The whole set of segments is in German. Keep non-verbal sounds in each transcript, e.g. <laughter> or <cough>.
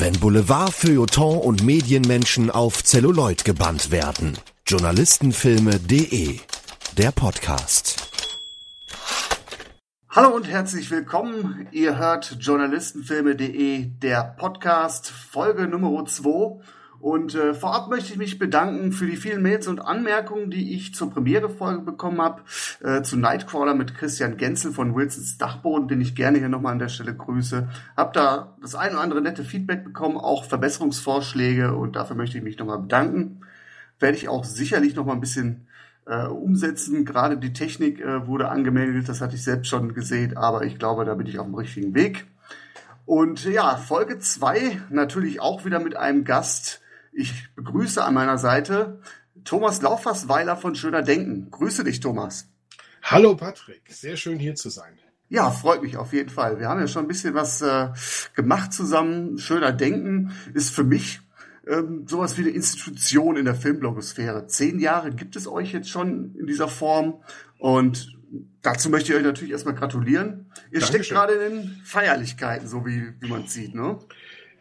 Wenn Boulevard, Feuilleton und Medienmenschen auf Zelluloid gebannt werden. Journalistenfilme.de Der Podcast. Hallo und herzlich willkommen. Ihr hört Journalistenfilme.de Der Podcast, Folge Nummer 2. Und äh, vorab möchte ich mich bedanken für die vielen Mails und Anmerkungen, die ich zur Premiere-Folge bekommen habe, äh, zu Nightcrawler mit Christian Genzel von Wilsons Dachboden, den ich gerne hier nochmal an der Stelle grüße. Hab da das ein oder andere nette Feedback bekommen, auch Verbesserungsvorschläge und dafür möchte ich mich nochmal bedanken. Werde ich auch sicherlich nochmal ein bisschen äh, umsetzen. Gerade die Technik äh, wurde angemeldet, das hatte ich selbst schon gesehen, aber ich glaube, da bin ich auf dem richtigen Weg. Und ja, Folge zwei natürlich auch wieder mit einem Gast, ich begrüße an meiner Seite Thomas Lauffassweiler von Schöner Denken. Grüße dich, Thomas. Hallo, Patrick. Sehr schön hier zu sein. Ja, freut mich auf jeden Fall. Wir haben ja schon ein bisschen was äh, gemacht zusammen. Schöner Denken ist für mich ähm, sowas wie eine Institution in der Filmblogosphäre. Zehn Jahre gibt es euch jetzt schon in dieser Form und dazu möchte ich euch natürlich erstmal gratulieren. Ihr Dankeschön. steckt gerade in den Feierlichkeiten, so wie, wie man sieht, ne?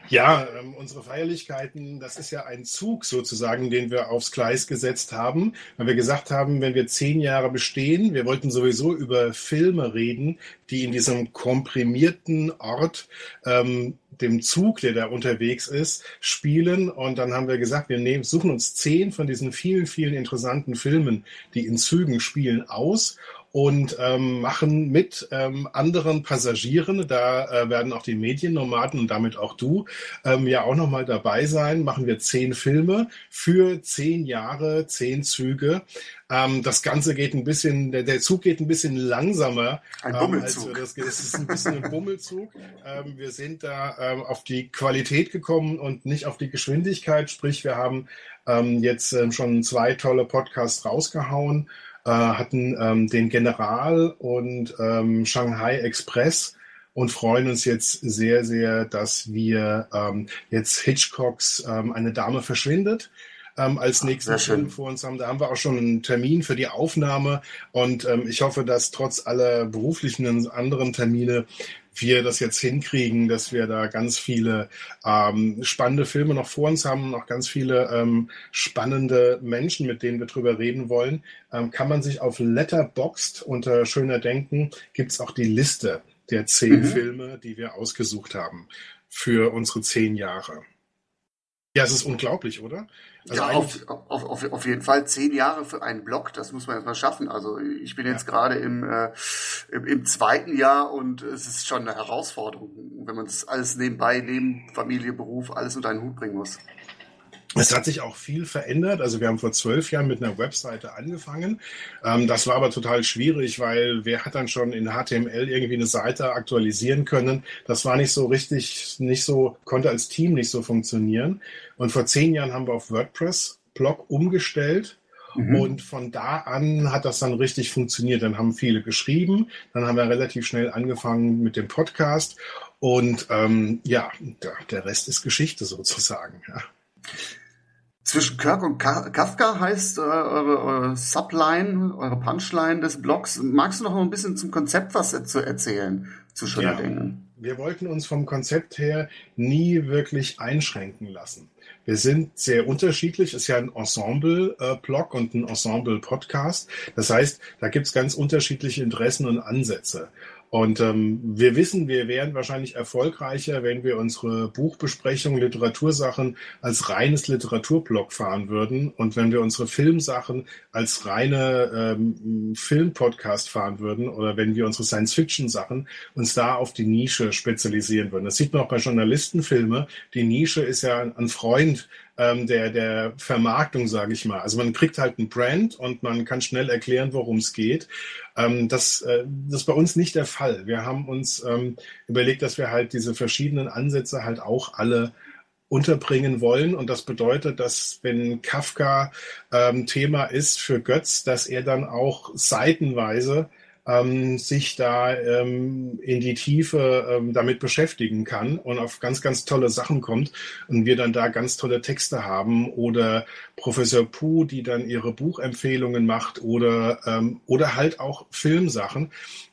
Ja, ähm, unsere Feierlichkeiten, das ist ja ein Zug sozusagen, den wir aufs Gleis gesetzt haben, weil wir gesagt haben, wenn wir zehn Jahre bestehen, wir wollten sowieso über Filme reden, die in diesem komprimierten Ort, ähm, dem Zug, der da unterwegs ist, spielen. Und dann haben wir gesagt, wir nehmen, suchen uns zehn von diesen vielen, vielen interessanten Filmen, die in Zügen spielen, aus und ähm, machen mit ähm, anderen Passagieren, da äh, werden auch die Mediennomaden und damit auch du ähm, ja auch nochmal dabei sein, machen wir zehn Filme für zehn Jahre, zehn Züge. Ähm, das Ganze geht ein bisschen, der, der Zug geht ein bisschen langsamer. Ein Bummelzug. Ähm, das, das ist ein bisschen ein Bummelzug. ähm, wir sind da ähm, auf die Qualität gekommen und nicht auf die Geschwindigkeit. Sprich, wir haben ähm, jetzt ähm, schon zwei tolle Podcasts rausgehauen äh, hatten ähm, den General und ähm, Shanghai Express und freuen uns jetzt sehr, sehr, dass wir ähm, jetzt Hitchcocks ähm, Eine Dame verschwindet ähm, als nächsten Film vor uns haben. Da haben wir auch schon einen Termin für die Aufnahme und ähm, ich hoffe, dass trotz aller beruflichen und anderen Termine wir das jetzt hinkriegen, dass wir da ganz viele ähm, spannende Filme noch vor uns haben, noch ganz viele ähm, spannende Menschen, mit denen wir drüber reden wollen, ähm, kann man sich auf Letterboxd unter Schöner Denken gibt's auch die Liste der zehn mhm. Filme, die wir ausgesucht haben für unsere zehn Jahre. Ja, es ist unglaublich, oder? Also ja, auf, auf, auf, auf jeden Fall zehn Jahre für einen Blog, das muss man erstmal schaffen. Also ich bin jetzt ja. gerade im, äh, im, im, zweiten Jahr und es ist schon eine Herausforderung, wenn man das alles nebenbei, neben Familie, Beruf, alles unter einen Hut bringen muss. Es hat sich auch viel verändert. Also wir haben vor zwölf Jahren mit einer Webseite angefangen. Ähm, das war aber total schwierig, weil wer hat dann schon in HTML irgendwie eine Seite aktualisieren können? Das war nicht so richtig, nicht so, konnte als Team nicht so funktionieren. Und vor zehn Jahren haben wir auf WordPress Blog umgestellt. Mhm. Und von da an hat das dann richtig funktioniert. Dann haben viele geschrieben, dann haben wir relativ schnell angefangen mit dem Podcast. Und ähm, ja, der, der Rest ist Geschichte sozusagen. Ja. Zwischen Kirk und Kafka heißt äh, eure, eure Subline, eure Punchline des Blogs. Magst du noch ein bisschen zum Konzept was zu erzählen, zu Schöner ja, Denken? Wir wollten uns vom Konzept her nie wirklich einschränken lassen. Wir sind sehr unterschiedlich, ist ja ein Ensemble-Blog und ein Ensemble-Podcast. Das heißt, da gibt es ganz unterschiedliche Interessen und Ansätze. Und ähm, wir wissen, wir wären wahrscheinlich erfolgreicher, wenn wir unsere Buchbesprechungen, Literatursachen als reines Literaturblog fahren würden und wenn wir unsere Filmsachen als reine ähm, Filmpodcast fahren würden oder wenn wir unsere Science-Fiction-Sachen uns da auf die Nische spezialisieren würden. Das sieht man auch bei Journalistenfilme. Die Nische ist ja ein Freund ähm, der, der Vermarktung, sage ich mal. Also man kriegt halt ein Brand und man kann schnell erklären, worum es geht. Ähm, das, äh, das ist bei uns nicht der Fall. Wir haben uns ähm, überlegt, dass wir halt diese verschiedenen Ansätze halt auch alle unterbringen wollen. Und das bedeutet, dass wenn Kafka ähm, Thema ist für Götz, dass er dann auch seitenweise ähm, sich da ähm, in die Tiefe ähm, damit beschäftigen kann und auf ganz, ganz tolle Sachen kommt und wir dann da ganz tolle Texte haben oder Professor Puh, die dann ihre Buchempfehlungen macht oder, ähm, oder halt auch Filmsachen.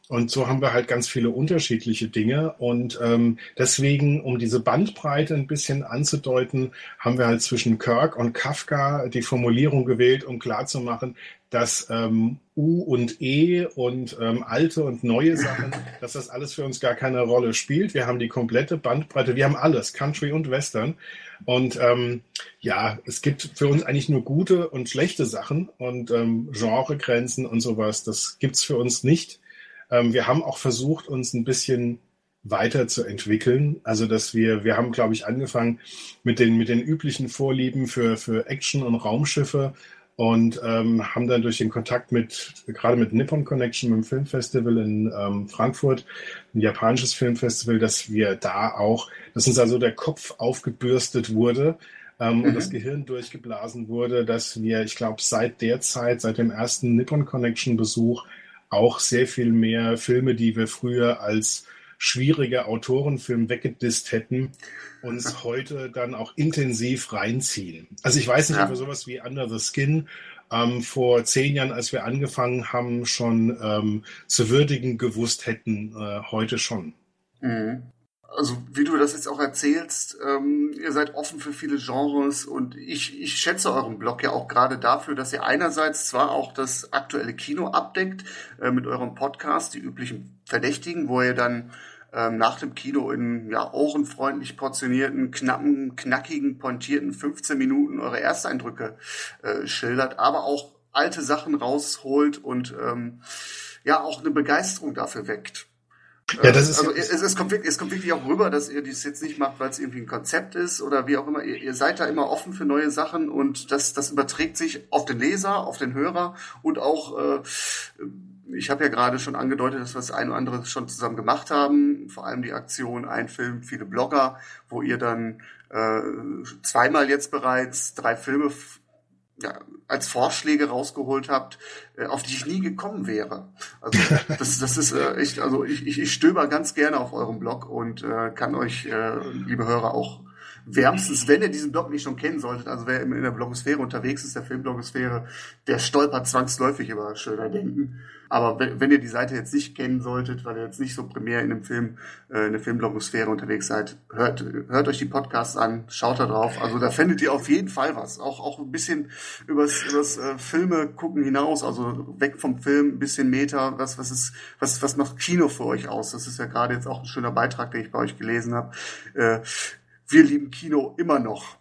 Und so haben wir halt ganz viele unterschiedliche Dinge. Und ähm, deswegen, um diese Bandbreite ein bisschen anzudeuten, haben wir halt zwischen Kirk und Kafka die Formulierung gewählt, um klarzumachen, dass ähm, U und E und ähm, alte und neue Sachen, <laughs> dass das alles für uns gar keine Rolle spielt. Wir haben die komplette Bandbreite, wir haben alles, Country und Western. Und ähm, ja, es gibt für uns eigentlich nur gute und schlechte Sachen und ähm, Genregrenzen und sowas, das gibt's für uns nicht. Ähm, wir haben auch versucht, uns ein bisschen weiterzuentwickeln. Also dass wir, wir haben, glaube ich, angefangen mit den, mit den üblichen Vorlieben für, für Action und Raumschiffe und ähm, haben dann durch den Kontakt mit, gerade mit Nippon Connection, mit dem Filmfestival in ähm, Frankfurt, ein japanisches Filmfestival, dass wir da auch, dass uns also der Kopf aufgebürstet wurde ähm, mhm. und das Gehirn durchgeblasen wurde, dass wir, ich glaube, seit der Zeit, seit dem ersten Nippon Connection Besuch, auch sehr viel mehr Filme, die wir früher als schwierige Autorenfilm weggedisst hätten, uns <laughs> heute dann auch intensiv reinziehen. Also ich weiß nicht, ja. ob wir sowas wie Under the Skin ähm, vor zehn Jahren, als wir angefangen haben, schon ähm, zu würdigen gewusst hätten, äh, heute schon. Mhm also wie du das jetzt auch erzählst, ähm, ihr seid offen für viele Genres und ich, ich schätze euren Blog ja auch gerade dafür, dass ihr einerseits zwar auch das aktuelle Kino abdeckt äh, mit eurem Podcast, die üblichen Verdächtigen, wo ihr dann ähm, nach dem Kino in ja ohrenfreundlich portionierten, knappen, knackigen, pointierten 15 Minuten eure Ersteindrücke äh, schildert, aber auch alte Sachen rausholt und ähm, ja auch eine Begeisterung dafür weckt. Ja, das ist also es, es, kommt wirklich, es kommt wirklich auch rüber, dass ihr dies jetzt nicht macht, weil es irgendwie ein Konzept ist oder wie auch immer. Ihr, ihr seid da immer offen für neue Sachen und das, das überträgt sich auf den Leser, auf den Hörer und auch, äh, ich habe ja gerade schon angedeutet, dass wir das ein oder andere schon zusammen gemacht haben. Vor allem die Aktion Ein Film, viele Blogger, wo ihr dann äh, zweimal jetzt bereits drei Filme ja, als Vorschläge rausgeholt habt, äh, auf die ich nie gekommen wäre. Also <laughs> das, das ist äh, echt, also ich, ich, ich stöber ganz gerne auf eurem Blog und äh, kann euch, äh, liebe Hörer, auch wärmstens, wenn ihr diesen Blog nicht schon kennen solltet, also wer in der Blogosphäre unterwegs ist, der Filmblogosphäre, der stolpert zwangsläufig über schöner Denken. Aber wenn, ihr die Seite jetzt nicht kennen solltet, weil ihr jetzt nicht so primär in einem Film, äh, in der Filmblogosphäre unterwegs seid, hört, hört euch die Podcasts an, schaut da drauf. Also da findet ihr auf jeden Fall was. Auch, auch ein bisschen übers, übers äh, Filme gucken hinaus, also weg vom Film, ein bisschen Meter. Was, was ist, was, was macht Kino für euch aus? Das ist ja gerade jetzt auch ein schöner Beitrag, den ich bei euch gelesen habe. Äh, wir lieben Kino immer noch.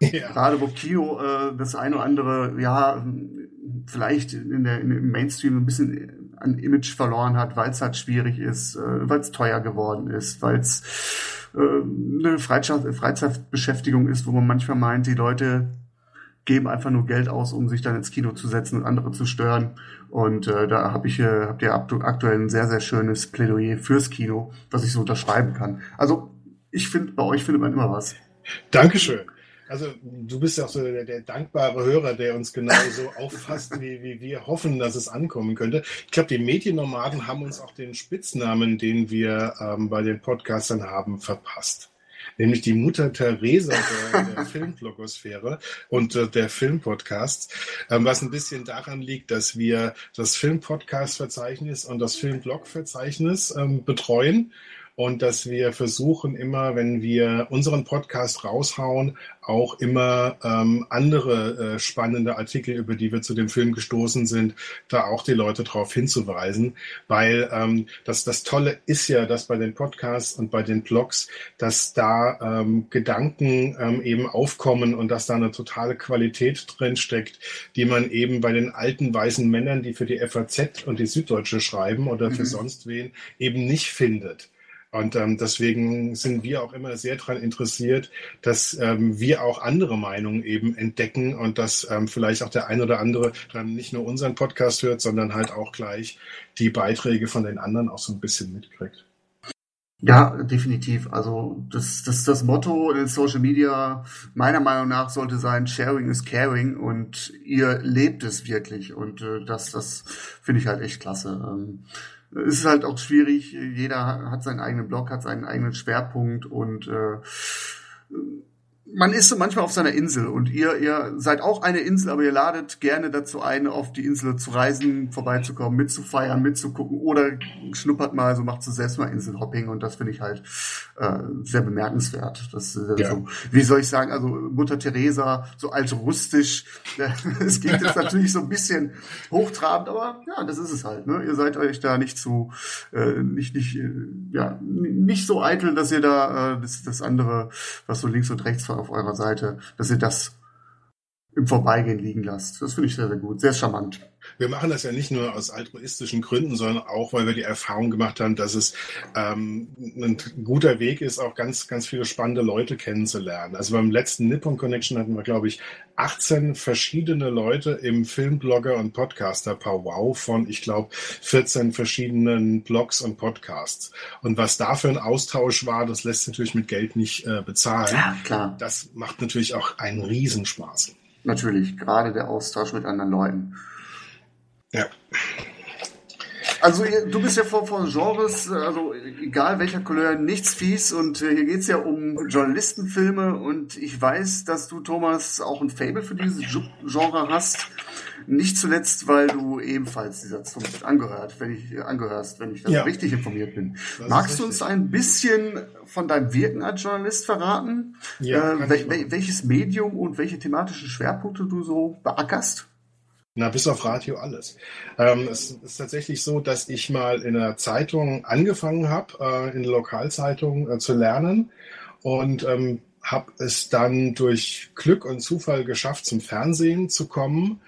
Ja. Gerade wo Kino äh, das eine oder andere, ja, vielleicht in der, im Mainstream ein bisschen an Image verloren hat, weil es halt schwierig ist, äh, weil es teuer geworden ist, weil es äh, eine Freizeit, Freizeitbeschäftigung ist, wo man manchmal meint, die Leute geben einfach nur Geld aus, um sich dann ins Kino zu setzen und andere zu stören. Und äh, da habe ich, äh, habt ihr aktuell ein sehr, sehr schönes Plädoyer fürs Kino, was ich so unterschreiben kann. Also ich finde, bei euch findet man immer was. Dankeschön. Also du bist ja auch so der, der, dankbare Hörer, der uns <laughs> genauso auffasst, wie, wie wir hoffen, dass es ankommen könnte. Ich glaube, die Mediennomaden haben uns auch den Spitznamen, den wir ähm, bei den Podcastern haben, verpasst. Nämlich die Mutter Teresa der, der <laughs> Filmblogosphäre und äh, der Filmpodcasts, ähm, was ein bisschen daran liegt, dass wir das Filmpodcast-Verzeichnis und das Filmblog-Verzeichnis ähm, betreuen und dass wir versuchen immer, wenn wir unseren Podcast raushauen, auch immer ähm, andere äh, spannende Artikel, über die wir zu dem Film gestoßen sind, da auch die Leute darauf hinzuweisen, weil ähm, das, das Tolle ist ja, dass bei den Podcasts und bei den Blogs, dass da ähm, Gedanken ähm, eben aufkommen und dass da eine totale Qualität drin steckt, die man eben bei den alten weißen Männern, die für die FAZ und die Süddeutsche schreiben oder für mhm. sonst wen, eben nicht findet. Und ähm, deswegen sind wir auch immer sehr daran interessiert, dass ähm, wir auch andere Meinungen eben entdecken und dass ähm, vielleicht auch der ein oder andere dann nicht nur unseren Podcast hört, sondern halt auch gleich die Beiträge von den anderen auch so ein bisschen mitkriegt. Ja, definitiv. Also das, das, das Motto in Social Media meiner Meinung nach sollte sein, Sharing is Caring und ihr lebt es wirklich und äh, das, das finde ich halt echt klasse. Ähm, es ist halt auch schwierig. Jeder hat seinen eigenen Blog, hat seinen eigenen Schwerpunkt und äh, man ist so manchmal auf seiner Insel und ihr, ihr seid auch eine Insel, aber ihr ladet gerne dazu ein, auf die Insel zu reisen, vorbeizukommen, mitzufeiern, mitzugucken oder schnuppert mal, so macht so selbst mal Inselhopping und das finde ich halt äh, sehr bemerkenswert. Das, äh, ja. so, wie soll ich sagen, also Mutter Teresa, so altrustisch, <laughs> es geht jetzt natürlich so ein bisschen hochtrabend, aber ja, das ist es halt. Ne? Ihr seid euch da nicht zu, äh, nicht, nicht, äh, ja, nicht so eitel, dass ihr da äh, das, das andere, was so links und rechts auf eurer Seite, dass ihr das im Vorbeigehen liegen lasst. Das finde ich sehr, sehr gut, sehr charmant. Wir machen das ja nicht nur aus altruistischen Gründen, sondern auch, weil wir die Erfahrung gemacht haben, dass es ähm, ein guter Weg ist, auch ganz, ganz viele spannende Leute kennenzulernen. Also beim letzten Nippon Connection hatten wir, glaube ich, 18 verschiedene Leute im Filmblogger und Podcaster Powwow von, ich glaube, 14 verschiedenen Blogs und Podcasts. Und was da für ein Austausch war, das lässt sich natürlich mit Geld nicht äh, bezahlen. Ja, klar. Das macht natürlich auch einen Riesenspaß. Natürlich, gerade der Austausch mit anderen Leuten. Ja. Also du bist ja von, von Genres, also egal welcher Couleur, nichts fies und äh, hier geht's ja um Journalistenfilme und ich weiß, dass du, Thomas, auch ein Fable für dieses Genre hast. Nicht zuletzt, weil du ebenfalls dieser Zunft angehört, wenn ich angehörst, wenn ich da ja. richtig informiert bin. Das Magst du uns ein bisschen von deinem Wirken als Journalist verraten? Ja, äh, wel welches Medium und welche thematischen Schwerpunkte du so beackerst? Na, bis auf Radio alles. Ähm, es ist tatsächlich so, dass ich mal in einer Zeitung angefangen habe, äh, in der Lokalzeitung äh, zu lernen und ähm, habe es dann durch Glück und Zufall geschafft, zum Fernsehen zu kommen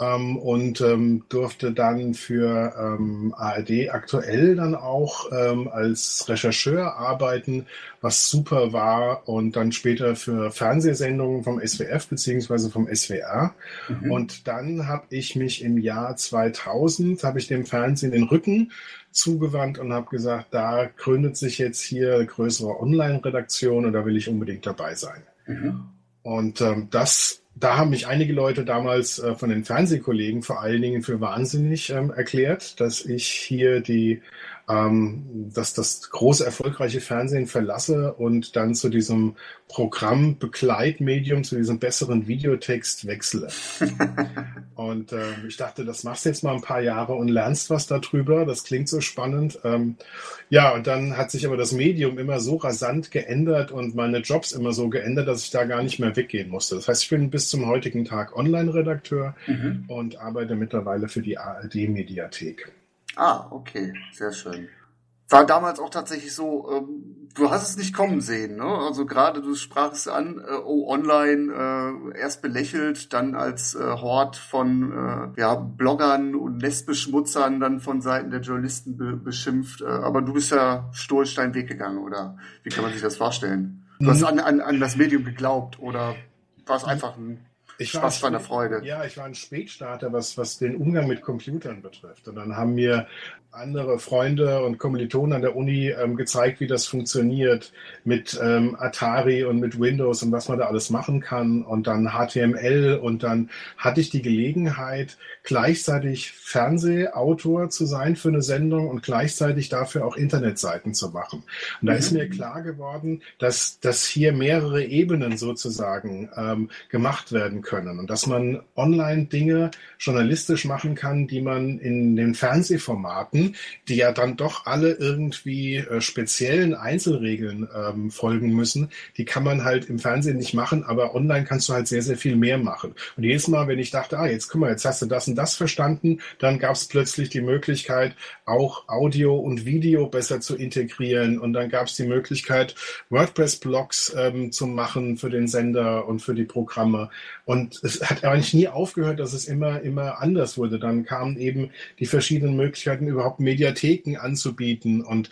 ähm, und ähm, durfte dann für ähm, ARD aktuell dann auch ähm, als Rechercheur arbeiten, was super war und dann später für Fernsehsendungen vom SWF beziehungsweise vom SWR. Mhm. Und dann habe ich mich im Jahr 2000, habe ich dem Fernsehen den Rücken zugewandt und habe gesagt, da gründet sich jetzt hier größere Online-Redaktion und da will ich unbedingt dabei sein. Mhm. Und ähm, das da haben mich einige Leute damals äh, von den Fernsehkollegen vor allen Dingen für wahnsinnig ähm, erklärt, dass ich hier die ähm, dass das große erfolgreiche Fernsehen verlasse und dann zu diesem Programm Begleitmedium, zu diesem besseren Videotext wechsle. <laughs> und äh, ich dachte, das machst du jetzt mal ein paar Jahre und lernst was darüber. Das klingt so spannend. Ähm, ja, und dann hat sich aber das Medium immer so rasant geändert und meine Jobs immer so geändert, dass ich da gar nicht mehr weggehen musste. Das heißt, ich bin bis zum heutigen Tag Online-Redakteur mhm. und arbeite mittlerweile für die ARD-Mediathek. Ah, okay, sehr schön. War damals auch tatsächlich so, ähm, du hast es nicht kommen sehen, ne? Also gerade du sprachst an, äh, oh, online, äh, erst belächelt, dann als äh, Hort von äh, ja, Bloggern und Nestbeschmutzern dann von Seiten der Journalisten be beschimpft. Äh, aber du bist ja stoisch deinen Weg gegangen, oder wie kann man sich das vorstellen? Du mhm. hast an, an, an das Medium geglaubt oder war es einfach ein ich Spaß war eine Freude. Ja, ich war ein Spätstarter, was, was den Umgang mit Computern betrifft. Und dann haben mir andere Freunde und Kommilitonen an der Uni ähm, gezeigt, wie das funktioniert mit ähm, Atari und mit Windows und was man da alles machen kann und dann HTML und dann hatte ich die Gelegenheit, gleichzeitig Fernsehautor zu sein für eine Sendung und gleichzeitig dafür auch Internetseiten zu machen. Und da mhm. ist mir klar geworden, dass, dass hier mehrere Ebenen sozusagen ähm, gemacht werden können und dass man online Dinge journalistisch machen kann, die man in den Fernsehformaten die ja dann doch alle irgendwie äh, speziellen Einzelregeln ähm, folgen müssen, die kann man halt im Fernsehen nicht machen, aber online kannst du halt sehr, sehr viel mehr machen. Und jedes Mal, wenn ich dachte, ah, jetzt guck mal, jetzt hast du das und das verstanden, dann gab es plötzlich die Möglichkeit, auch Audio und Video besser zu integrieren. Und dann gab es die Möglichkeit, WordPress-Blogs ähm, zu machen für den Sender und für die Programme. Und es hat eigentlich nie aufgehört, dass es immer, immer anders wurde. Dann kamen eben die verschiedenen Möglichkeiten, überhaupt Mediatheken anzubieten und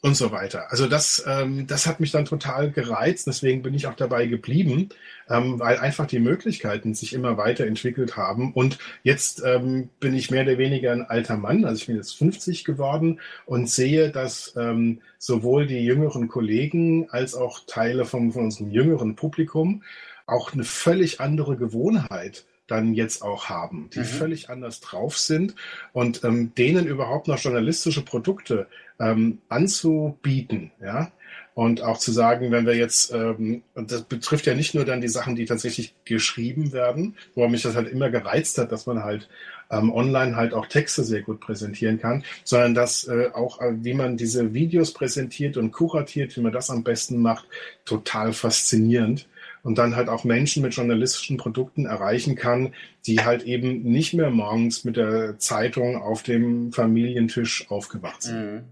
und so weiter. Also das, ähm, das hat mich dann total gereizt. Deswegen bin ich auch dabei geblieben, ähm, weil einfach die Möglichkeiten sich immer weiterentwickelt haben. Und jetzt ähm, bin ich mehr oder weniger ein alter Mann. Also ich bin jetzt 50 geworden und sehe, dass ähm, sowohl die jüngeren Kollegen als auch Teile vom, von unserem jüngeren Publikum auch eine völlig andere Gewohnheit dann jetzt auch haben, die Mhm. völlig anders drauf sind und ähm, denen überhaupt noch journalistische Produkte ähm, anzubieten, ja. Und auch zu sagen, wenn wir jetzt, ähm, und das betrifft ja nicht nur dann die Sachen, die tatsächlich geschrieben werden, wo mich das halt immer gereizt hat, dass man halt ähm, online halt auch Texte sehr gut präsentieren kann, sondern dass äh, auch, äh, wie man diese Videos präsentiert und kuratiert, wie man das am besten macht, total faszinierend. Und dann halt auch Menschen mit journalistischen Produkten erreichen kann, die halt eben nicht mehr morgens mit der Zeitung auf dem Familientisch aufgewacht sind. Mhm.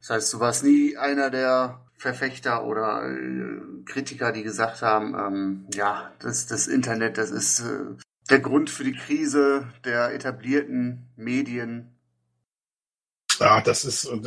Das heißt, du warst nie einer der Verfechter oder äh, Kritiker, die gesagt haben, ähm, ja, das, das Internet, das ist äh, der Grund für die Krise der etablierten Medien. Ja, das ist, äh,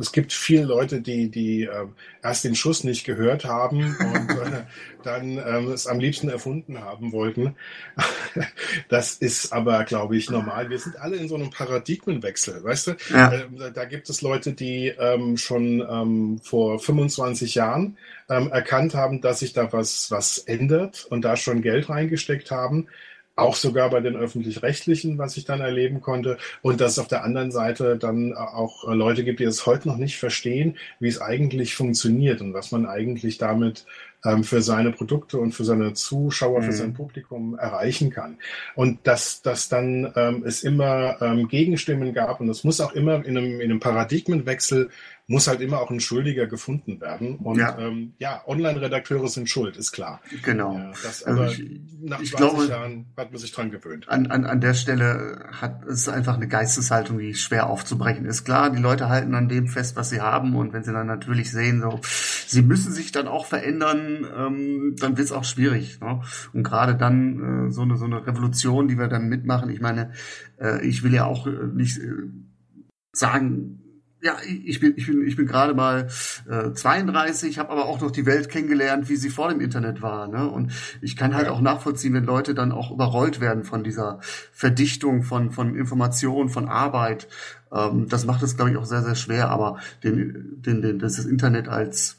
es gibt viele Leute, die, die äh, erst den Schuss nicht gehört haben und äh, <laughs> dann ähm, es am liebsten erfunden haben wollten. <laughs> Das ist aber, glaube ich, normal. Wir sind alle in so einem Paradigmenwechsel, weißt du? Ja. Ähm, da gibt es Leute, die ähm, schon ähm, vor 25 Jahren ähm, erkannt haben, dass sich da was, was ändert und da schon Geld reingesteckt haben. Auch sogar bei den öffentlich-rechtlichen, was ich dann erleben konnte. Und dass es auf der anderen Seite dann auch Leute gibt, die es heute noch nicht verstehen, wie es eigentlich funktioniert und was man eigentlich damit ähm, für seine Produkte und für seine Zuschauer, für Mhm. sein Publikum erreichen kann. Und dass, dass dann ähm, es immer ähm, Gegenstimmen gab und es muss auch immer in einem, in einem Paradigmenwechsel muss halt immer auch ein Schuldiger gefunden werden. Und Ja. ähm, ja Online-Redakteure sind schuld, ist klar. Genau. Ja, das, Also aber ich- nach ich 20 glaube- Jahren hat man sich dran gewöhnt. An, an, an der Stelle hat es einfach eine Geisteshaltung, die schwer aufzubrechen ist. Klar, die Leute halten an dem fest, was sie haben, und wenn sie dann natürlich sehen, so sie müssen sich dann auch verändern, ähm, dann wird es auch schwierig. Ne? Und gerade dann äh, so eine so eine Revolution, die wir dann mitmachen. Ich meine, äh, ich will ja auch äh, nicht äh, sagen. Ja, ich bin, ich bin, ich bin gerade mal äh, 32, habe aber auch noch die Welt kennengelernt, wie sie vor dem Internet war. Ne? Und ich kann halt Ja. auch nachvollziehen, wenn Leute dann auch überrollt werden von dieser Verdichtung von, von Informationen, von Arbeit. Ähm, das macht es, glaube ich, auch sehr, sehr schwer. Aber den, den, den, das Internet als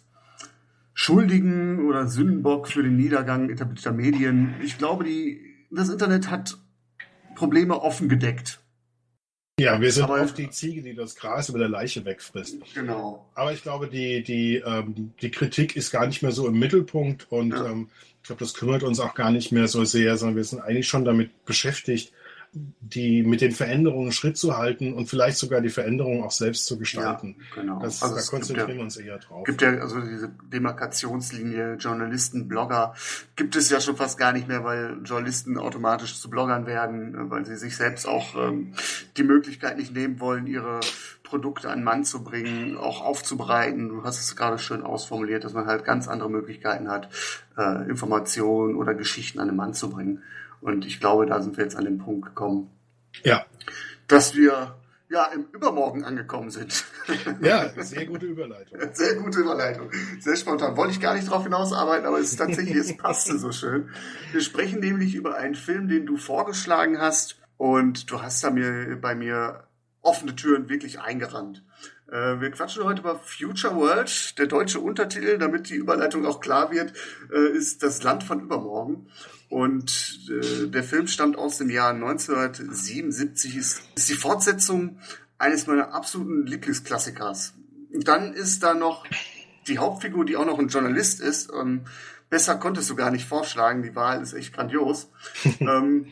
Schuldigen oder Sündenbock für den Niedergang etablierter Medien. Ich glaube, die, das Internet hat Probleme offen gedeckt. Ja, wir sind Aber- oft die Ziege, die das Gras über der Leiche wegfrisst. Genau. Aber ich glaube, die, die, ähm, die Kritik ist gar nicht mehr so im Mittelpunkt und Ja. ähm, ich glaube, das kümmert uns auch gar nicht mehr so sehr, sondern wir sind eigentlich schon damit beschäftigt, die mit den Veränderungen Schritt zu halten und vielleicht sogar die Veränderungen auch selbst zu gestalten. Ja, genau. Das, Also da es konzentrieren ja- wir uns eher drauf. gibt ja also diese Demarkationslinie Journalisten, Blogger gibt es ja schon fast gar nicht mehr, weil Journalisten automatisch zu Bloggern werden, weil sie sich selbst auch ähm, die Möglichkeit nicht nehmen wollen, ihre Produkte an den Mann zu bringen, auch aufzubereiten. Du hast es gerade schön ausformuliert, dass man halt ganz andere Möglichkeiten hat, äh, Informationen oder Geschichten an den Mann zu bringen. Und ich glaube, da sind wir jetzt an den Punkt gekommen, Ja, dass wir ja im Übermorgen angekommen sind. ja, sehr gute Überleitung. <laughs> Sehr gute Überleitung. Sehr spontan. Wollte ich gar nicht drauf hinausarbeiten, aber es ist tatsächlich, es passte so schön. Wir sprechen nämlich über einen Film, den du vorgeschlagen hast und du hast da mir, bei mir offene Türen wirklich eingerannt. Äh, wir quatschen heute über Future World. Der deutsche Untertitel, damit die Überleitung auch klar wird, äh, ist Das Land von Übermorgen. Und äh, der Film stammt aus dem Jahr 1977, ist, ist die Fortsetzung eines meiner absoluten Lieblingsklassikers. Und dann ist da noch die Hauptfigur, die auch noch ein Journalist ist. Ähm, besser konntest du gar nicht vorschlagen. Die Wahl ist echt grandios. <laughs> ähm,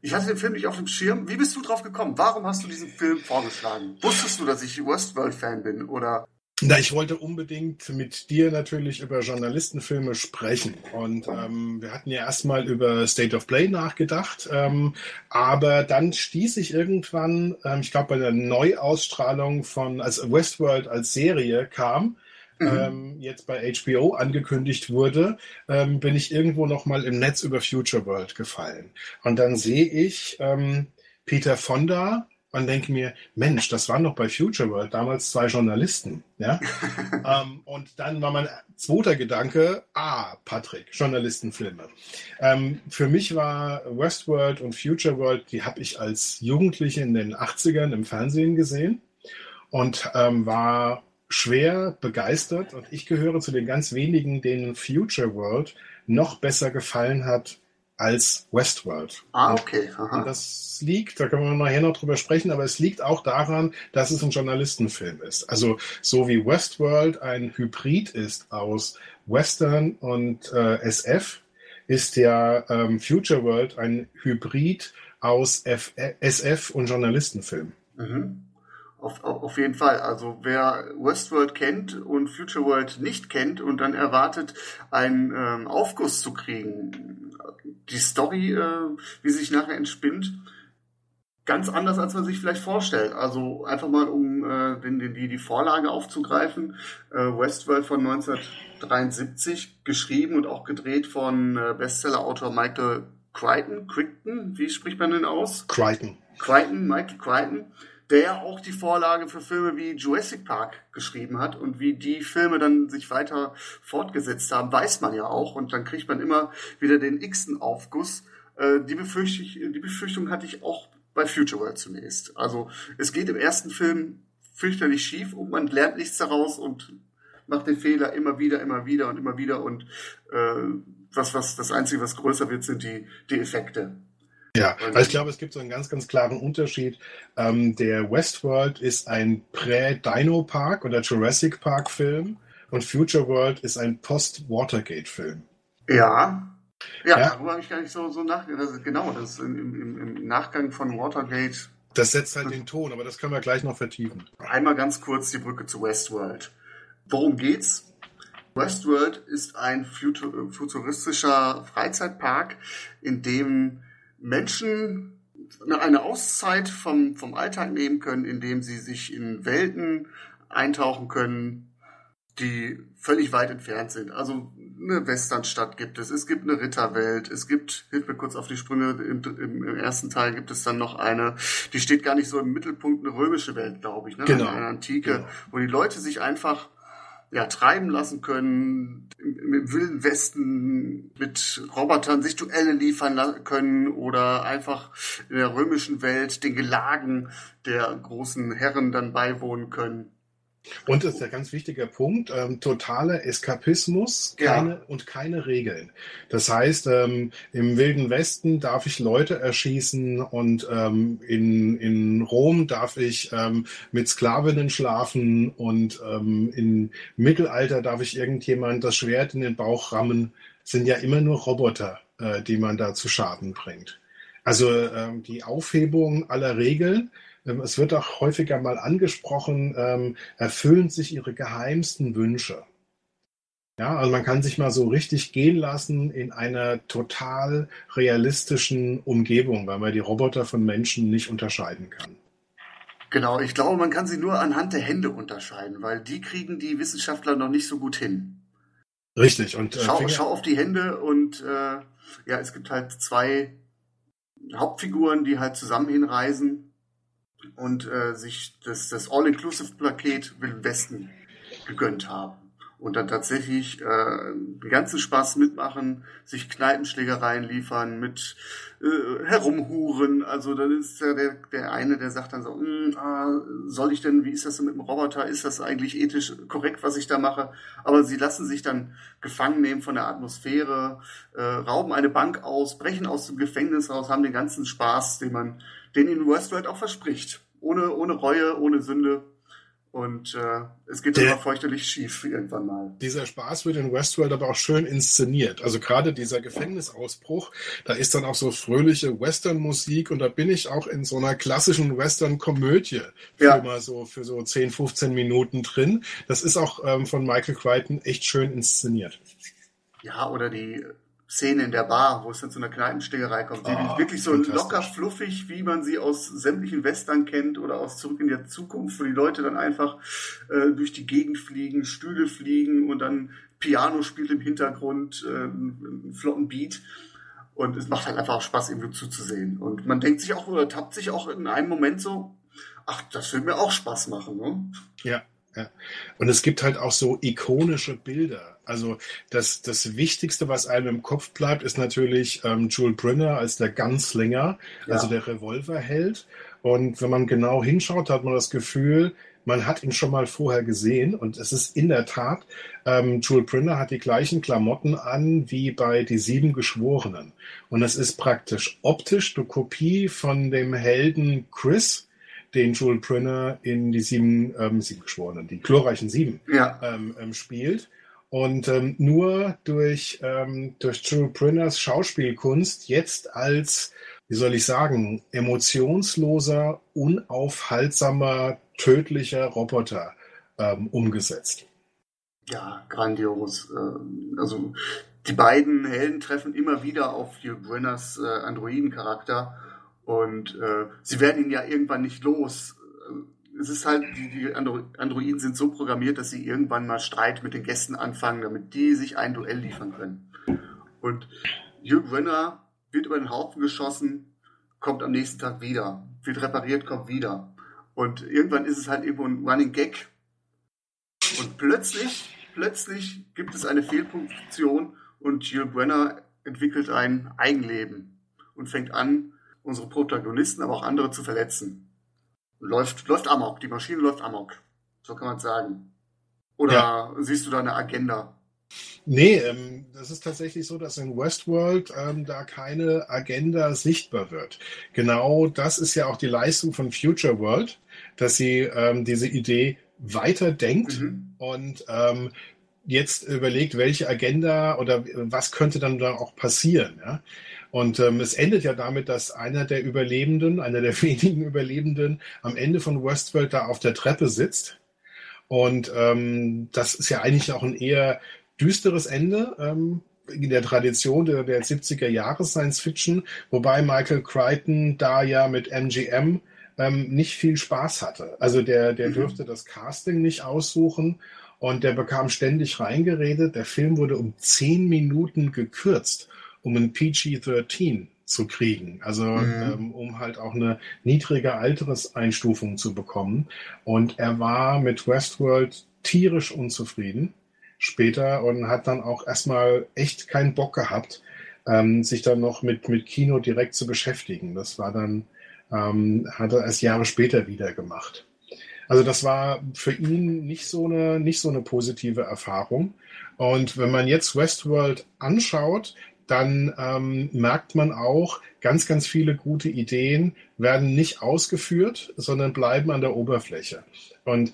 ich hatte den Film nicht auf dem Schirm. Wie bist du drauf gekommen? Warum hast du diesen Film vorgeschlagen? Wusstest du, dass ich Westworld-Fan bin? Oder Na, ich wollte unbedingt mit dir natürlich über Journalistenfilme sprechen. Und ähm, wir hatten ja erstmal über State of Play nachgedacht. Ähm, aber dann stieß ich irgendwann, ähm, ich glaube bei der Neuausstrahlung von, als Westworld als Serie kam, ähm, jetzt bei HBO angekündigt wurde, ähm, bin ich irgendwo nochmal im Netz über Future World gefallen. Und dann sehe ich ähm, Peter Fonda und denke mir, Mensch, das waren doch bei Future World damals zwei Journalisten. Ja? <laughs> ähm, und dann war mein zweiter Gedanke, ah, Patrick, Journalistenfilme. Ähm, für mich war Westworld und Future World, die habe ich als Jugendliche in den 80ern im Fernsehen gesehen und ähm, war schwer begeistert. Und ich gehöre zu den ganz wenigen, denen Future World noch besser gefallen hat als Westworld. Ah, okay. Aha. Und das liegt, da können wir nachher noch drüber sprechen, aber es liegt auch daran, dass es ein Journalistenfilm ist. Also so wie Westworld ein Hybrid ist aus Western und äh, SF, ist ja ähm, Future World ein Hybrid aus F SF und Journalistenfilm. Mhm. Auf, auf jeden Fall. Also wer Westworld kennt und Future World nicht kennt und dann erwartet, einen ähm, Aufguss zu kriegen, die Story, äh, wie sie sich nachher entspinnt, ganz anders, als man sich vielleicht vorstellt. Also einfach mal, um äh, den, den, die, die Vorlage aufzugreifen. Äh, Westworld von 1973, geschrieben und auch gedreht von äh, Bestseller-Autor Michael Crichton. Crichton, wie spricht man denn aus? Crichton. Crichton, Michael Crichton der auch die Vorlage für Filme wie Jurassic Park geschrieben hat und wie die Filme dann sich weiter fortgesetzt haben, weiß man ja auch und dann kriegt man immer wieder den x-ten Aufguss. Äh, die, Befürchtung, die Befürchtung hatte ich auch bei Future World zunächst. Also es geht im ersten Film fürchterlich schief und man lernt nichts daraus und macht den Fehler immer wieder, immer wieder und immer wieder und äh, was, was, das Einzige, was größer wird, sind die, die Effekte. Ja, also ich glaube, es gibt so einen ganz, ganz klaren Unterschied. Ähm, der Westworld ist ein Prä-Dino-Park oder Jurassic Park-Film und Future World ist ein Post-Watergate-Film. Ja. Ja, ja, darüber habe ich gar nicht so, so nachgedacht. Genau, das im, im, im Nachgang von Watergate. Das setzt halt den Ton, aber das können wir gleich noch vertiefen. Einmal ganz kurz die Brücke zu Westworld. Worum geht's? Westworld ist ein futuristischer Freizeitpark, in dem Menschen eine Auszeit vom, vom Alltag nehmen können, indem sie sich in Welten eintauchen können, die völlig weit entfernt sind. Also eine Westernstadt gibt es, es gibt eine Ritterwelt, es gibt, hilf mir kurz auf die Sprünge, im, im, ersten Teil gibt es dann noch eine, die steht gar nicht so im Mittelpunkt, eine römische Welt, glaube ich, ne? genau. eine, Antike, genau. wo die Leute sich einfach ja, treiben lassen können, im, im Wilden Westen mit Robotern sich Duelle liefern können oder einfach in der römischen Welt den Gelagen der großen Herren dann beiwohnen können. Und das ist ein ganz wichtiger Punkt, ähm, totaler Eskapismus keine, ja. und keine Regeln. Das heißt, ähm, im Wilden Westen darf ich Leute erschießen und ähm, in, in Rom darf ich ähm, mit Sklavinnen schlafen und ähm, im Mittelalter darf ich irgendjemand das Schwert in den Bauch rammen. Das sind ja immer nur Roboter, äh, die man da zu Schaden bringt. Also ähm, die Aufhebung aller Regeln ähm, es wird auch häufiger mal angesprochen, ähm, erfüllen sich ihre geheimsten Wünsche. Ja, also man kann sich mal so richtig gehen lassen in einer total realistischen Umgebung, weil man die Roboter von Menschen nicht unterscheiden kann. Genau, ich glaube, man kann sie nur anhand der Hände unterscheiden, weil die kriegen die Wissenschaftler noch nicht so gut hin. Richtig. Und äh, schau, schau auf die Hände und äh, ja, es gibt halt zwei Hauptfiguren, die halt zusammen hinreisen und äh, sich das, das All-Inclusive-Paket Wilden Westen gegönnt haben. Und dann tatsächlich äh, den ganzen Spaß mitmachen, sich Kneipenschlägereien liefern, mit äh, herumhuren. Also dann ist ja der, der eine, der sagt dann so, hm, ah, soll ich denn, wie ist das denn mit dem Roboter? Ist das eigentlich ethisch korrekt, was ich da mache? Aber sie lassen sich dann gefangen nehmen von der Atmosphäre, äh, rauben eine Bank aus, brechen aus dem Gefängnis raus, haben den ganzen Spaß, den man den in Westworld auch verspricht. Ohne, ohne Reue, ohne Sünde. Und äh, es geht immer feuchterlich schief irgendwann mal. Dieser Spaß wird in Westworld aber auch schön inszeniert. Also gerade dieser Gefängnisausbruch, da ist dann auch so fröhliche Western-Musik und da bin ich auch in so einer klassischen Western-Komödie für ja. mal so für so 10, 15 Minuten drin. Das ist auch ähm, von Michael Crichton echt schön inszeniert. Ja, oder die Szene in der Bar, wo es dann zu einer Kneipenstegerei kommt. Die oh, wirklich so locker fluffig, wie man sie aus sämtlichen Western kennt oder aus Zurück in der Zukunft, wo die Leute dann einfach äh, durch die Gegend fliegen, Stühle fliegen und dann Piano spielt im Hintergrund, äh, einen flotten Beat. Und es macht halt einfach auch Spaß, ihm zuzusehen. Und man denkt sich auch oder tappt sich auch in einem Moment so, ach, das will mir auch Spaß machen. Ne? Ja, ja. Und es gibt halt auch so ikonische Bilder also das, das Wichtigste, was einem im Kopf bleibt, ist natürlich ähm, Jules Brynner als der Gunslinger, ja. also der Revolverheld. Und wenn man genau hinschaut, hat man das Gefühl, man hat ihn schon mal vorher gesehen und es ist in der Tat, ähm, Jules Brynner hat die gleichen Klamotten an wie bei Die Sieben Geschworenen. Und es ist praktisch optisch eine Kopie von dem Helden Chris, den Jules Brynner in Die Sieben, ähm, Sieben Geschworenen, die glorreichen Sieben Ja. ähm, ähm, spielt. Und ähm, nur durch, ähm, durch Jules Brynners Schauspielkunst jetzt als, wie soll ich sagen, emotionsloser, unaufhaltsamer, tödlicher Roboter ähm, umgesetzt. Ja, grandios. Also die beiden Helden treffen immer wieder auf Hugh Brenners äh, Androidencharakter und äh, sie werden ihn ja irgendwann nicht los. Es ist halt, die, die Andro Androiden sind so programmiert, dass sie irgendwann mal Streit mit den Gästen anfangen, damit die sich ein Duell liefern können. Und Hugh Brenner wird über den Haufen geschossen, kommt am nächsten Tag wieder, wird repariert, kommt wieder. Und irgendwann ist es halt irgendwo ein Running Gag, und plötzlich, plötzlich gibt es eine Fehlfunktion und Jill Brenner entwickelt ein Eigenleben und fängt an, unsere Protagonisten, aber auch andere zu verletzen. Läuft, läuft amok, die Maschine läuft amok. So kann man es sagen. Oder Ja. siehst du da eine Agenda? Nee, ähm, das ist tatsächlich so, dass in Westworld ähm, da keine Agenda sichtbar wird. Genau das ist ja auch die Leistung von Future World, dass sie ähm, diese Idee weiterdenkt Mhm. und ähm, jetzt überlegt, welche Agenda oder was könnte dann da auch passieren. Ja? Und ähm, es endet ja damit, dass einer der Überlebenden, einer der <laughs> wenigen Überlebenden am Ende von Westworld da auf der Treppe sitzt. Und ähm, das ist ja eigentlich auch ein eher düsteres Ende ähm, in der Tradition der, der 70er Jahre Science Fiction, wobei Michael Crichton da ja mit MGM ähm, nicht viel Spaß hatte. Also der, der Mhm. durfte das Casting nicht aussuchen und der bekam ständig reingeredet. Der Film wurde um zehn Minuten gekürzt, um ein PG-13 zu kriegen. Also Mhm. ähm, um halt auch eine niedrige Alterseinstufung zu bekommen. Und er war mit Westworld tierisch unzufrieden später und hat dann auch erstmal echt keinen Bock gehabt, ähm, sich dann noch mit, mit Kino direkt zu beschäftigen. Das war dann, ähm, hat er erst Jahre später wieder gemacht. Also das war für ihn nicht so eine, nicht so eine positive Erfahrung. Und wenn man jetzt Westworld anschaut, dann ähm, merkt man auch, ganz, ganz viele gute Ideen werden nicht ausgeführt, sondern bleiben an der Oberfläche. Und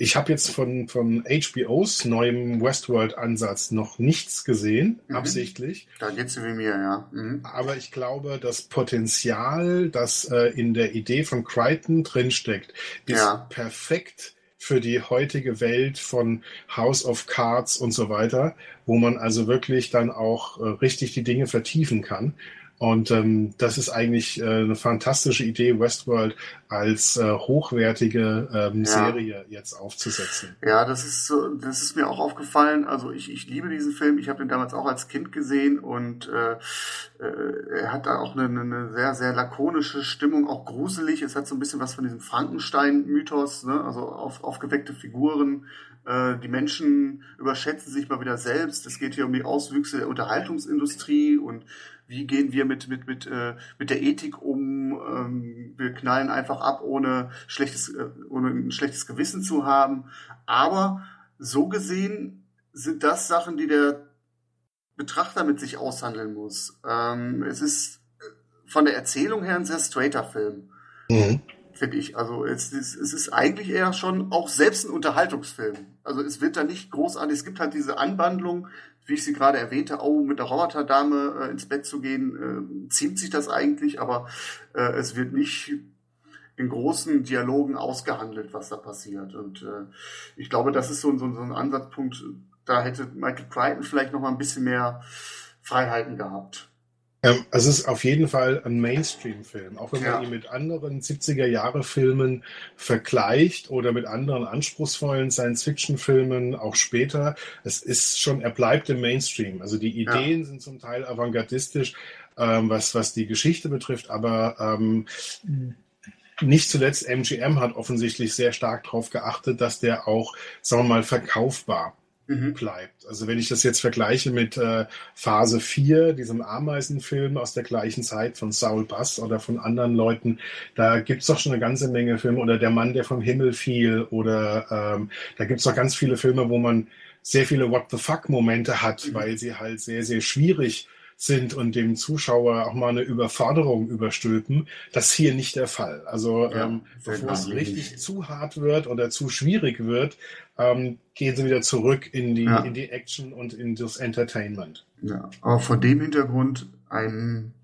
ich habe jetzt von, von HBOs neuem Westworld-Ansatz noch nichts gesehen, Mhm. absichtlich. Da geht's wie mir, ja. Mhm. Aber ich glaube, das Potenzial, das äh, in der Idee von Crichton drinsteckt, ist Ja. perfekt für die heutige Welt von House of Cards und so weiter, wo man also wirklich dann auch äh, richtig die Dinge vertiefen kann. Und ähm, das ist eigentlich äh, eine fantastische Idee, Westworld als äh, hochwertige ähm, Ja. Serie jetzt aufzusetzen. Ja, das ist so, das ist mir auch aufgefallen. Also ich, ich liebe diesen Film. Ich habe den damals auch als Kind gesehen und äh, äh, er hat da auch eine, eine sehr, sehr lakonische Stimmung, auch gruselig. Es hat so ein bisschen was von diesem Frankenstein-Mythos, ne? also auf, aufgeweckte Figuren. Äh, die Menschen überschätzen sich mal wieder selbst. Es geht hier um die Auswüchse der Unterhaltungsindustrie und wie gehen wir mit, mit, mit, äh, mit der Ethik um? Ähm, wir knallen einfach ab, ohne, schlechtes, äh, ohne ein schlechtes Gewissen zu haben. Aber so gesehen sind das Sachen, die der Betrachter mit sich aushandeln muss. Ähm, es ist von der Erzählung her ein sehr straighter Film, Mhm. finde ich. Also es ist, es ist eigentlich eher schon auch selbst ein Unterhaltungsfilm. Also es wird da nicht großartig, es gibt halt diese Anwandlung, wie ich sie gerade erwähnte, oh, mit der Roboterdame äh, ins Bett zu gehen, äh, ziemt sich das eigentlich, aber äh, es wird nicht in großen Dialogen ausgehandelt, was da passiert. Und äh, ich glaube, das ist so, so, so ein Ansatzpunkt, da hätte Michael Crichton vielleicht noch mal ein bisschen mehr Freiheiten gehabt. Ähm, also es ist auf jeden Fall ein Mainstream-Film, auch wenn Ja. man ihn mit anderen 70er-Jahre-Filmen vergleicht oder mit anderen anspruchsvollen Science-Fiction-Filmen auch später. Es ist schon, er bleibt im Mainstream. Also die Ja. Ideen sind zum Teil avantgardistisch, ähm, was, was die Geschichte betrifft, aber ähm, nicht zuletzt MGM hat offensichtlich sehr stark darauf geachtet, dass der auch, sagen wir mal, verkaufbar mhm. bleibt. Also wenn ich das jetzt vergleiche mit äh, Phase 4, diesem Ameisenfilm aus der gleichen Zeit von Saul Bass oder von anderen Leuten, da gibt's doch schon eine ganze Menge Filme oder Der Mann, der vom Himmel fiel oder ähm, da gibt's doch ganz viele Filme, wo man sehr viele What the fuck Momente hat, mhm. weil sie halt sehr, sehr schwierig sind und dem Zuschauer auch mal eine Überforderung überstülpen. Das ist hier nicht der Fall. Also ja, ähm, bevor es richtig zu hart wird oder zu schwierig wird, ähm, gehen sie wieder zurück in die, ja. in die Action und in das Entertainment. Ja, aber vor dem Hintergrund ein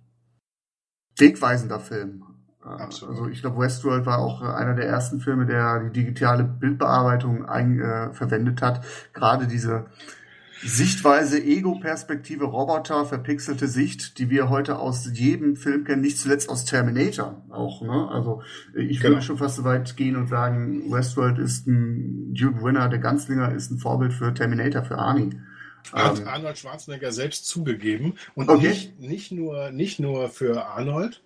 wegweisender Film. Absolut. Also ich glaube, Westworld war auch einer der ersten Filme, der die digitale Bildbearbeitung ein, äh, verwendet hat. Gerade diese Sichtweise, Ego-Perspektive, Roboter, verpixelte Sicht, die wir heute aus jedem Film kennen, nicht zuletzt aus Terminator auch. Ne? Also ich genau. würde schon fast so weit gehen und sagen, Westworld ist ein Duke Winner, der Ganzlinger ist ein Vorbild für Terminator, für Arnie. Hat ähm, Arnold Schwarzenegger selbst zugegeben. Und okay. nicht, nicht, nur, nicht nur für Arnold,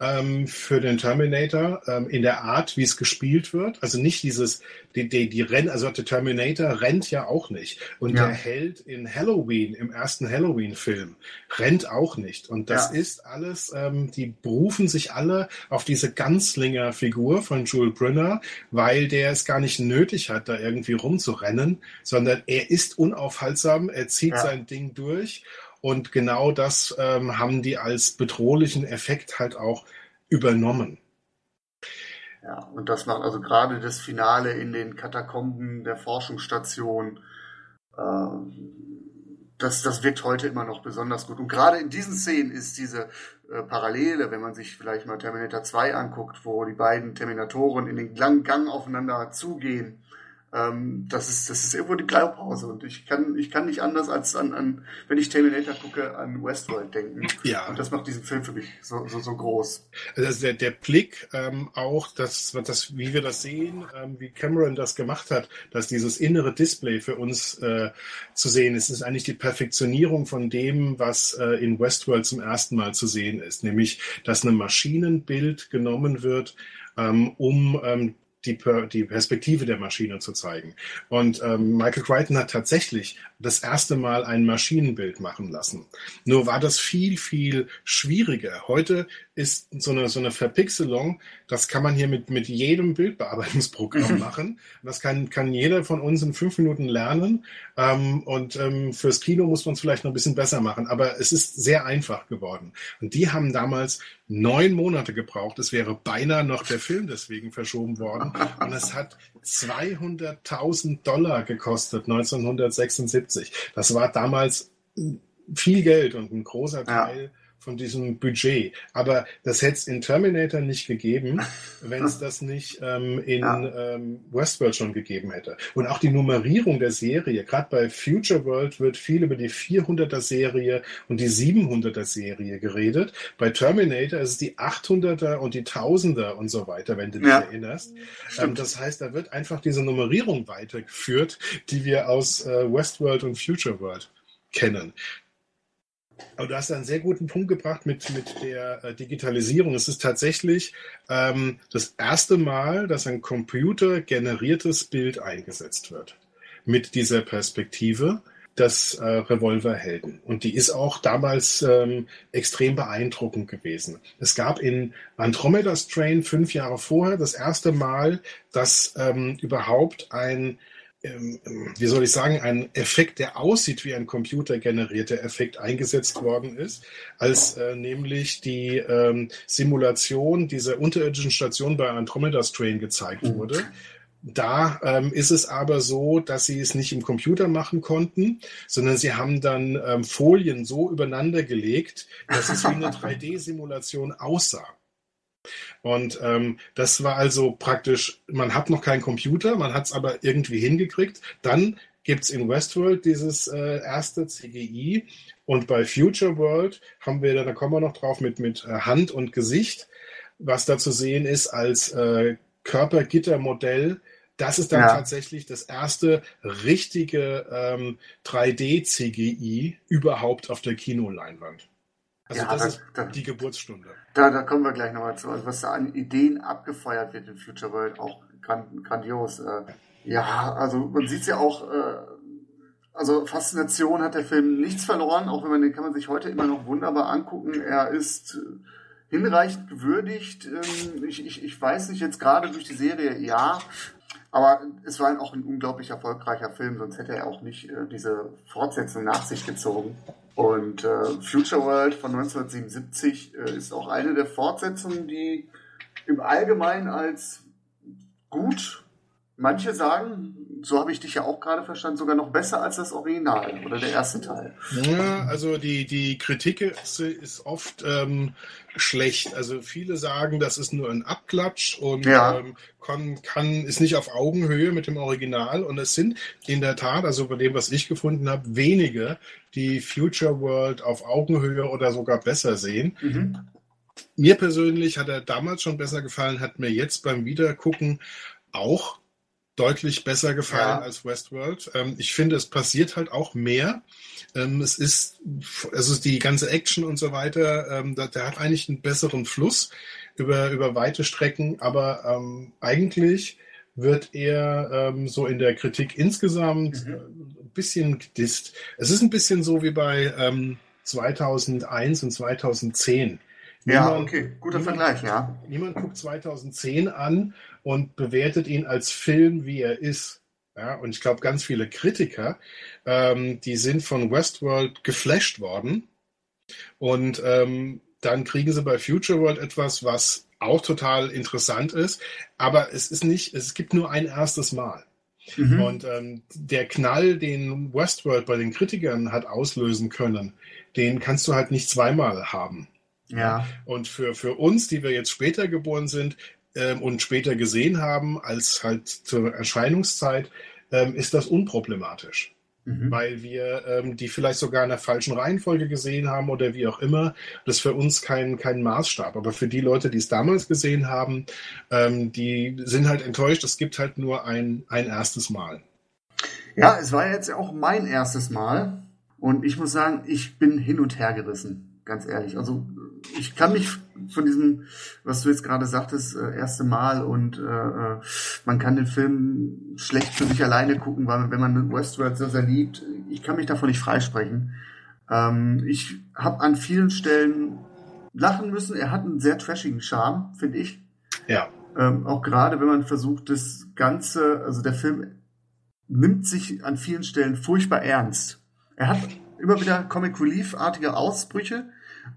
ähm, für den Terminator ähm, in der Art, wie es gespielt wird. Also nicht dieses, die, die, die Renn, also der Terminator rennt ja auch nicht. Und ja. der Held in Halloween, im ersten Halloween-Film, rennt auch nicht. Und das ja. ist alles, ähm, die berufen sich alle auf diese Ganzlinger-Figur von Jules Brynner, weil der es gar nicht nötig hat, da irgendwie rumzurennen, sondern er ist unaufhaltsam, er zieht ja. sein Ding durch und genau das ähm, haben die als bedrohlichen Effekt halt auch übernommen. Ja, und das macht also gerade das Finale in den Katakomben der Forschungsstation, äh, das, das wirkt heute immer noch besonders gut. Und gerade in diesen Szenen ist diese äh, Parallele, wenn man sich vielleicht mal Terminator 2 anguckt, wo die beiden Terminatoren in den langen Gang aufeinander zugehen ähm, das ist, das ist irgendwo die Blaupause und ich kann, ich kann nicht anders als an, an, wenn ich Terminator gucke, an Westworld denken. Ja. Und das macht diesen Film für mich so, so, so groß. Also der, der Blick ähm, auch, das, das, wie wir das sehen, ähm, wie Cameron das gemacht hat, dass dieses innere Display für uns äh, zu sehen ist, ist eigentlich die Perfektionierung von dem, was äh, in Westworld zum ersten Mal zu sehen ist, nämlich, dass ein Maschinenbild genommen wird, ähm, um die, die Perspektive der Maschine zu zeigen. Und ähm, Michael Crichton hat tatsächlich das erste Mal ein Maschinenbild machen lassen. Nur war das viel, viel schwieriger. Heute ist so eine, so eine Verpixelung, das kann man hier mit, mit jedem Bildbearbeitungsprogramm machen. Das kann, kann jeder von uns in fünf Minuten lernen. Ähm, und ähm, fürs Kino muss man es vielleicht noch ein bisschen besser machen. Aber es ist sehr einfach geworden. Und die haben damals neun Monate gebraucht. Es wäre beinahe noch der Film deswegen verschoben worden. Und es hat 200.000 Dollar gekostet, 1976. Das war damals viel Geld und ein großer Teil von diesem Budget. Aber das hätte es in Terminator nicht gegeben, <laughs> wenn es das nicht ähm, in ja. ähm, Westworld schon gegeben hätte. Und auch die Nummerierung der Serie, gerade bei Future World wird viel über die 400er Serie und die 700er Serie geredet. Bei Terminator ist es die 800er und die 1000er und so weiter, wenn du dich ja. erinnerst. Ähm, das heißt, da wird einfach diese Nummerierung weitergeführt, die wir aus äh, Westworld und Future World kennen. Aber du hast einen sehr guten Punkt gebracht mit, mit der äh, Digitalisierung. Es ist tatsächlich ähm, das erste Mal, dass ein computergeneriertes Bild eingesetzt wird. Mit dieser Perspektive des äh, Revolverhelden. Und die ist auch damals ähm, extrem beeindruckend gewesen. Es gab in Andromeda Strain fünf Jahre vorher das erste Mal, dass ähm, überhaupt ein wie soll ich sagen, ein Effekt, der aussieht wie ein computergenerierter Effekt eingesetzt worden ist, als äh, nämlich die ähm, Simulation dieser unterirdischen Station bei Andromeda Strain gezeigt mhm. wurde. Da ähm, ist es aber so, dass sie es nicht im Computer machen konnten, sondern sie haben dann ähm, Folien so übereinander gelegt, dass es wie eine <laughs> 3D-Simulation aussah. Und ähm, das war also praktisch, man hat noch keinen Computer, man hat es aber irgendwie hingekriegt. Dann gibt es in Westworld dieses äh, erste CGI und bei Future World haben wir, da kommen wir noch drauf, mit, mit äh, Hand und Gesicht, was da zu sehen ist als äh, Körpergittermodell. Das ist dann ja. tatsächlich das erste richtige ähm, 3D-CGI überhaupt auf der Kinoleinwand. Also ja, das da, ist da, die Geburtsstunde. Da, da kommen wir gleich nochmal zu. Also was da an Ideen abgefeuert wird in Future World, auch grandios. Äh, ja, also man sieht es ja auch äh, also Faszination hat der Film nichts verloren, auch wenn man den kann man sich heute immer noch wunderbar angucken. Er ist hinreichend gewürdigt. Ähm, ich, ich, ich weiß nicht, jetzt gerade durch die Serie ja, aber es war auch ein unglaublich erfolgreicher Film, sonst hätte er auch nicht äh, diese Fortsetzung nach sich gezogen. Und äh, Future World von 1977 äh, ist auch eine der Fortsetzungen, die im Allgemeinen als gut, manche sagen, so habe ich dich ja auch gerade verstanden, sogar noch besser als das Original oder der erste Teil. Ja, also die, die Kritik ist, ist oft ähm, schlecht. Also viele sagen, das ist nur ein Abklatsch und ja. ähm, kann, kann, ist nicht auf Augenhöhe mit dem Original. Und es sind in der Tat, also bei dem, was ich gefunden habe, wenige, die Future World auf Augenhöhe oder sogar besser sehen. Mhm. Mir persönlich hat er damals schon besser gefallen, hat mir jetzt beim Wiedergucken auch deutlich besser gefallen ja. als Westworld. Ähm, ich finde, es passiert halt auch mehr. Ähm, es ist, also die ganze Action und so weiter, ähm, der, der, hat eigentlich einen besseren Fluss über, über weite Strecken, aber ähm, eigentlich wird er ähm, so in der Kritik insgesamt mhm. Bisschen gedisst. Es ist ein bisschen so wie bei 2001 und 2010 ja, niemand, okay, guter niemand, Vergleich, ja. Niemand guckt 2010 an und bewertet ihn als Film, wie er ist. Ja, und ich glaube, ganz viele Kritiker, ähm, die sind von Westworld geflasht worden. Und ähm, dann kriegen sie bei Future World etwas, was auch total interessant ist. Aber es ist nicht, es gibt nur ein erstes Mal. Mhm. Und ähm, der Knall, den Westworld bei den Kritikern hat auslösen können, den kannst du halt nicht zweimal haben. Ja. Und für, für uns, die wir jetzt später geboren sind ähm, und später gesehen haben, als halt zur Erscheinungszeit, ähm, ist das unproblematisch. Mhm. Weil wir ähm, die vielleicht sogar in der falschen Reihenfolge gesehen haben oder wie auch immer. Das ist für uns kein, kein Maßstab. Aber für die Leute, die es damals gesehen haben, ähm, die sind halt enttäuscht. Es gibt halt nur ein, ein erstes Mal. Ja, es war jetzt auch mein erstes Mal. Und ich muss sagen, ich bin hin und her gerissen. Ganz ehrlich. Also ich kann mich von diesem, was du jetzt gerade sagtest, äh, erste Mal und äh, äh, man kann den Film schlecht für sich alleine gucken, weil wenn man Westworld so sehr liebt, ich kann mich davon nicht freisprechen. Ähm, ich habe an vielen Stellen lachen müssen. Er hat einen sehr trashigen Charme, finde ich. Ja. Ähm, auch gerade wenn man versucht, das Ganze, also der Film nimmt sich an vielen Stellen furchtbar ernst. Er hat immer wieder Comic Relief-artige Ausbrüche,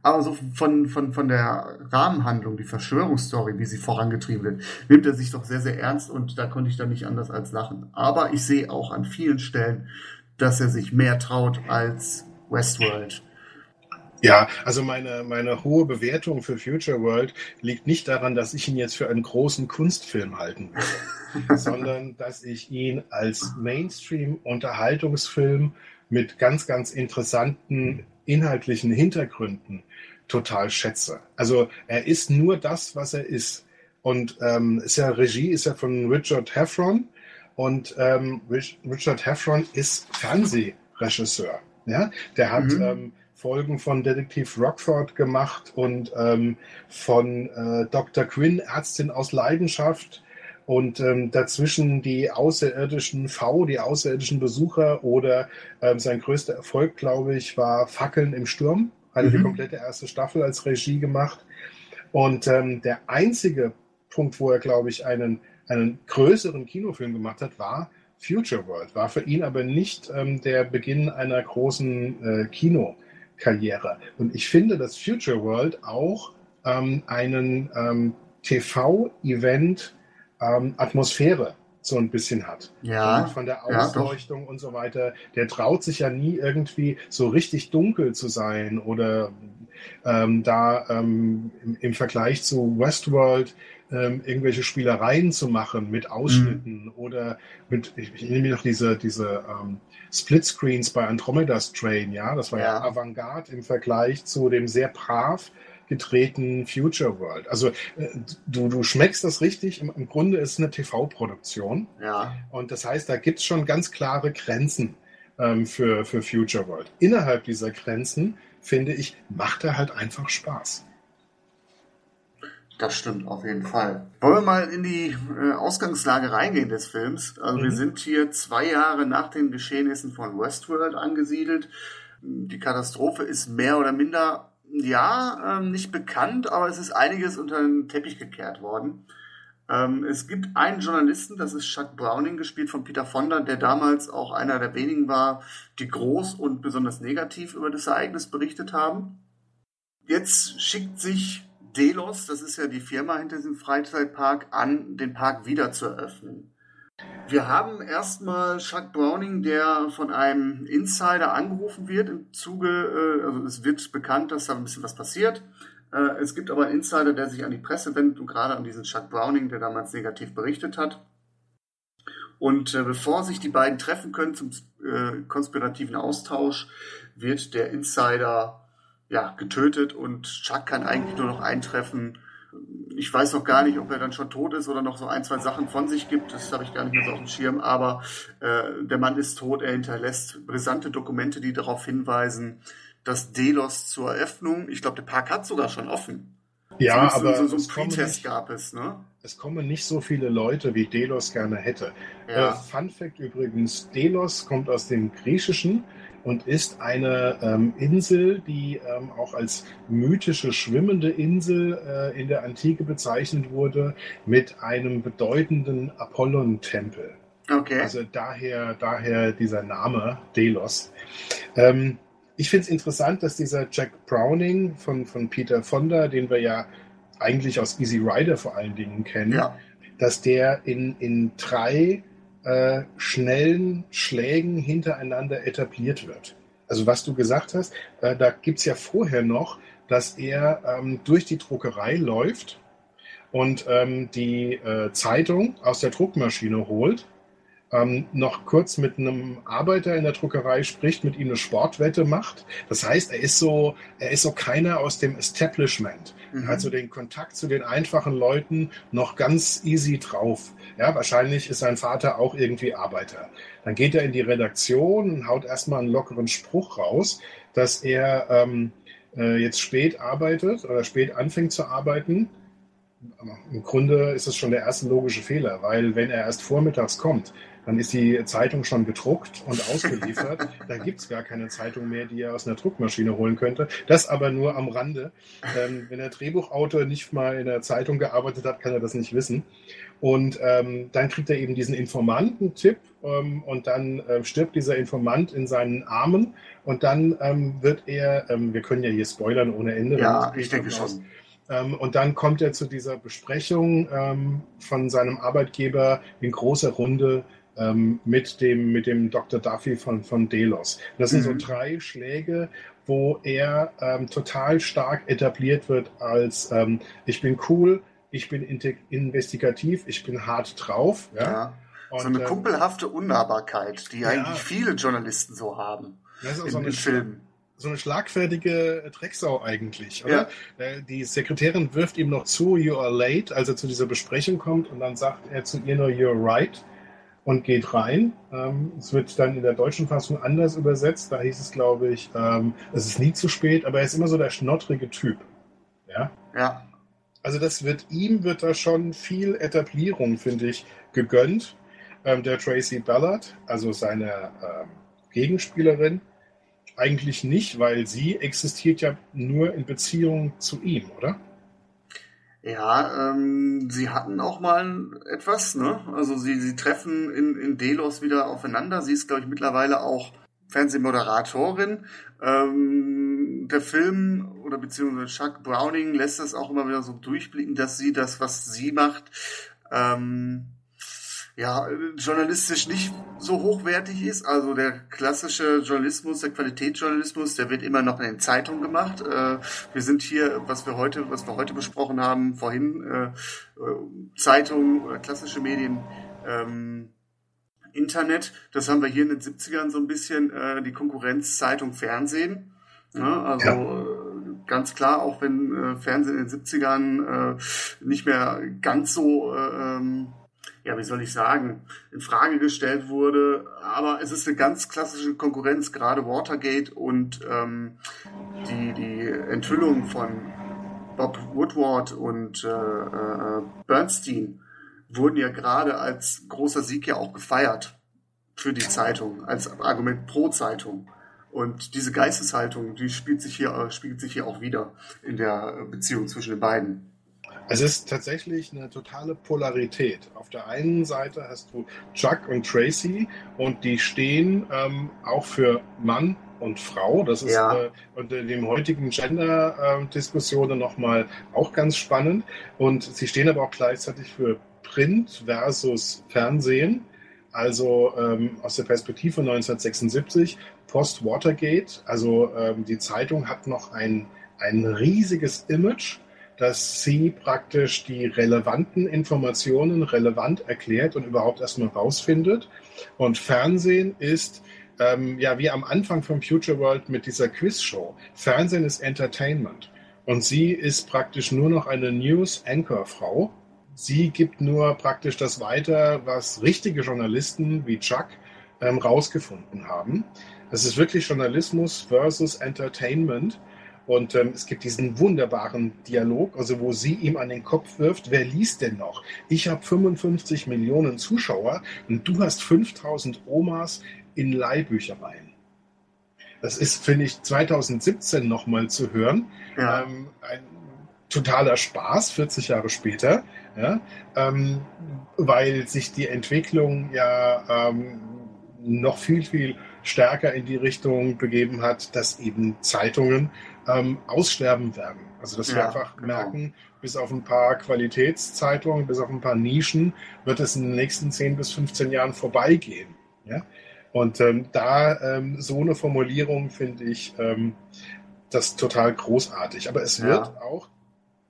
aber so von, von, von der Rahmenhandlung, die Verschwörungsstory, wie sie vorangetrieben wird, nimmt er sich doch sehr, sehr ernst und da konnte ich dann nicht anders als lachen. Aber ich sehe auch an vielen Stellen, dass er sich mehr traut als Westworld. Ja, also meine, meine hohe Bewertung für Future World liegt nicht daran, dass ich ihn jetzt für einen großen Kunstfilm halten würde, <laughs> sondern dass ich ihn als Mainstream-Unterhaltungsfilm mit ganz, ganz interessanten inhaltlichen Hintergründen total schätze. Also er ist nur das, was er ist. Und ähm, ist ja Regie ist ja von Richard Heffron und ähm, Richard Heffron ist Fernsehregisseur. Ja, der hat mhm. ähm, Folgen von Detektiv Rockford gemacht und ähm, von äh, Dr. Quinn, Ärztin aus Leidenschaft und ähm, dazwischen die außerirdischen V, die außerirdischen Besucher oder ähm, sein größter Erfolg, glaube ich, war Fackeln im Sturm. Hat mhm. die komplette erste Staffel als Regie gemacht. Und ähm, der einzige Punkt, wo er, glaube ich, einen, einen größeren Kinofilm gemacht hat, war Future World. War für ihn aber nicht ähm, der Beginn einer großen äh, Kinokarriere. Und ich finde, dass Future World auch ähm, einen ähm, TV-Event ähm, Atmosphäre so ein bisschen hat. Ja. Und von der Ausleuchtung ja, und so weiter. Der traut sich ja nie irgendwie so richtig dunkel zu sein oder ähm, da ähm, im, im, Vergleich zu Westworld ähm, irgendwelche Spielereien zu machen mit Ausschnitten mhm. oder mit, ich, ich nehme noch diese, diese ähm, Splitscreens bei Andromeda Strain, ja, das war ja, ja Avantgarde im Vergleich zu dem sehr brav getreten Future World. Also äh, du, du schmeckst das richtig. Im, Im, Grunde ist es eine TV-Produktion. Ja. Und das heißt, da gibt es schon ganz klare Grenzen ähm, für, für Future World. Innerhalb dieser Grenzen, finde ich, macht er halt einfach Spaß. Das stimmt, auf jeden Fall. Wollen wir mal in die äh, Ausgangslage reingehen des Films? Also mhm. wir sind hier zwei Jahre nach den Geschehnissen von Westworld angesiedelt. Die Katastrophe ist mehr oder minder, ja, ähm, nicht bekannt, aber es ist einiges unter den Teppich gekehrt worden. Ähm, es gibt einen Journalisten, das ist Chuck Browning, gespielt von Peter Fonda, der damals auch einer der wenigen war, die groß und besonders negativ über das Ereignis berichtet haben. Jetzt schickt sich Delos, das ist ja die Firma hinter diesem Freizeitpark, an, den Park wieder zu eröffnen. Wir haben erstmal Chuck Browning, der von einem Insider angerufen wird im Zuge, äh, also es wird bekannt, dass da ein bisschen was passiert. Äh, es gibt aber einen Insider, der sich an die Presse wendet und gerade an diesen Chuck Browning, der damals negativ berichtet hat. Und äh, bevor sich die beiden treffen können zum konspirativen Austausch, wird der Insider ja, getötet und Chuck kann eigentlich nur noch eintreffen. Ich weiß noch gar nicht, ob er dann schon tot ist oder noch so ein, zwei Sachen von sich gibt. Das habe ich gar nicht mehr so auf dem Schirm. Aber äh, der Mann ist tot. Er hinterlässt brisante Dokumente, die darauf hinweisen, dass Delos zur Eröffnung, ich glaube, der Park hat sogar schon offen. Ja, so, aber so, so, so ein Pre-Test gab es, ne? Es kommen nicht so viele Leute, wie Delos gerne hätte. Ja. Äh, Fun Fact übrigens, Delos kommt aus dem Griechischen und ist eine ähm, Insel, die ähm, auch als mythische schwimmende Insel äh, in der Antike bezeichnet wurde, mit einem bedeutenden Apollon-Tempel. Okay. Also daher, daher dieser Name Delos. Ähm, ich finde es interessant, dass dieser Jack Browning von, von Peter Fonda, den wir ja eigentlich aus Easy Rider vor allen Dingen kennen, ja. dass der in, in drei äh, schnellen Schlägen hintereinander etabliert wird. Also was du gesagt hast, äh, da gibt es ja vorher noch, dass er ähm, durch die Druckerei läuft und ähm, die äh, Zeitung aus der Druckmaschine holt ähm, noch kurz mit einem Arbeiter in der Druckerei spricht, mit ihm eine Sportwette macht. Das heißt, er ist so, er ist so keiner aus dem Establishment. Mhm. Also den Kontakt zu den einfachen Leuten noch ganz easy drauf. Ja, wahrscheinlich ist sein Vater auch irgendwie Arbeiter. Dann geht er in die Redaktion und haut erstmal einen lockeren Spruch raus, dass er ähm, äh, jetzt spät arbeitet oder spät anfängt zu arbeiten. Im Grunde ist es schon der erste logische Fehler, weil wenn er erst vormittags kommt, dann ist die Zeitung schon gedruckt und ausgeliefert. <laughs> da gibt es gar keine Zeitung mehr, die er aus einer Druckmaschine holen könnte. Das aber nur am Rande. Ähm, wenn der Drehbuchautor nicht mal in der Zeitung gearbeitet hat, kann er das nicht wissen. Und ähm, dann kriegt er eben diesen Informantentipp ähm, und dann äh, stirbt dieser Informant in seinen Armen und dann ähm, wird er, ähm, wir können ja hier spoilern ohne Ende. Ja, ich denke schon. Ähm, und dann kommt er zu dieser Besprechung ähm, von seinem Arbeitgeber in großer Runde ähm, mit, dem, mit dem Dr. Duffy von, von Delos. Das sind mhm. so drei Schläge, wo er ähm, total stark etabliert wird als ähm, ich bin cool, ich bin investigativ, ich bin hart drauf. Ja. ja. Und, so eine ähm, kumpelhafte Unnahbarkeit, die ja, eigentlich viele Journalisten so haben. Das ist in, so eine Film so eine schlagfertige Drecksau eigentlich, oder? Ja. Äh, die Sekretärin wirft ihm noch zu, you are late, als er zu dieser Besprechung kommt und dann sagt er zu ihr nur, you're right und geht rein. Ähm, es wird dann in der deutschen Fassung anders übersetzt. Da hieß es, glaube ich, ähm, es ist nie zu spät, aber er ist immer so der schnottrige Typ. Ja. Ja. Also das wird ihm wird da schon viel Etablierung, finde ich, gegönnt. Ähm, der Tracy Ballard, also seine ähm, Gegenspielerin, eigentlich nicht, weil sie existiert ja nur in Beziehung zu ihm, oder? Ja, ähm, sie hatten auch mal etwas, ne? Also sie, sie treffen in, in Delos wieder aufeinander. Sie ist, glaube ich, mittlerweile auch Fernsehmoderatorin. Ähm, der Film oder beziehungsweise Chuck Browning lässt das auch immer wieder so durchblicken, dass sie das, was sie macht, ähm, ja, journalistisch nicht so hochwertig ist. Also der klassische Journalismus, der Qualitätsjournalismus, der wird immer noch in den Zeitungen gemacht. Äh, wir sind hier, was wir heute, was wir heute besprochen haben, vorhin äh, äh Zeitungen oder klassische Medien, ähm, Internet, das haben wir hier in den 70ern so ein bisschen äh, die Konkurrenz Zeitung, Fernsehen. Ja, also ja. Ganz klar, auch wenn äh, Fernsehen in den 70ern äh, nicht mehr ganz so äh, ähm, ja, wie soll ich sagen, in Frage gestellt wurde. Aber es ist eine ganz klassische Konkurrenz, gerade Watergate und ähm, die, die Enthüllung von Bob Woodward und äh, äh, Bernstein wurden ja gerade als großer Sieg ja auch gefeiert für die Zeitung, als Argument pro Zeitung. Und diese Geisteshaltung, die spielt sich hier, spiegelt sich hier auch wieder in der Beziehung zwischen den beiden. Es ist tatsächlich eine totale Polarität. Auf der einen Seite hast du Chuck und Tracy und die stehen ähm, auch für Mann und Frau. Das ist ja. äh, unter dem heutigen Gender-Diskussionen äh, nochmal auch ganz spannend. Und sie stehen aber auch gleichzeitig für Print versus Fernsehen. Also ähm, aus der Perspektive 1976, Post-Watergate. Also ähm, die Zeitung hat noch ein, ein riesiges Image dass sie praktisch die relevanten Informationen relevant erklärt und überhaupt erstmal rausfindet. Und Fernsehen ist ähm, ja wie am Anfang vom Future World mit dieser Quizshow. Fernsehen ist Entertainment. Und sie ist praktisch nur noch eine News-Anchor-Frau. Sie gibt nur praktisch das weiter, was richtige Journalisten wie Chuck ähm, rausgefunden haben. Das ist wirklich Journalismus versus Entertainment. Und ähm, es gibt diesen wunderbaren Dialog, also wo sie ihm an den Kopf wirft, wer liest denn noch? Ich habe 55 Millionen Zuschauer und du hast 5000 Omas in Leihbüchereien. Das ist, finde ich, 2017 nochmal zu hören. Ja. Ähm, ein totaler Spaß, 40 Jahre später, ja, ähm, weil sich die Entwicklung ja ähm, noch viel, viel stärker in die Richtung begeben hat, dass eben Zeitungen ähm, aussterben werden. Also dass ja, wir einfach genau. merken, bis auf ein paar Qualitätszeitungen, bis auf ein paar Nischen, wird es in den nächsten 10 bis 15 Jahren vorbeigehen. Ja? Und ähm, da ähm, so eine Formulierung finde ich ähm, das total großartig. Aber es wird ja. auch,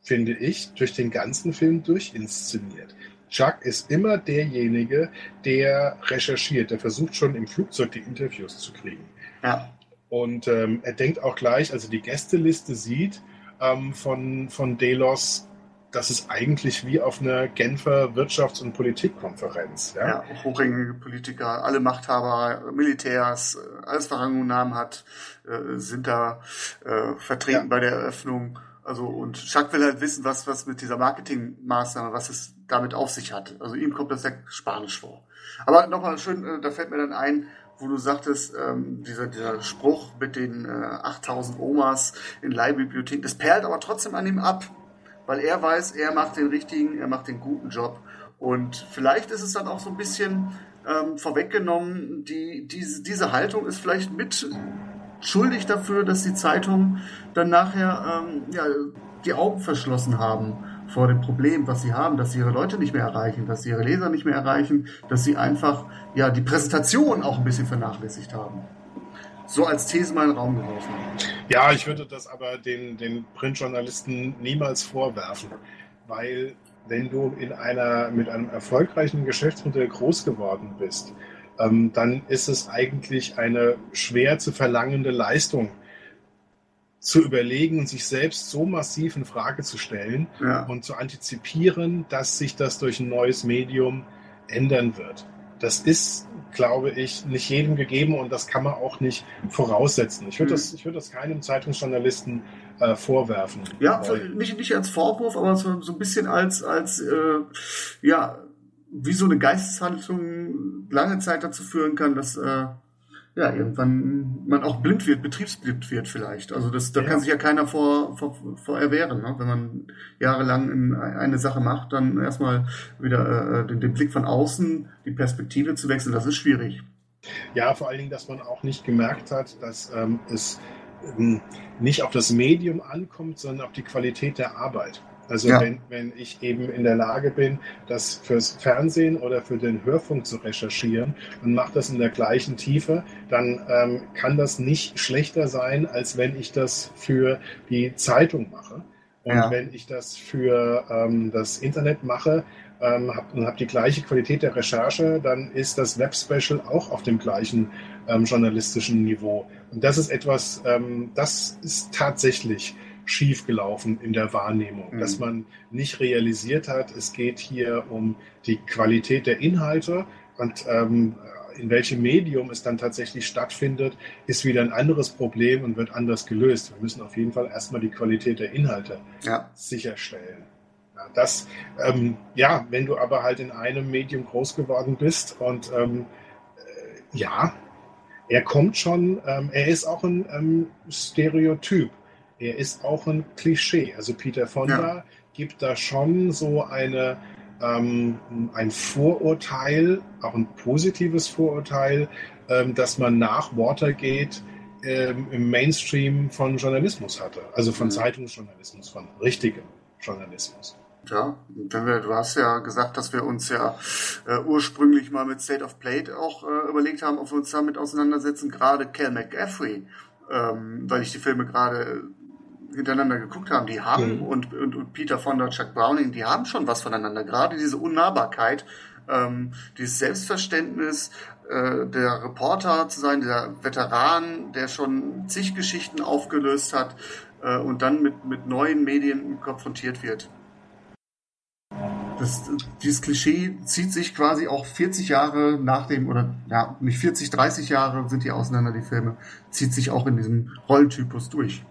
finde ich, durch den ganzen Film durchinszeniert. Chuck ist immer derjenige, der recherchiert, der versucht schon im Flugzeug die Interviews zu kriegen. Ja. Und ähm, er denkt auch gleich, also die Gästeliste sieht ähm, von, von Delos, das ist eigentlich wie auf einer Genfer Wirtschafts- und Politikkonferenz. Ja? ja, hochrangige Politiker, alle Machthaber, Militärs, äh, alles, was Rang und Namen hat, äh, sind da äh, vertreten ja. bei der Eröffnung. Also und Chuck will halt wissen, was was mit dieser Marketingmaßnahme, was es damit auf sich hat. Also ihm kommt das ja spanisch vor. Aber nochmal schön, äh, da fällt mir dann ein, wo du sagtest, ähm, dieser, dieser Spruch mit den äh, 8000 Omas in Leihbibliotheken, das perlt aber trotzdem an ihm ab, weil er weiß, er macht den richtigen, er macht den guten Job. Und vielleicht ist es dann auch so ein bisschen ähm, vorweggenommen, die, diese, diese Haltung ist vielleicht mit schuldig dafür, dass die Zeitungen dann nachher ähm, ja, die Augen verschlossen haben vor dem Problem, was sie haben, dass sie ihre Leute nicht mehr erreichen, dass sie ihre Leser nicht mehr erreichen, dass sie einfach ja die Präsentation auch ein bisschen vernachlässigt haben. So als These mal in den Raum geworfen. Ja, ich würde das aber den, den Printjournalisten niemals vorwerfen, weil wenn du in einer, mit einem erfolgreichen Geschäftsmodell groß geworden bist, ähm, dann ist es eigentlich eine schwer zu verlangende Leistung, zu überlegen und sich selbst so massiv in Frage zu stellen ja. und zu antizipieren, dass sich das durch ein neues Medium ändern wird. Das ist, glaube ich, nicht jedem gegeben und das kann man auch nicht voraussetzen. Ich würde mhm. das, ich würde das keinem Zeitungsjournalisten äh, vorwerfen. Ja, nicht, nicht als Vorwurf, aber so, so ein bisschen als, als äh, ja, wie so eine Geisteshaltung lange Zeit dazu führen kann, dass äh, ja, irgendwann man auch blind wird, betriebsblind wird vielleicht. Also das, da ja. kann sich ja keiner vor, vor, vor erwehren. Ne? Wenn man jahrelang in eine Sache macht, dann erstmal wieder äh, den, den Blick von außen, die Perspektive zu wechseln, das ist schwierig. Ja, vor allen Dingen, dass man auch nicht gemerkt hat, dass ähm, es ähm, nicht auf das Medium ankommt, sondern auf die Qualität der Arbeit. Also ja. wenn, wenn ich eben in der Lage bin, das fürs Fernsehen oder für den Hörfunk zu recherchieren und mache das in der gleichen Tiefe, dann ähm, kann das nicht schlechter sein, als wenn ich das für die Zeitung mache. Und ja. wenn ich das für ähm, das Internet mache ähm, hab, und habe die gleiche Qualität der Recherche, dann ist das Web-Special auch auf dem gleichen ähm, journalistischen Niveau. Und das ist etwas, ähm, das ist tatsächlich schiefgelaufen in der Wahrnehmung, mhm. dass man nicht realisiert hat, es geht hier um die Qualität der Inhalte und ähm, in welchem Medium es dann tatsächlich stattfindet, ist wieder ein anderes Problem und wird anders gelöst. Wir müssen auf jeden Fall erstmal die Qualität der Inhalte ja. sicherstellen. Ja, das, ähm, ja, wenn du aber halt in einem Medium groß geworden bist und ähm, äh, ja, er kommt schon, ähm, er ist auch ein ähm, Stereotyp. Er ist auch ein Klischee. Also Peter Fonda ja. gibt da schon so eine ähm, ein Vorurteil, auch ein positives Vorurteil, ähm, dass man nach Watergate ähm, im Mainstream von Journalismus hatte. Also von mhm. Zeitungsjournalismus, von richtigem Journalismus. Ja, wenn wir, du hast ja gesagt, dass wir uns ja äh, ursprünglich mal mit State of Play auch äh, überlegt haben, ob wir uns damit auseinandersetzen. Gerade Cal McGaffrey, ähm, weil ich die Filme gerade hintereinander geguckt haben, die haben, mhm. und, und, und Peter Fonda, Chuck Browning, die haben schon was voneinander. Gerade diese Unnahbarkeit, ähm, dieses Selbstverständnis, äh, der Reporter zu sein, der Veteran, der schon zig Geschichten aufgelöst hat äh, und dann mit, mit neuen Medien konfrontiert wird. Das, dieses Klischee zieht sich quasi auch 40 Jahre nach dem, oder ja, nicht 40, 30 Jahre sind die auseinander, die Filme, zieht sich auch in diesem Rollentypus durch.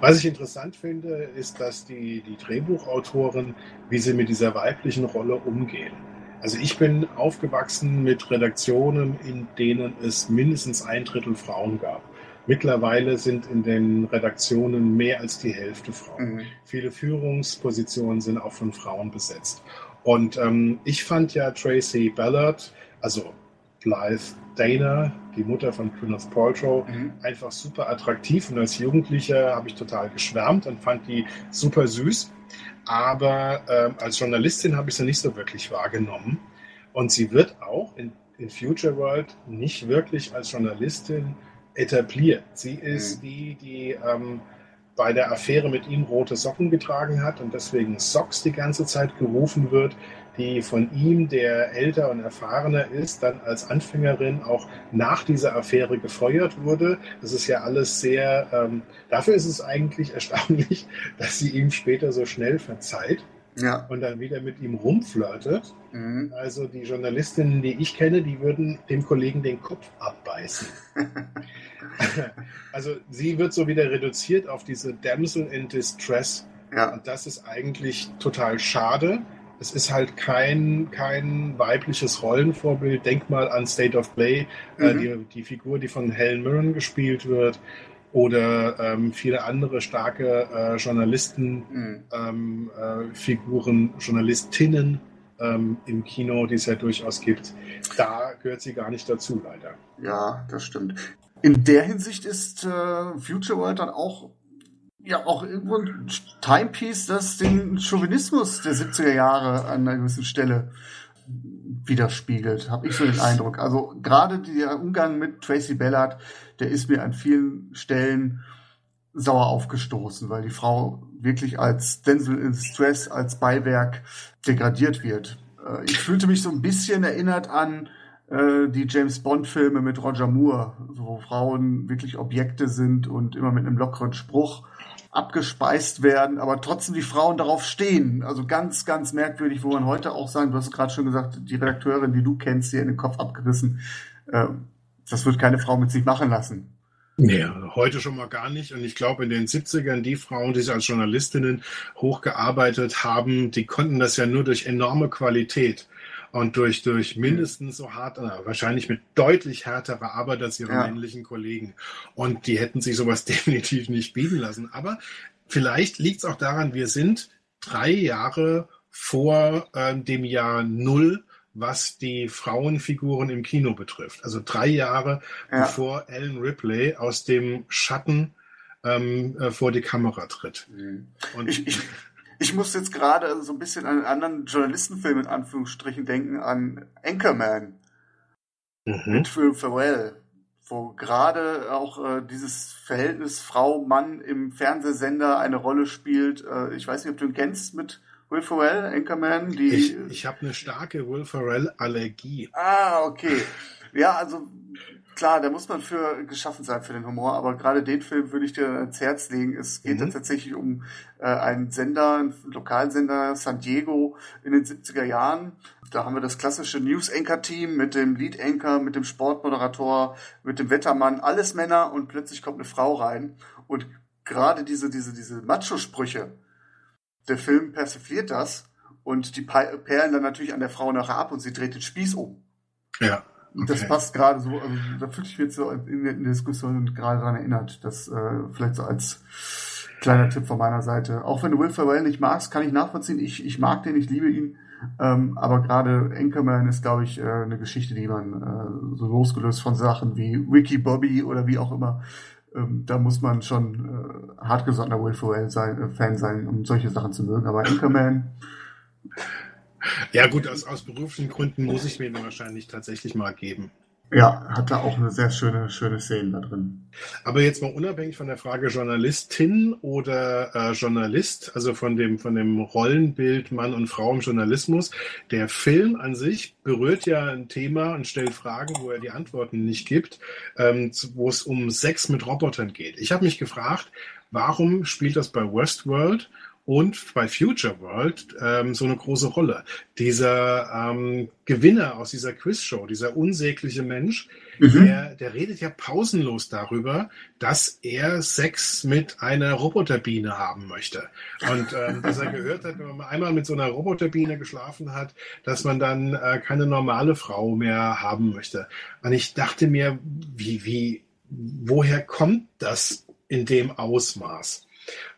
Was ich interessant finde, ist, dass die, die Drehbuchautoren, wie sie mit dieser weiblichen Rolle umgehen. Also ich bin aufgewachsen mit Redaktionen, in denen es mindestens ein Drittel Frauen gab. Mittlerweile sind in den Redaktionen mehr als die Hälfte Frauen. Mhm. Viele Führungspositionen sind auch von Frauen besetzt. Und ähm, ich fand ja Tracy Ballard, also Blythe Dana, die Mutter von Gwyneth Paltrow, mhm. einfach super attraktiv. Und als Jugendlicher habe ich total geschwärmt und fand die super süß. Aber ähm, als Journalistin habe ich sie nicht so wirklich wahrgenommen. Und sie wird auch in, in Future World nicht wirklich als Journalistin etabliert. Sie ist mhm. die, die ähm, bei der Affäre mit ihm rote Socken getragen hat und deswegen Socks die ganze Zeit gerufen wird die von ihm, der älter und erfahrener ist, dann als Anfängerin auch nach dieser Affäre gefeuert wurde. Das ist ja alles sehr, ähm, dafür ist es eigentlich <laughs> erstaunlich, dass sie ihm später so schnell verzeiht. Ja. Und dann wieder mit ihm rumflirtet. Mhm. Also die Journalistinnen, die ich kenne, die würden dem Kollegen den Kopf abbeißen. <laughs> also sie wird so wieder reduziert auf diese Damsel in Distress. Ja. Und das ist eigentlich total schade es ist halt kein, kein weibliches Rollenvorbild. Denk mal an State of Play, äh, mhm. äh, die, die Figur, die von Helen Mirren gespielt wird oder ähm, viele andere starke äh, Journalistenfiguren, mhm. ähm, äh, Journalistinnen ähm, im Kino, die es ja durchaus gibt. Da gehört sie gar nicht dazu, leider. Ja, das stimmt. In der Hinsicht ist äh, Future World dann auch ja auch irgendwo ein Timepiece, das den Chauvinismus der 70er Jahre an einer gewissen Stelle widerspiegelt, habe ich so den Eindruck. Also gerade der Umgang mit Tracy Ballard, der ist mir an vielen Stellen sauer aufgestoßen, weil die Frau wirklich als Denzel in Stress, als Beiwerk degradiert wird. Äh, ich fühlte mich so ein bisschen erinnert an äh, die James Bond-Filme mit Roger Moore, wo Frauen wirklich Objekte sind und immer mit einem lockeren Spruch abgespeist werden, aber trotzdem die Frauen darauf stehen. Also ganz, ganz merkwürdig, wo man heute auch sagen, du hast gerade schon gesagt, die Redakteurin, die du kennst, dir in den Kopf abgerissen. Äh, das wird keine Frau mit sich machen lassen. Nee, heute schon mal gar nicht. Und ich glaube, in den 70ern, die Frauen, die sich als Journalistinnen hochgearbeitet haben, die konnten das ja nur durch enorme Qualität und durch, durch mindestens so hart, wahrscheinlich mit deutlich härterer Arbeit als ihre ja. männlichen Kollegen. Und die hätten sich sowas <laughs> definitiv nicht bieten lassen. Aber vielleicht liegt es auch daran, wir sind drei Jahre vor äh, dem Jahr Null was die Frauenfiguren im Kino betrifft. Also drei Jahre ja. bevor Ellen Ripley aus dem Schatten ähm, äh, vor die Kamera tritt. Mhm. Und ich, ich, ich muss jetzt gerade so ein bisschen an einen anderen Journalistenfilm in Anführungsstrichen denken, an Anchorman mhm. mit Will Ferrell, wo gerade auch äh, dieses Verhältnis Frau-Mann im Fernsehsender eine Rolle spielt. Äh, ich weiß nicht, ob du ihn kennst mit Will Ferrell, Anchorman. Die ich ich habe eine starke Will Ferrell-Allergie. Ah, okay. Ja, also klar, da muss man für geschaffen sein für den Humor, aber gerade den Film würde ich dir ans Herz legen. Es geht mhm. tatsächlich um äh, einen Sender, einen Lokalsender San Diego in den 70er Jahren. Da haben wir das klassische News-Anchor-Team mit dem Lead-Anchor, mit dem Sportmoderator, mit dem Wettermann, alles Männer und plötzlich kommt eine Frau rein und gerade diese, diese, diese Macho-Sprüche, der Film persifliert das und die perlen dann natürlich an der Frau nachher ab und sie dreht den Spieß um. Ja. Okay. Das passt gerade so, also da fühle ich mich jetzt so in der, in der Diskussion gerade daran erinnert, dass äh, vielleicht so als kleiner Tipp von meiner Seite. Auch wenn du Will Ferrell nicht magst, kann ich nachvollziehen. Ich, ich mag den, ich liebe ihn. Ähm, aber gerade Anchorman ist, glaube ich, äh, eine Geschichte, die man äh, so losgelöst von Sachen wie Wiki Bobby oder wie auch immer, ähm, da muss man schon äh, hartgesottener Will Ferrell sein, äh, Fan sein, um solche Sachen zu mögen. Aber Anchorman ja gut, aus, aus beruflichen Gründen muss ich mir den wahrscheinlich tatsächlich mal geben. Ja, hat da auch eine sehr schöne, schöne Szene da drin. Aber jetzt mal unabhängig von der Frage Journalistin oder äh, Journalist, also von dem, von dem Rollenbild Mann und Frau im Journalismus, der Film an sich berührt ja ein Thema und stellt Fragen, wo er die Antworten nicht gibt, ähm, wo es um Sex mit Robotern geht. Ich habe mich gefragt, warum spielt das bei Westworld und bei Future World ähm, so eine große Rolle. Dieser ähm, Gewinner aus dieser Quizshow, dieser unsägliche Mensch, mhm. der, der redet ja pausenlos darüber, dass er Sex mit einer Roboterbiene haben möchte. Und ähm, dass er gehört hat, wenn man einmal mit so einer Roboterbiene geschlafen hat, dass man dann äh, keine normale Frau mehr haben möchte. Und ich dachte mir, wie, wie, woher kommt das in dem Ausmaß?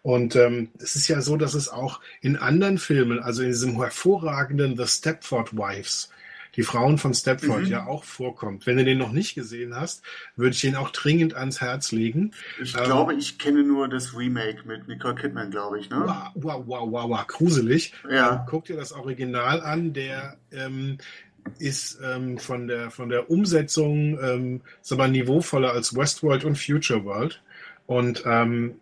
Und ähm, es ist ja so, dass es auch in anderen Filmen, also in diesem hervorragenden The Stepford Wives, die Frauen von Stepford mhm. ja auch vorkommt. Wenn du den noch nicht gesehen hast, würde ich den auch dringend ans Herz legen. Ich ähm, glaube, ich kenne nur das Remake mit Nicole Kidman, glaube ich. Ne? Wow, wow, wow, wow, wow, gruselig. Ja. Ähm, guck dir das Original an, der ähm, ist ähm, von der von der Umsetzung ähm, ist aber niveauvoller als Westworld und Future World und ähm,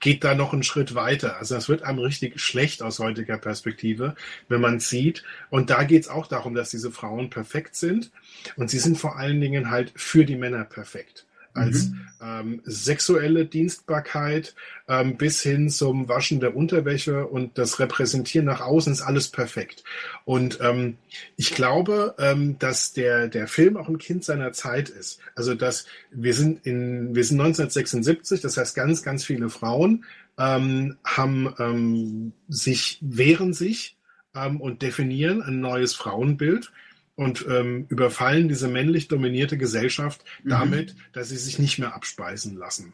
geht da noch einen Schritt weiter. Also das wird einem richtig schlecht aus heutiger Perspektive, wenn man sieht. Und da geht es auch darum, dass diese Frauen perfekt sind. Und sie sind vor allen Dingen halt für die Männer perfekt als mhm. ähm, sexuelle Dienstbarkeit ähm, bis hin zum Waschen der Unterwäsche und das Repräsentieren nach außen ist alles perfekt. Und ähm, ich glaube, ähm, dass der, der Film auch ein Kind seiner Zeit ist. Also dass wir sind in wir sind 1976, das heißt ganz, ganz viele Frauen ähm, haben ähm, sich, wehren sich ähm, und definieren ein neues Frauenbild und ähm, überfallen diese männlich dominierte Gesellschaft mhm. damit, dass sie sich nicht mehr abspeisen lassen.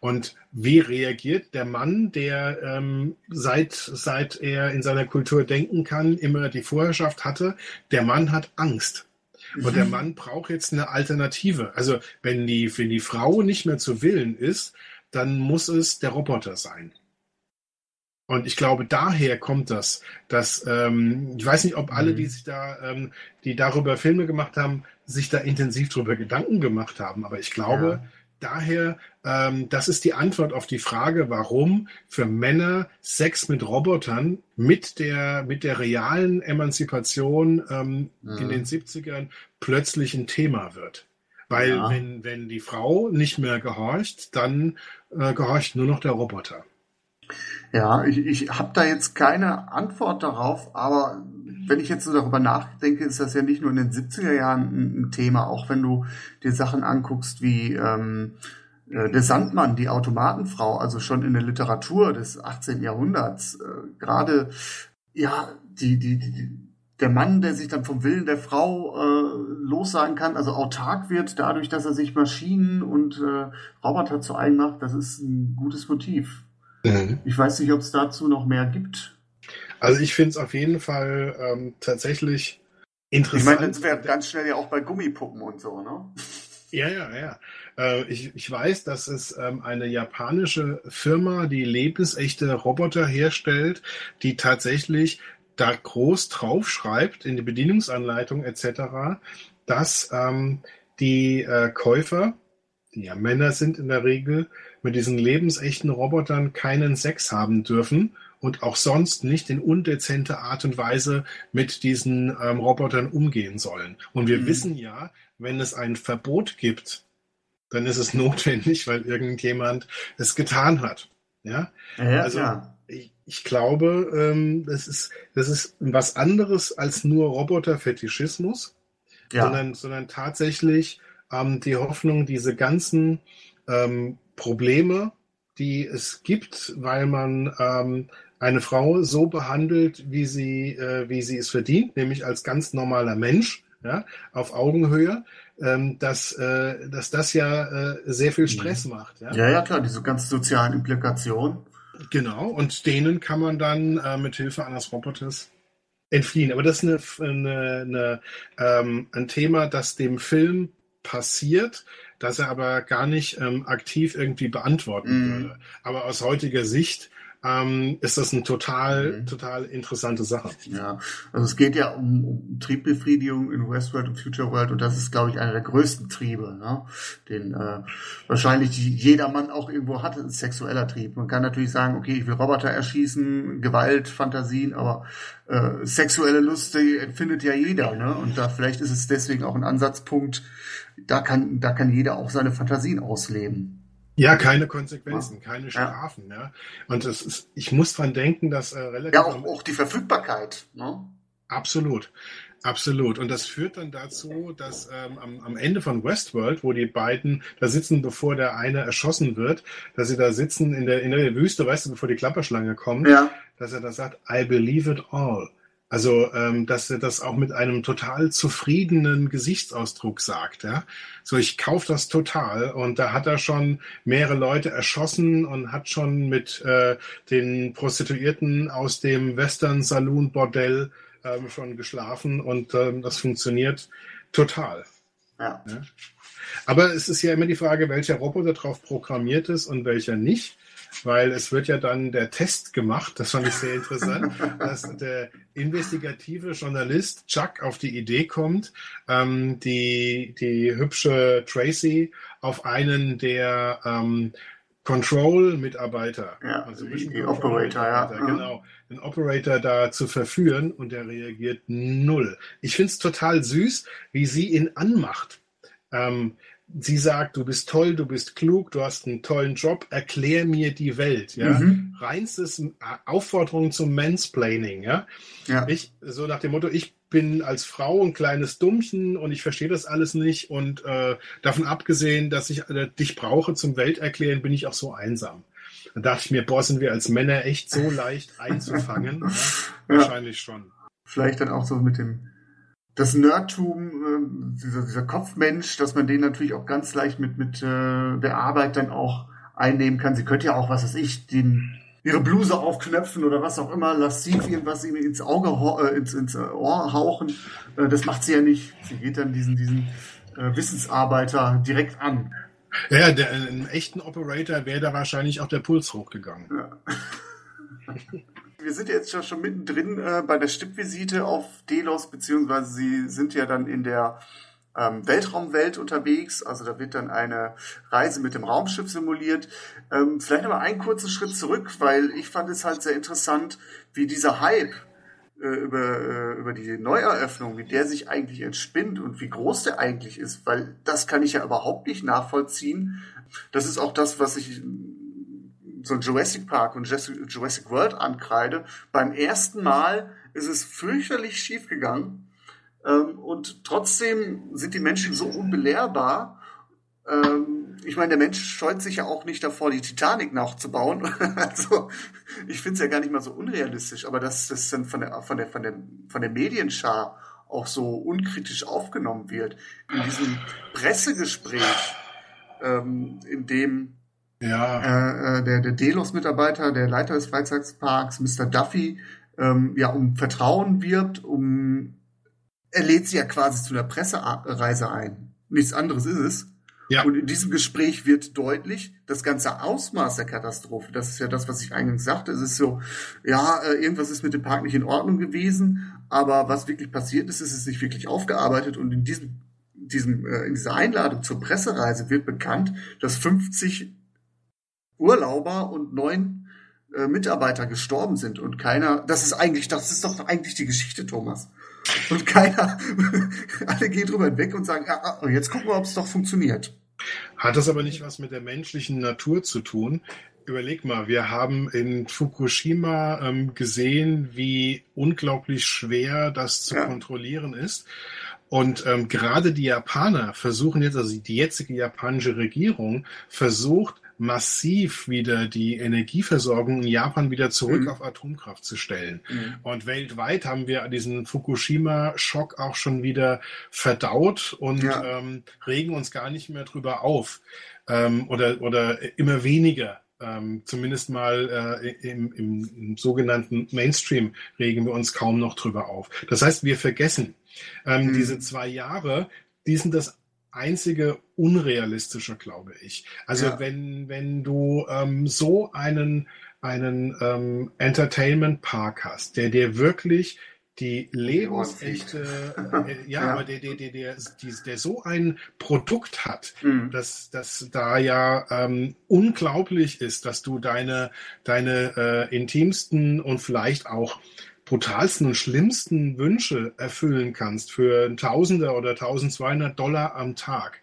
Und wie reagiert der Mann, der ähm, seit, seit er in seiner Kultur denken kann, immer die Vorherrschaft hatte? Der Mann hat Angst. Und der mhm. Mann braucht jetzt eine Alternative. Also wenn die, wenn die Frau nicht mehr zu willen ist, dann muss es der Roboter sein. Und ich glaube, daher kommt das, dass ähm, ich weiß nicht, ob alle, mhm. die sich da, ähm, die darüber Filme gemacht haben, sich da intensiv darüber Gedanken gemacht haben. Aber ich glaube, ja. daher, ähm, das ist die Antwort auf die Frage, warum für Männer Sex mit Robotern mit der mit der realen Emanzipation ähm, mhm. in den 70ern plötzlich ein Thema wird. Weil ja. wenn, wenn die Frau nicht mehr gehorcht, dann äh, gehorcht nur noch der Roboter. Ja, ich, ich habe da jetzt keine Antwort darauf, aber wenn ich jetzt so darüber nachdenke, ist das ja nicht nur in den 70er Jahren ein, Thema, auch wenn du dir Sachen anguckst wie ähm, äh, der Sandmann, die Automatenfrau, also schon in der Literatur des 18. Jahrhunderts, äh, gerade ja, die, die, die, der Mann, der sich dann vom Willen der Frau äh, lossagen kann, also autark wird, dadurch, dass er sich Maschinen und äh, Roboter zu eigen macht, das ist ein gutes Motiv. Mhm. Ich weiß nicht, ob es dazu noch mehr gibt. Also ich finde es auf jeden Fall ähm, tatsächlich interessant. Ich meine, das wäre ganz schnell ja auch bei Gummipuppen und so, ne? Ja, ja, ja. Äh, ich, ich weiß, dass es ähm, eine japanische Firma, die lebensechte Roboter herstellt, die tatsächlich da groß drauf schreibt in die Bedienungsanleitung etc., dass ähm, die äh, Käufer ja Männer sind in der Regel, mit diesen lebensechten Robotern keinen Sex haben dürfen und auch sonst nicht in undezente Art und Weise mit diesen ähm, Robotern umgehen sollen. Und wir mhm. wissen ja, wenn es ein Verbot gibt, dann ist es <laughs> notwendig, weil irgendjemand es getan hat. Ja, ja also ja. Ich, ich, glaube, ähm, das, ist, das ist was anderes als nur Roboterfetischismus, ja. sondern, sondern tatsächlich ähm, die Hoffnung, diese ganzen ähm, Probleme, die es gibt, weil man ähm, eine Frau so behandelt, wie sie, äh, wie sie es verdient, nämlich als ganz normaler Mensch, ja, auf Augenhöhe, ähm, dass, äh, dass das ja äh, sehr viel Stress mhm. macht. Ja? ja, ja, klar, diese ganz sozialen Implikationen. Genau, und denen kann man dann äh, mit Hilfe eines Roboters entfliehen. Aber das ist eine, eine, eine, ähm, ein Thema, das dem Film passiert, das er aber gar nicht ähm, aktiv irgendwie beantworten mm. würde. Aber aus heutiger Sicht ähm, ist das eine total, mhm. total interessante Sache. Ja, also es geht ja um, um Triebbefriedigung in Westworld und Future World und das ist, glaube ich, einer der größten Triebe, ne? den äh, wahrscheinlich jedermann auch irgendwo hat, ein sexueller Trieb. Man kann natürlich sagen, okay, ich will Roboter erschießen, Gewalt, Fantasien, aber äh, sexuelle Lust, empfindet ja jeder, ne? Und da vielleicht ist es deswegen auch ein Ansatzpunkt, da kann, da kann jeder auch seine Fantasien ausleben. Ja, keine Konsequenzen, keine Strafen. Ja. ja. Und das ist, ich muss dran denken, dass äh, relativ. Ja, auch, auch die Verfügbarkeit. Ne? Absolut. Absolut. Und das führt dann dazu, dass ähm, am, am Ende von Westworld, wo die beiden da sitzen, bevor der eine erschossen wird, dass sie da sitzen in der, in der Wüste, weißt du, bevor die Klapperschlange kommt, ja. dass er da sagt, I believe it all. Also, ähm, dass er das auch mit einem total zufriedenen Gesichtsausdruck sagt. Ja? So, ich kaufe das total. Und da hat er schon mehrere Leute erschossen und hat schon mit äh, den Prostituierten aus dem Western Saloon Bordell ähm, schon geschlafen. Und ähm, das funktioniert total. Ja. ja. Aber es ist ja immer die Frage, welcher Roboter darauf programmiert ist und welcher nicht weil es wird ja dann der Test gemacht, das fand ich sehr interessant, <laughs> dass der investigative Journalist Chuck auf die Idee kommt, ähm, die, die hübsche Tracy auf einen der ähm, Control-Mitarbeiter, ja, also die, die Operator, ja. Genau, den Operator da zu verführen und der reagiert null. Ich finde es total süß, wie sie ihn anmacht. Ähm, sie sagt, du bist toll, du bist klug, du hast einen tollen Job, erklär mir die Welt, ja. Mhm. Reinstes äh, Aufforderung zum Mansplaining, ja? ja. Ich, so nach dem Motto, ich bin als Frau ein kleines Dummchen und ich verstehe das alles nicht und äh, davon abgesehen, dass ich äh, dich brauche zum Welterklären, bin ich auch so einsam. Da dachte ich mir, boah, sind wir als Männer echt so leicht <laughs> einzufangen? ja? Wahrscheinlich schon. Vielleicht dann auch so mit dem das Nerdtum, äh, dieser, dieser Kopfmensch, dass man den natürlich auch ganz leicht mit, mit äh, der Arbeit dann auch einnehmen kann. Sie könnte ja auch, was weiß ich, den, ihre Bluse aufknöpfen oder was auch immer, lasziv irgendwas ihm ins Auge, äh, ins, ins Ohr hauchen. Äh, das macht sie ja nicht. Sie geht dann diesen, diesen äh, Wissensarbeiter direkt an. Ja, der, einen echten Operator wäre da wahrscheinlich auch der Puls hochgegangen. Ja. <laughs> wir sind jetzt schon, schon mittendrin äh, bei der Stippvisite auf Delos, beziehungsweise sie sind ja dann in der ähm, Weltraumwelt unterwegs. Also da wird dann eine Reise mit dem Raumschiff simuliert. Ähm, vielleicht aber einen kurzen Schritt zurück, weil ich fand es halt sehr interessant, wie dieser Hype äh, über, äh, über die Neueröffnung, wie der sich eigentlich entspinnt und wie groß der eigentlich ist, weil das kann ich ja überhaupt nicht nachvollziehen. Das ist auch das, was ich so Jurassic Park und Jurassic World ankreide. Beim ersten Mal ist es fürchterlich schief gegangen. Ähm, und trotzdem sind die Menschen so unbelehrbar. Ähm, ich meine, der Mensch scheut sich ja auch nicht davor, die Titanic nachzubauen. <laughs> also, ich finde es ja gar nicht mal so unrealistisch, aber dass das dann von der, von der, von der, von der Medienschar auch so unkritisch aufgenommen wird. In diesem Pressegespräch, ähm, in dem ja. Äh, äh, der, der Delos-Mitarbeiter, der Leiter des Freizeitparks, Mr. Duffy, ähm, ja, um Vertrauen wirbt, um er lädt sie ja quasi zu einer Pressereise ein. Nichts anderes ist es. Ja. Und in diesem Gespräch wird deutlich, das ganze Ausmaß der Katastrophe, das ist ja das, was ich eingangs sagte, es ist so, ja, äh, irgendwas ist mit dem Park nicht in Ordnung gewesen, aber was wirklich passiert ist, ist es nicht wirklich aufgearbeitet und in diesem diesem, äh, in dieser Einladung zur Pressereise wird bekannt, dass 50 Urlauber und neun äh, Mitarbeiter gestorben sind und keiner, das ist eigentlich, das ist doch eigentlich die Geschichte, Thomas. Und keiner, <laughs> alle gehen drüber hinweg und sagen, ah, ah, jetzt gucken wir, ob es doch funktioniert. Hat das aber nicht was mit der menschlichen Natur zu tun? Überleg mal, wir haben in Fukushima ähm, gesehen, wie unglaublich schwer das zu ja. kontrollieren ist. Und ähm, gerade die Japaner versuchen jetzt, also die jetzige japanische Regierung versucht massiv wieder die Energieversorgung in Japan wieder zurück mhm. auf Atomkraft zu stellen. Mhm. Und weltweit haben wir diesen Fukushima-Schock auch schon wieder verdaut und ja. ähm, regen uns gar nicht mehr drüber auf ähm, oder, oder immer weniger. Ähm, zumindest mal äh, im, im, im, sogenannten Mainstream regen wir uns kaum noch drüber auf. Das heißt, wir vergessen ähm, mhm. diese zwei Jahre, die sind das einzige unrealistische, glaube ich. Also ja. wenn, wenn du ähm, so einen, einen ähm, Entertainment Park hast, der dir wirklich die lebensechte, äh, ja, <laughs> ja, aber der, der, der, der, der, so ein Produkt hat, mhm. dass, dass da ja ähm, unglaublich ist, dass du deine, deine äh, intimsten und vielleicht auch brutalsten und schlimmsten Wünsche erfüllen kannst für Tausender oder 1200 Dollar am Tag.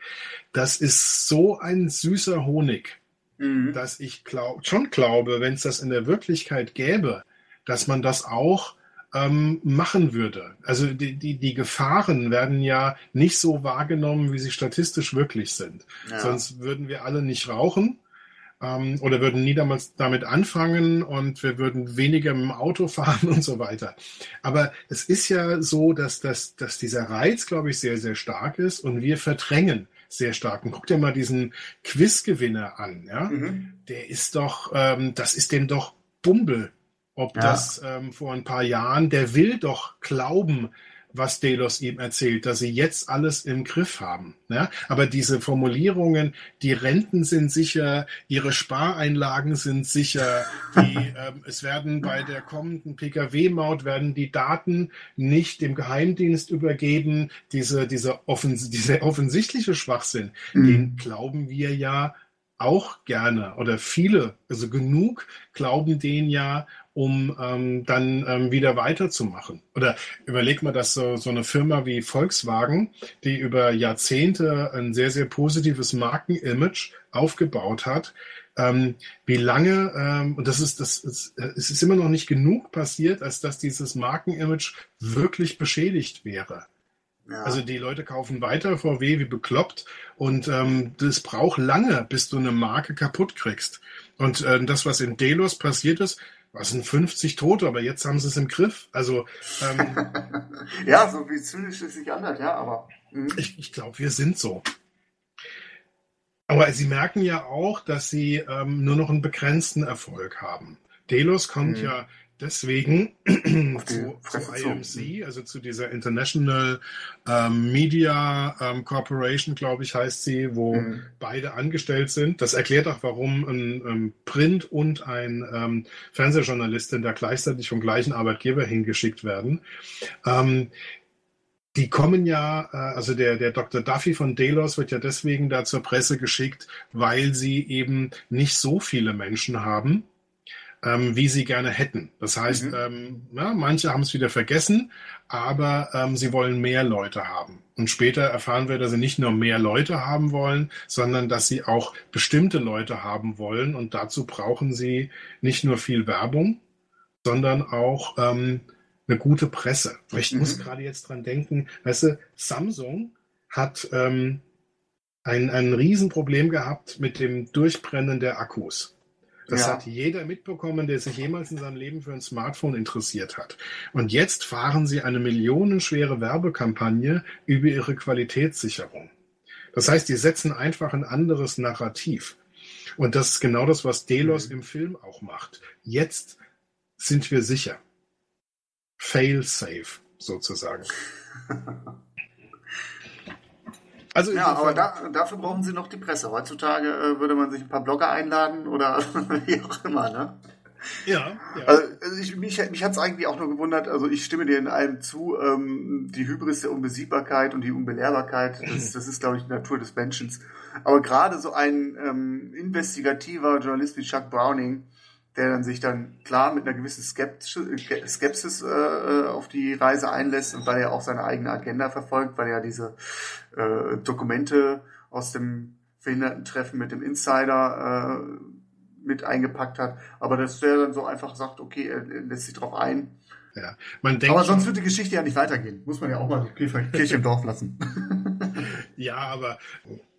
Das ist so ein süßer Honig, mhm. dass ich glaub, schon glaube, wenn es das in der Wirklichkeit gäbe, dass man das auch ähm, machen würde. Also die, die, die Gefahren werden ja nicht so wahrgenommen, wie sie statistisch wirklich sind. Ja. Sonst würden wir alle nicht rauchen ähm, oder würden nie damals damit anfangen und wir würden weniger mit dem Auto <laughs> fahren und so weiter. Aber es ist ja so, dass, dass, dass dieser Reiz, glaube ich, sehr, sehr stark ist und wir verdrängen sehr stark. Und guck dir mal diesen Quizgewinner an. Ja? Mhm. Der ist doch, ähm, das ist dem doch Bumble, ob ja. das ähm, vor ein paar Jahren, der will doch glauben, was Delos ihm erzählt, dass sie jetzt alles im Griff haben. Ja? Aber diese Formulierungen, die Renten sind sicher, ihre Spareinlagen sind sicher, die, <laughs> ähm, es werden bei der kommenden Pkw-Maut werden die Daten nicht dem Geheimdienst übergeben. Diese, diese, offens diese offensichtliche Schwachsinn, mhm. den glauben wir ja auch gerne oder viele, also genug glauben den ja um ähm, dann ähm, wieder weiterzumachen. Oder überleg mal, dass so, so eine Firma wie Volkswagen, die über Jahrzehnte ein sehr, sehr positives Markenimage aufgebaut hat, ähm, wie lange, ähm, und das ist, das ist, es ist immer noch nicht genug passiert, als dass dieses Markenimage wirklich beschädigt wäre. Ja. Also die Leute kaufen weiter VW wie bekloppt und ähm, das braucht lange, bis du eine Marke kaputt kriegst. Und äh, das, was in Delos passiert ist, was sind 50 Tote, aber jetzt haben sie es im Griff. Also ähm, <laughs> ja, so wie zynisch es sich anhört, ja, aber mh. ich, ich glaube, wir sind so. Aber sie merken ja auch, dass sie ähm, nur noch einen begrenzten Erfolg haben. Delos kommt mhm. ja deswegen <clears throat> zu, zu, IMC, also zu dieser International ähm, Media ähm, Corporation, glaube ich, heißt sie, wo mhm. beide angestellt sind. Das erklärt auch, warum ein ähm, Print- und ein ähm, Fernsehjournalistin da gleichzeitig vom gleichen Arbeitgeber hingeschickt werden. Ähm, die kommen ja, äh, also der, der Dr. Duffy von Delos wird ja deswegen da zur Presse geschickt, weil sie eben nicht so viele Menschen haben ähm, wie sie gerne hätten. Das heißt, mhm. ähm, ja, manche haben es wieder vergessen, aber ähm, sie wollen mehr Leute haben. Und später erfahren wir, dass sie nicht nur mehr Leute haben wollen, sondern dass sie auch bestimmte Leute haben wollen. Und dazu brauchen sie nicht nur viel Werbung, sondern auch ähm, eine gute Presse. Ich mhm. muss gerade jetzt dran denken, weißt du, Samsung hat ähm, ein, ein Riesenproblem gehabt mit dem Durchbrennen der Akkus. Das ja. hat jeder mitbekommen, der sich jemals in seinem Leben für ein Smartphone interessiert hat. Und jetzt fahren sie eine millionenschwere Werbekampagne über ihre Qualitätssicherung. Das heißt, die setzen einfach ein anderes Narrativ. Und das ist genau das, was Delos mhm. im Film auch macht. Jetzt sind wir sicher. Fail safe, sozusagen. <laughs> Also ja, aber da, dafür brauchen sie noch die Presse. Heutzutage äh, würde man sich ein paar Blogger einladen oder <laughs> wie auch immer, ne? Ja. ja. Also, also ich, mich mich hat es eigentlich auch nur gewundert, also ich stimme dir in allem zu, ähm, die Hybris der Unbesiegbarkeit und die Unbelehrbarkeit, das, das ist, glaube ich, die Natur des Menschen. Aber gerade so ein ähm, investigativer Journalist wie Chuck Browning, der dann sich dann klar mit einer gewissen Skepsis, Skepsis äh, auf die Reise einlässt und weil er auch seine eigene Agenda verfolgt, weil er diese äh, Dokumente aus dem Behindertentreffen mit dem Insider äh, mit eingepackt hat, aber dass der dann so einfach sagt, okay, er, er lässt sich drauf ein. Ja, man denkt aber sonst wird die Geschichte ja nicht weitergehen. Muss man ja auch mal die Kirche im Dorf lassen. <laughs> ja, aber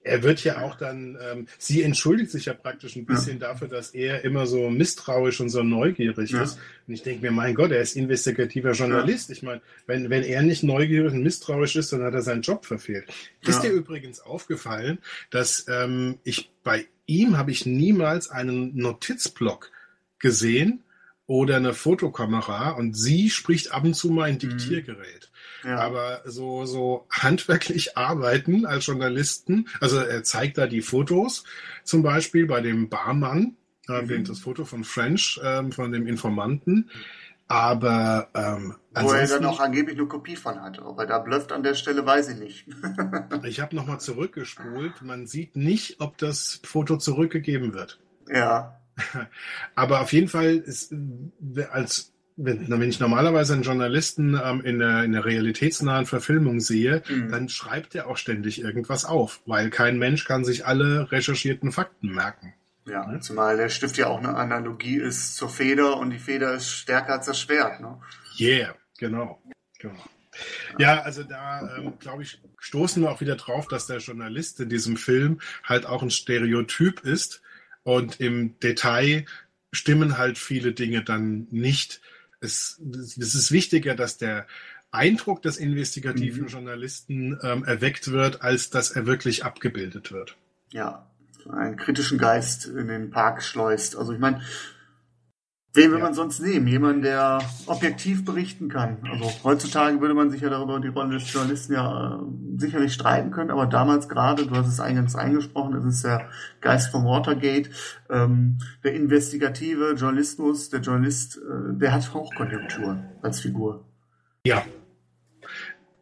er wird ja auch dann, ähm, sie entschuldigt sich ja praktisch ein bisschen ja. dafür, dass er immer so misstrauisch und so neugierig ja. ist. Und ich denke mir, mein Gott, er ist investigativer Journalist. Ja. Ich meine, wenn, wenn er nicht neugierig und misstrauisch ist, dann hat er seinen Job verfehlt. Ist dir übrigens aufgefallen, dass ähm, ich bei ihm habe ich niemals einen Notizblock gesehen oder eine Fotokamera und sie spricht ab und zu mal ein mhm. Diktiergerät. Ja. Aber so, so handwerklich arbeiten als Journalisten, also er zeigt da die Fotos, zum Beispiel bei dem Barmann, äh, mhm. das Foto von French, äh, von dem Informanten. Aber ähm, wo er dann auch angeblich eine Kopie von hat. Ob er da blufft an der Stelle, weiß ich nicht. <laughs> ich habe nochmal zurückgespult. Man sieht nicht, ob das Foto zurückgegeben wird. Ja. <laughs> Aber auf jeden Fall ist als wenn, wenn ich normalerweise einen Journalisten ähm, in, der, in der realitätsnahen Verfilmung sehe, mhm. dann schreibt er auch ständig irgendwas auf, weil kein Mensch kann sich alle recherchierten Fakten merken. Ja, ne? zumal der Stift ja auch eine Analogie ist zur Feder und die Feder ist stärker als das Schwert. Ne? Yeah, genau. genau. Ja, also da ähm, glaube ich, stoßen wir auch wieder drauf, dass der Journalist in diesem Film halt auch ein Stereotyp ist und im Detail stimmen halt viele Dinge dann nicht es, es ist wichtiger, dass der Eindruck des investigativen mhm. Journalisten ähm, erweckt wird, als dass er wirklich abgebildet wird. Ja, einen kritischen Geist in den Park schleust. Also ich meine, Wen will ja. man sonst nehmen? Jemand, der objektiv berichten kann. Also heutzutage würde man sich ja darüber die Rolle des Journalisten ja äh, sicherlich streiten können, aber damals gerade, du hast es eingangs eingesprochen, es ist der Geist vom Watergate, ähm, der investigative Journalismus, der Journalist, äh, der hat Hochkonjunktur als Figur. Ja,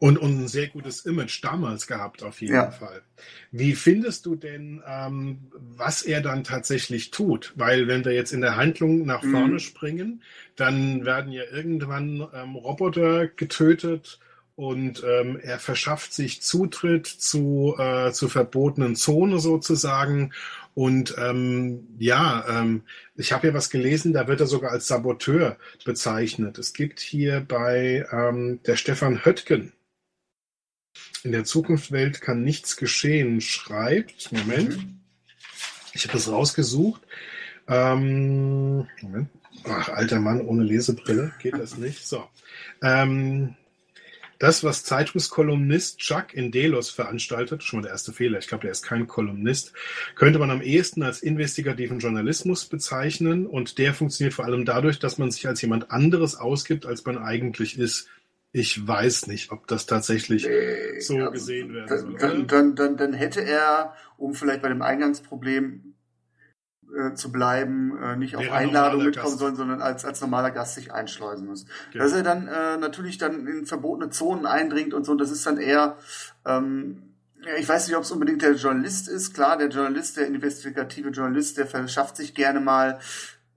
und, und ein sehr gutes Image damals gehabt, auf jeden ja. Fall. Wie findest du denn, ähm, was er dann tatsächlich tut? Weil wenn wir jetzt in der Handlung nach vorne mhm. springen, dann werden ja irgendwann ähm, Roboter getötet und ähm, er verschafft sich Zutritt zu, äh, zu verbotenen Zone sozusagen. Und ähm, ja, ähm, ich habe hier was gelesen, da wird er sogar als Saboteur bezeichnet. Es gibt hier bei ähm, der Stefan Höttgen, in der Zukunftswelt kann nichts geschehen, schreibt, Moment, ich habe das rausgesucht. Ähm, Moment. Ach, alter Mann ohne Lesebrille, geht das nicht. So. Ähm, das, was Zeitungskolumnist Chuck in Delos veranstaltet, schon mal der erste Fehler, ich glaube, der ist kein Kolumnist, könnte man am ehesten als investigativen Journalismus bezeichnen und der funktioniert vor allem dadurch, dass man sich als jemand anderes ausgibt, als man eigentlich ist. Ich weiß nicht, ob das tatsächlich nee, so also, gesehen werden soll. Dann, dann, dann, dann, hätte er, um vielleicht bei dem Eingangsproblem äh, zu bleiben, äh, nicht auf Einladung mitkommen Gast. sollen, sondern als, als normaler Gast sich einschleusen muss. Genau. Dass er dann äh, natürlich dann in verbotene Zonen eindringt und so, das ist dann eher, ähm, ich weiß nicht, ob es unbedingt der Journalist ist. Klar, der Journalist, der investigative Journalist, der verschafft sich gerne mal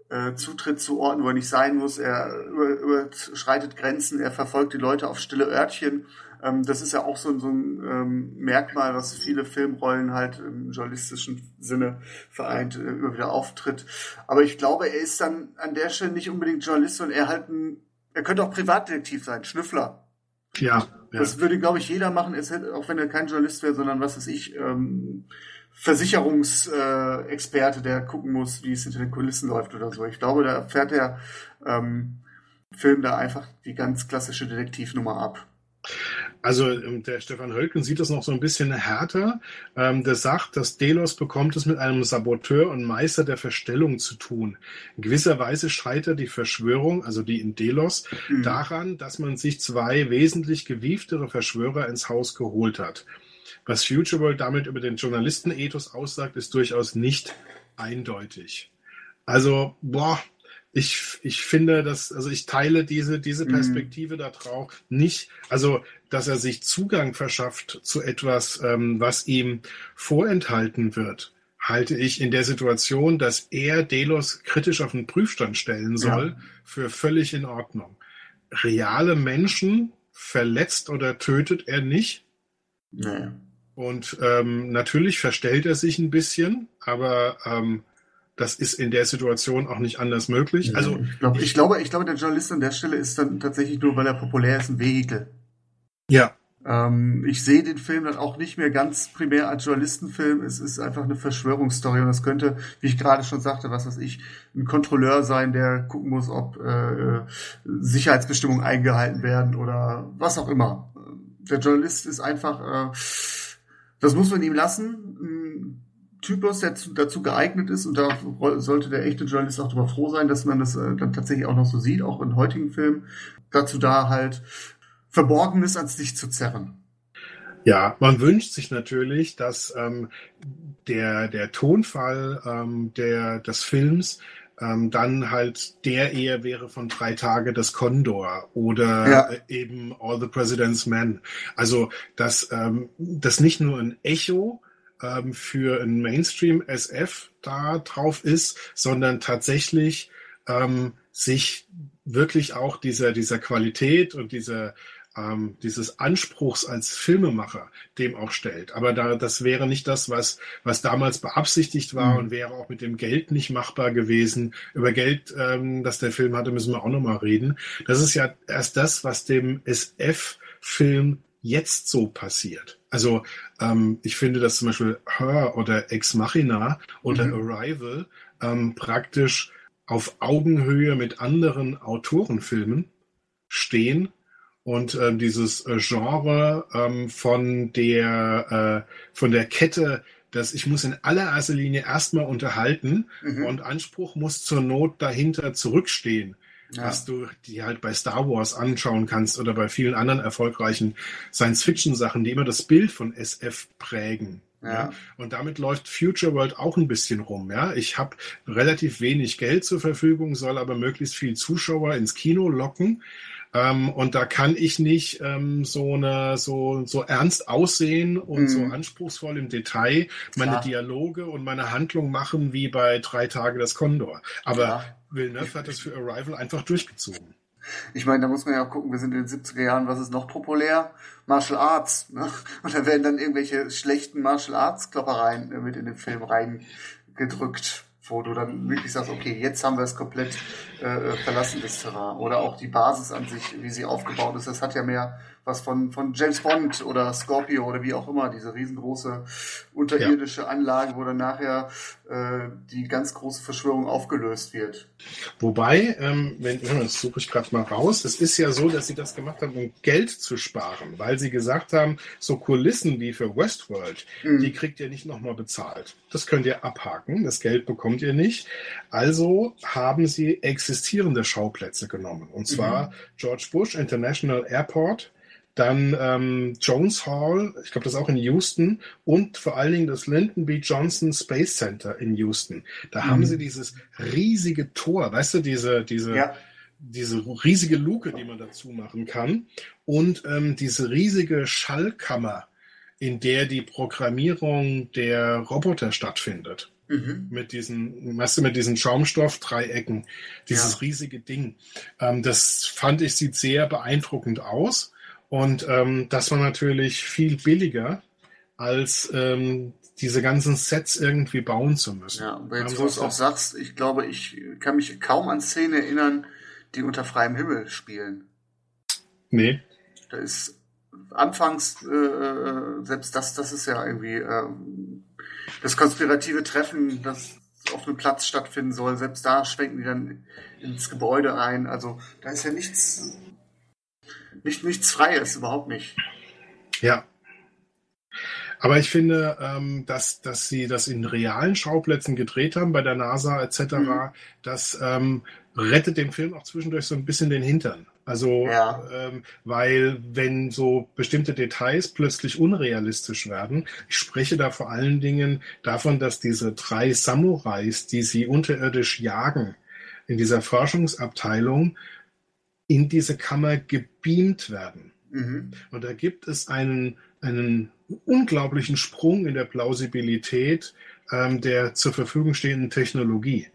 äh, Zutritt zu Orten, wo er nicht sein muss. Er überschreitet Grenzen, er verfolgt die Leute auf stille Örtchen. Ähm, das ist ja auch so, so ein ähm, Merkmal, was viele Filmrollen halt im journalistischen Sinne vereint, äh, immer wieder auftritt. Aber ich glaube, er ist dann an der Stelle nicht unbedingt Journalist, sondern er halt ein, er könnte auch Privatdetektiv sein, Schnüffler. Ja. ja. Das würde, glaube ich, jeder machen, auch wenn er kein Journalist wäre, sondern was weiß ich, ähm, Versicherungsexperte, der gucken muss, wie es hinter den Kulissen läuft oder so. Ich glaube, da fährt der ähm, Film da einfach die ganz klassische Detektivnummer ab. Also ähm, der Stefan Hölken sieht das noch so ein bisschen härter. Ähm, der sagt, dass Delos bekommt es mit einem Saboteur und Meister der Verstellung zu tun. In gewisser Weise scheitert die Verschwörung, also die in Delos, mhm. daran, dass man sich zwei wesentlich gewieftere Verschwörer ins Haus geholt hat. Was Future World damit über den Journalistenethos aussagt, ist durchaus nicht eindeutig. Also, boah, ich, ich finde, dass, also ich teile diese, diese Perspektive mhm. darauf nicht, also dass er sich Zugang verschafft zu etwas, ähm, was ihm vorenthalten wird, halte ich in der Situation, dass er Delos kritisch auf den Prüfstand stellen soll, ja. für völlig in Ordnung. Reale Menschen verletzt oder tötet er nicht. Nee. Und ähm, natürlich verstellt er sich ein bisschen, aber ähm, das ist in der Situation auch nicht anders möglich. Also ich, glaub, ich, glaube, ich glaube, der Journalist an der Stelle ist dann tatsächlich nur, weil er populär ist, ein Vehikel. Ja. Ähm, ich sehe den Film dann auch nicht mehr ganz primär als Journalistenfilm. Es ist einfach eine Verschwörungsstory und das könnte, wie ich gerade schon sagte, was weiß ich, ein Kontrolleur sein, der gucken muss, ob äh, Sicherheitsbestimmungen eingehalten werden oder was auch immer. Der Journalist ist einfach, äh, das muss man ihm lassen Typus, der dazu geeignet ist und da sollte der echte Journalist auch darüber froh sein, dass man das äh, dann tatsächlich auch noch so sieht, auch in heutigen Filmen, dazu da halt Verborgenes ans Licht zu zerren. Ja, man wünscht sich natürlich, dass ähm, der, der Tonfall ähm, der, des Films ähm, dann halt der eher wäre von drei Tage des Condor oder ja. eben All the President's Men. Also dass ähm, das nicht nur ein Echo ähm, für ein Mainstream SF da drauf ist, sondern tatsächlich ähm, sich wirklich auch dieser, dieser Qualität und dieser, ähm, dieses Anspruchs als Filmemacher dem auch stellt. Aber da, das wäre nicht das, was, was damals beabsichtigt war mhm. und wäre auch mit dem Geld nicht machbar gewesen. Über Geld, ähm, das der Film hatte, müssen wir auch nochmal reden. Das ist ja erst das, was dem SF-Film jetzt so passiert. Also ähm, ich finde, dass zum Beispiel Her oder Ex Machina oder mhm. Arrival ähm, praktisch auf Augenhöhe mit anderen Autorenfilmen stehen und ähm, dieses äh, Genre ähm, von der äh, von der Kette dass ich muss in allererster Linie erstmal unterhalten mhm. und Anspruch muss zur Not dahinter zurückstehen ja. was du dir halt bei Star Wars anschauen kannst oder bei vielen anderen erfolgreichen Science-Fiction-Sachen, die immer das Bild von SF prägen. Ja. ja. Und damit läuft Future World auch ein bisschen rum. Ja, ich habe relativ wenig Geld zur Verfügung, soll aber möglichst viel Zuschauer ins Kino locken. Ähm, und da kann ich nicht ähm, so eine so so ernst aussehen und mhm. so anspruchsvoll im Detail meine Klar. Dialoge und meine Handlung machen wie bei Drei Tage das Kondor. Aber ja. Villeneuve hat das für Arrival einfach durchgezogen. Ich meine, da muss man ja auch gucken, wir sind in den 70er Jahren, was ist noch populär? Martial Arts. Ne? Und da werden dann irgendwelche schlechten Martial Arts Kloppereien mit in den Film reingedrückt wo du dann wirklich sagst, okay, jetzt haben wir es komplett äh, verlassen, das Terrain. Oder auch die Basis an sich, wie sie aufgebaut ist, das hat ja mehr was von, von James Bond oder Scorpio oder wie auch immer, diese riesengroße unterirdische ja. Anlage, wo dann nachher äh, die ganz große Verschwörung aufgelöst wird. Wobei, ähm, wenn, das suche ich gerade mal raus, es ist ja so, dass sie das gemacht haben, um Geld zu sparen, weil sie gesagt haben, so Kulissen wie für Westworld, mhm. die kriegt ihr nicht nochmal bezahlt. Das könnt ihr abhaken, das Geld bekommt ihr nicht. Also haben sie existierende Schauplätze genommen. Und zwar mhm. George Bush International Airport, dann ähm, Jones Hall, ich glaube, das ist auch in Houston und vor allen Dingen das Lyndon B. Johnson Space Center in Houston. Da mhm. haben sie dieses riesige Tor, weißt du, diese, diese, ja. diese riesige Luke, die man dazu machen kann und ähm, diese riesige Schallkammer, in der die Programmierung der Roboter stattfindet. Mhm. Mit diesen, weißt du, mit diesen Schaumstoffdreiecken, dieses ja. riesige Ding. Ähm, das fand ich, sieht sehr beeindruckend aus. Und ähm, das war natürlich viel billiger, als ähm, diese ganzen Sets irgendwie bauen zu müssen. Ja, aber jetzt, wo du es auch sagst, ich glaube, ich kann mich kaum an Szenen erinnern, die unter freiem Himmel spielen. Nee. Da ist anfangs, äh, äh selbst das, das ist ja irgendwie äh, das konspirative Treffen, das auf einem Platz stattfinden soll, selbst da schwenken die dann ins Gebäude ein. Also da ist ja nichts nicht, nichts Freies, überhaupt nicht. Ja. Aber ich finde, ähm, dass, dass sie das in realen Schauplätzen gedreht haben, bei der NASA etc., mhm. das ähm, rettet dem Film auch zwischendurch so ein bisschen den Hintern. Also, ja. ähm, weil wenn so bestimmte Details plötzlich unrealistisch werden, ich spreche da vor allen Dingen davon, dass diese drei Samurais, die sie unterirdisch jagen, in dieser Forschungsabteilung in diese Kammer gebeamt werden. Mhm. Und da gibt es einen, einen unglaublichen Sprung in der Plausibilität ähm, der zur Verfügung stehenden Technologie.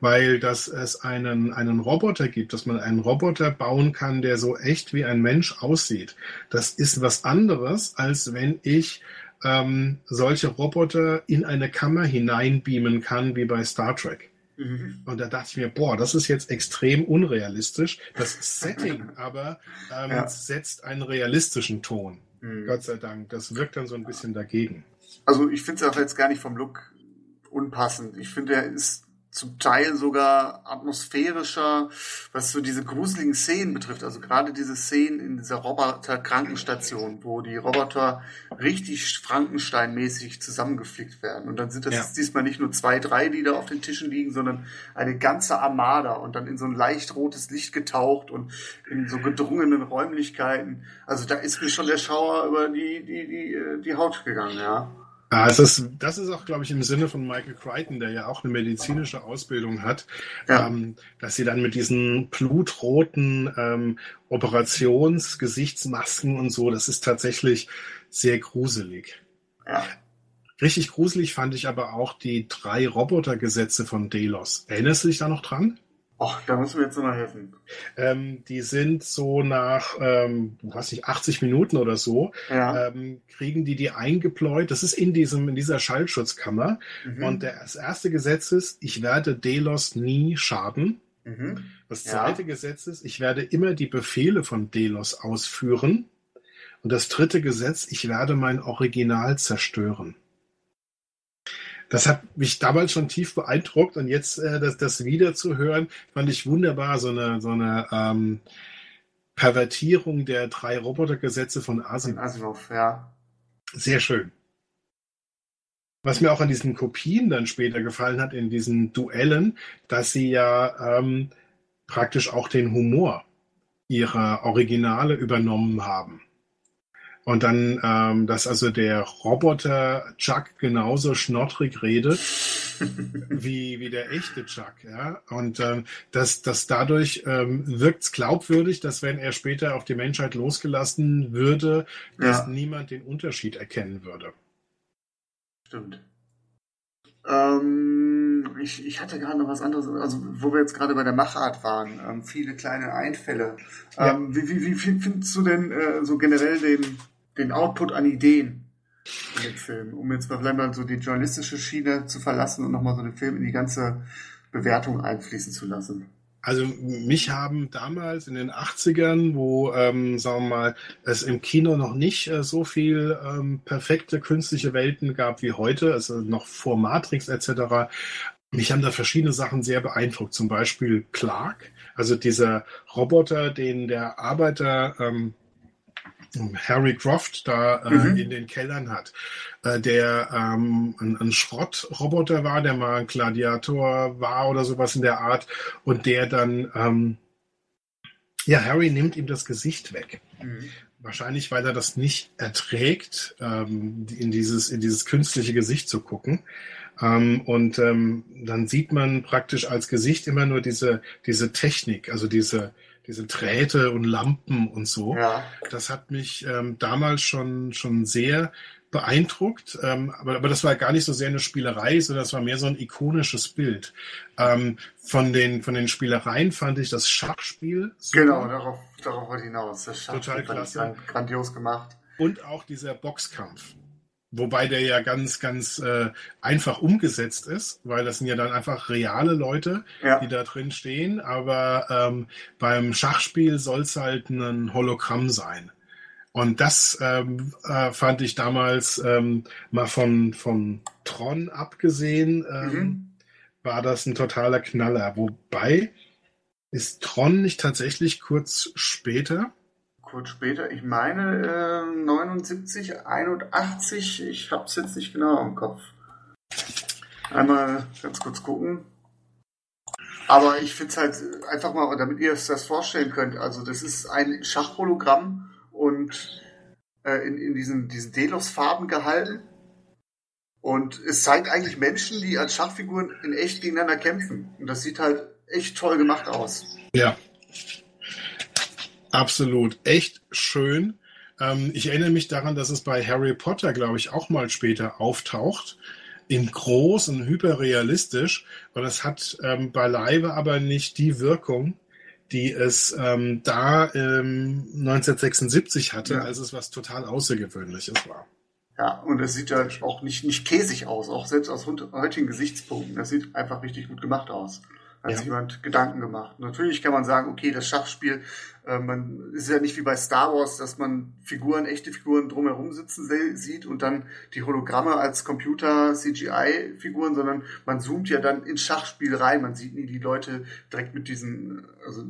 Weil dass es einen, einen Roboter gibt, dass man einen Roboter bauen kann, der so echt wie ein Mensch aussieht. Das ist was anderes, als wenn ich ähm, solche Roboter in eine Kammer hineinbeamen kann, wie bei Star Trek. Mhm. Und da dachte ich mir, boah, das ist jetzt extrem unrealistisch. Das Setting <laughs> aber ähm, ja. setzt einen realistischen Ton. Mhm. Gott sei Dank. Das wirkt dann so ein bisschen dagegen. Also ich finde es auch jetzt gar nicht vom Look unpassend. Ich finde, er ist zum Teil sogar atmosphärischer, was so diese gruseligen Szenen betrifft. Also gerade diese Szenen in dieser Roboter-Krankenstation, wo die Roboter richtig Frankenstein-mäßig zusammengeflickt werden. Und dann sind das ja. diesmal nicht nur zwei, drei, die da auf den Tischen liegen, sondern eine ganze Armada und dann in so ein leicht rotes Licht getaucht und in so gedrungenen Räumlichkeiten. Also da ist mir schon der Schauer über die, die, die, äh, die Haut gegangen, ja. Ja, es ist, das ist auch, glaube ich, im Sinne von Michael Crichton, der ja auch eine medizinische Ausbildung hat, ja. ähm, dass sie dann mit diesen blutroten ähm, Operationsgesichtsmasken und so, das ist tatsächlich sehr gruselig. Ja. Richtig gruselig fand ich aber auch die drei Robotergesetze von Delos. Erinnerst du dich da noch dran? Ach, da müssen wir jetzt nochmal helfen. Ähm, die sind so nach, ähm, weiß nicht, 80 Minuten oder so, ja. ähm, kriegen die die eingepläut. Das ist in diesem, in dieser Schallschutzkammer. Mhm. Und das erste Gesetz ist, ich werde Delos nie schaden. Mhm. Das zweite ja. Gesetz ist, ich werde immer die Befehle von Delos ausführen. Und das dritte Gesetz, ich werde mein Original zerstören das hat mich damals schon tief beeindruckt und jetzt äh, das, das wieder zu hören, fand ich wunderbar, so eine, so eine ähm, Pervertierung der drei Robotergesetze von Asimov. Asimov, ja. Sehr schön. Was mir auch an diesen Kopien dann später gefallen hat, in diesen Duellen, dass sie ja ähm, praktisch auch den Humor ihrer Originale übernommen haben. Und dann, ähm, dass also der Roboter Chuck genauso schnottrig redet <laughs> wie, wie der echte Chuck. Ja? Und ähm, dass, dass dadurch ähm, wirkt es glaubwürdig, dass wenn er später auf die Menschheit losgelassen würde, dass ja. niemand den Unterschied erkennen würde. Stimmt. Ähm, ich, ich hatte gerade noch was anderes, also wo wir jetzt gerade bei der Machart waren, ähm, viele kleine Einfälle. Ähm, ja. wie, wie, wie findest du denn äh, so generell den, den Output an Ideen in dem Film, um jetzt vielleicht mal so die journalistische Schiene zu verlassen und nochmal so den Film in die ganze Bewertung einfließen zu lassen. Also mich haben damals in den 80ern, wo, ähm, sagen wir mal, es im Kino noch nicht äh, so viel ähm, perfekte künstliche Welten gab wie heute, also noch vor Matrix etc., mich haben da verschiedene Sachen sehr beeindruckt. Zum Beispiel Clark, also dieser Roboter, den der Arbeiter ähm, Harry Croft da äh, mhm. in den Kellern hat, äh, der ähm, ein, ein Schrottroboter war, der mal ein Gladiator war oder sowas in der Art und der dann, ähm, ja, Harry nimmt ihm das Gesicht weg. Mhm. Wahrscheinlich, weil er das nicht erträgt, ähm, in, dieses, in dieses künstliche Gesicht zu gucken. Ähm, und ähm, dann sieht man praktisch als Gesicht immer nur diese, diese Technik, also diese, diese Drähte und Lampen und so. Ja. Das hat mich ähm, damals schon, schon sehr beeindruckt, ähm, aber, aber das war gar nicht so sehr eine Spielerei, sondern das war mehr so ein ikonisches Bild. Ähm, von, den, von den Spielereien fand ich das Schachspiel. Super. Genau, darauf, darauf wollte ich hinaus. Das Schachspiel Total klasse. grandios gemacht. Und auch dieser Boxkampf. Wobei der ja ganz, ganz äh, einfach umgesetzt ist, weil das sind ja dann einfach reale Leute, ja. die da drin stehen. Aber ähm, beim Schachspiel soll es halt ein Hologramm sein. Und das ähm, äh, fand ich damals ähm, mal von, von Tron abgesehen, ähm, mhm. war das ein totaler Knaller. Wobei ist Tron nicht tatsächlich kurz später? Kurz später, ich meine äh, 79, 81, ich hab's jetzt nicht genau im Kopf. Einmal ganz kurz gucken. Aber ich finde es halt einfach mal, damit ihr es das vorstellen könnt, also das ist ein Schachhologramm und äh, in, in diesen, diesen Delos-Farben gehalten. Und es zeigt eigentlich Menschen, die als Schachfiguren in echt gegeneinander kämpfen. Und das sieht halt echt toll gemacht aus. Ja. Absolut. Echt schön. Ähm, ich erinnere mich daran, dass es bei Harry Potter, glaube ich, auch mal später auftaucht. In groß und hyperrealistisch. Und es hat ähm, beileibe aber nicht die Wirkung, die es ähm, da ähm, 1976 hatte, ja. als es was total Außergewöhnliches war. Ja, und es sieht halt auch nicht, nicht käsig aus, auch selbst aus heutigen Gesichtspunkten. Das sieht einfach richtig gut gemacht aus hat ja. sich jemand Gedanken gemacht. Natürlich kann man sagen, okay, das Schachspiel, äh, man ist ja nicht wie bei Star Wars, dass man Figuren, echte Figuren drumherum sitzen sieht und dann die Hologramme als Computer CGI-Figuren, sondern man zoomt ja dann ins Schachspiel rein. Man sieht nie die Leute direkt mit diesen, also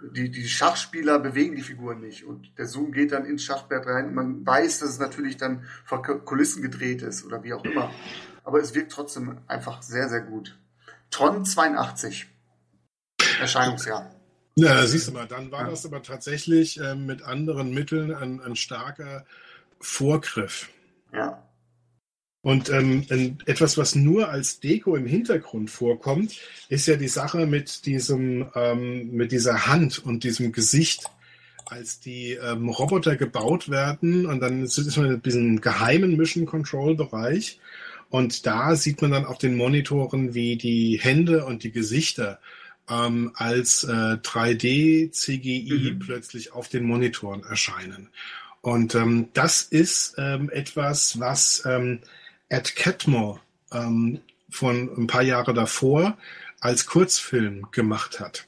die, die Schachspieler bewegen die Figuren nicht und der Zoom geht dann ins Schachbrett rein. Man weiß, dass es natürlich dann vor Kulissen gedreht ist oder wie auch immer. Aber es wirkt trotzdem einfach sehr, sehr gut. Tron 82. Erscheinungsjahr. Ja, da siehst du mal, dann war ja. das aber tatsächlich äh, mit anderen Mitteln ein, ein starker Vorgriff. Ja. Und ähm, etwas, was nur als Deko im Hintergrund vorkommt, ist ja die Sache mit diesem, ähm, mit dieser Hand und diesem Gesicht, als die ähm, Roboter gebaut werden und dann ist man in diesem geheimen Mission Control Bereich und da sieht man dann auf den Monitoren, wie die Hände und die Gesichter ähm, als äh, 3D CGI mhm. plötzlich auf den Monitoren erscheinen. Und ähm, das ist ähm, etwas, was ähm, Ed Catmull ähm, von ein paar Jahre davor als Kurzfilm gemacht hat.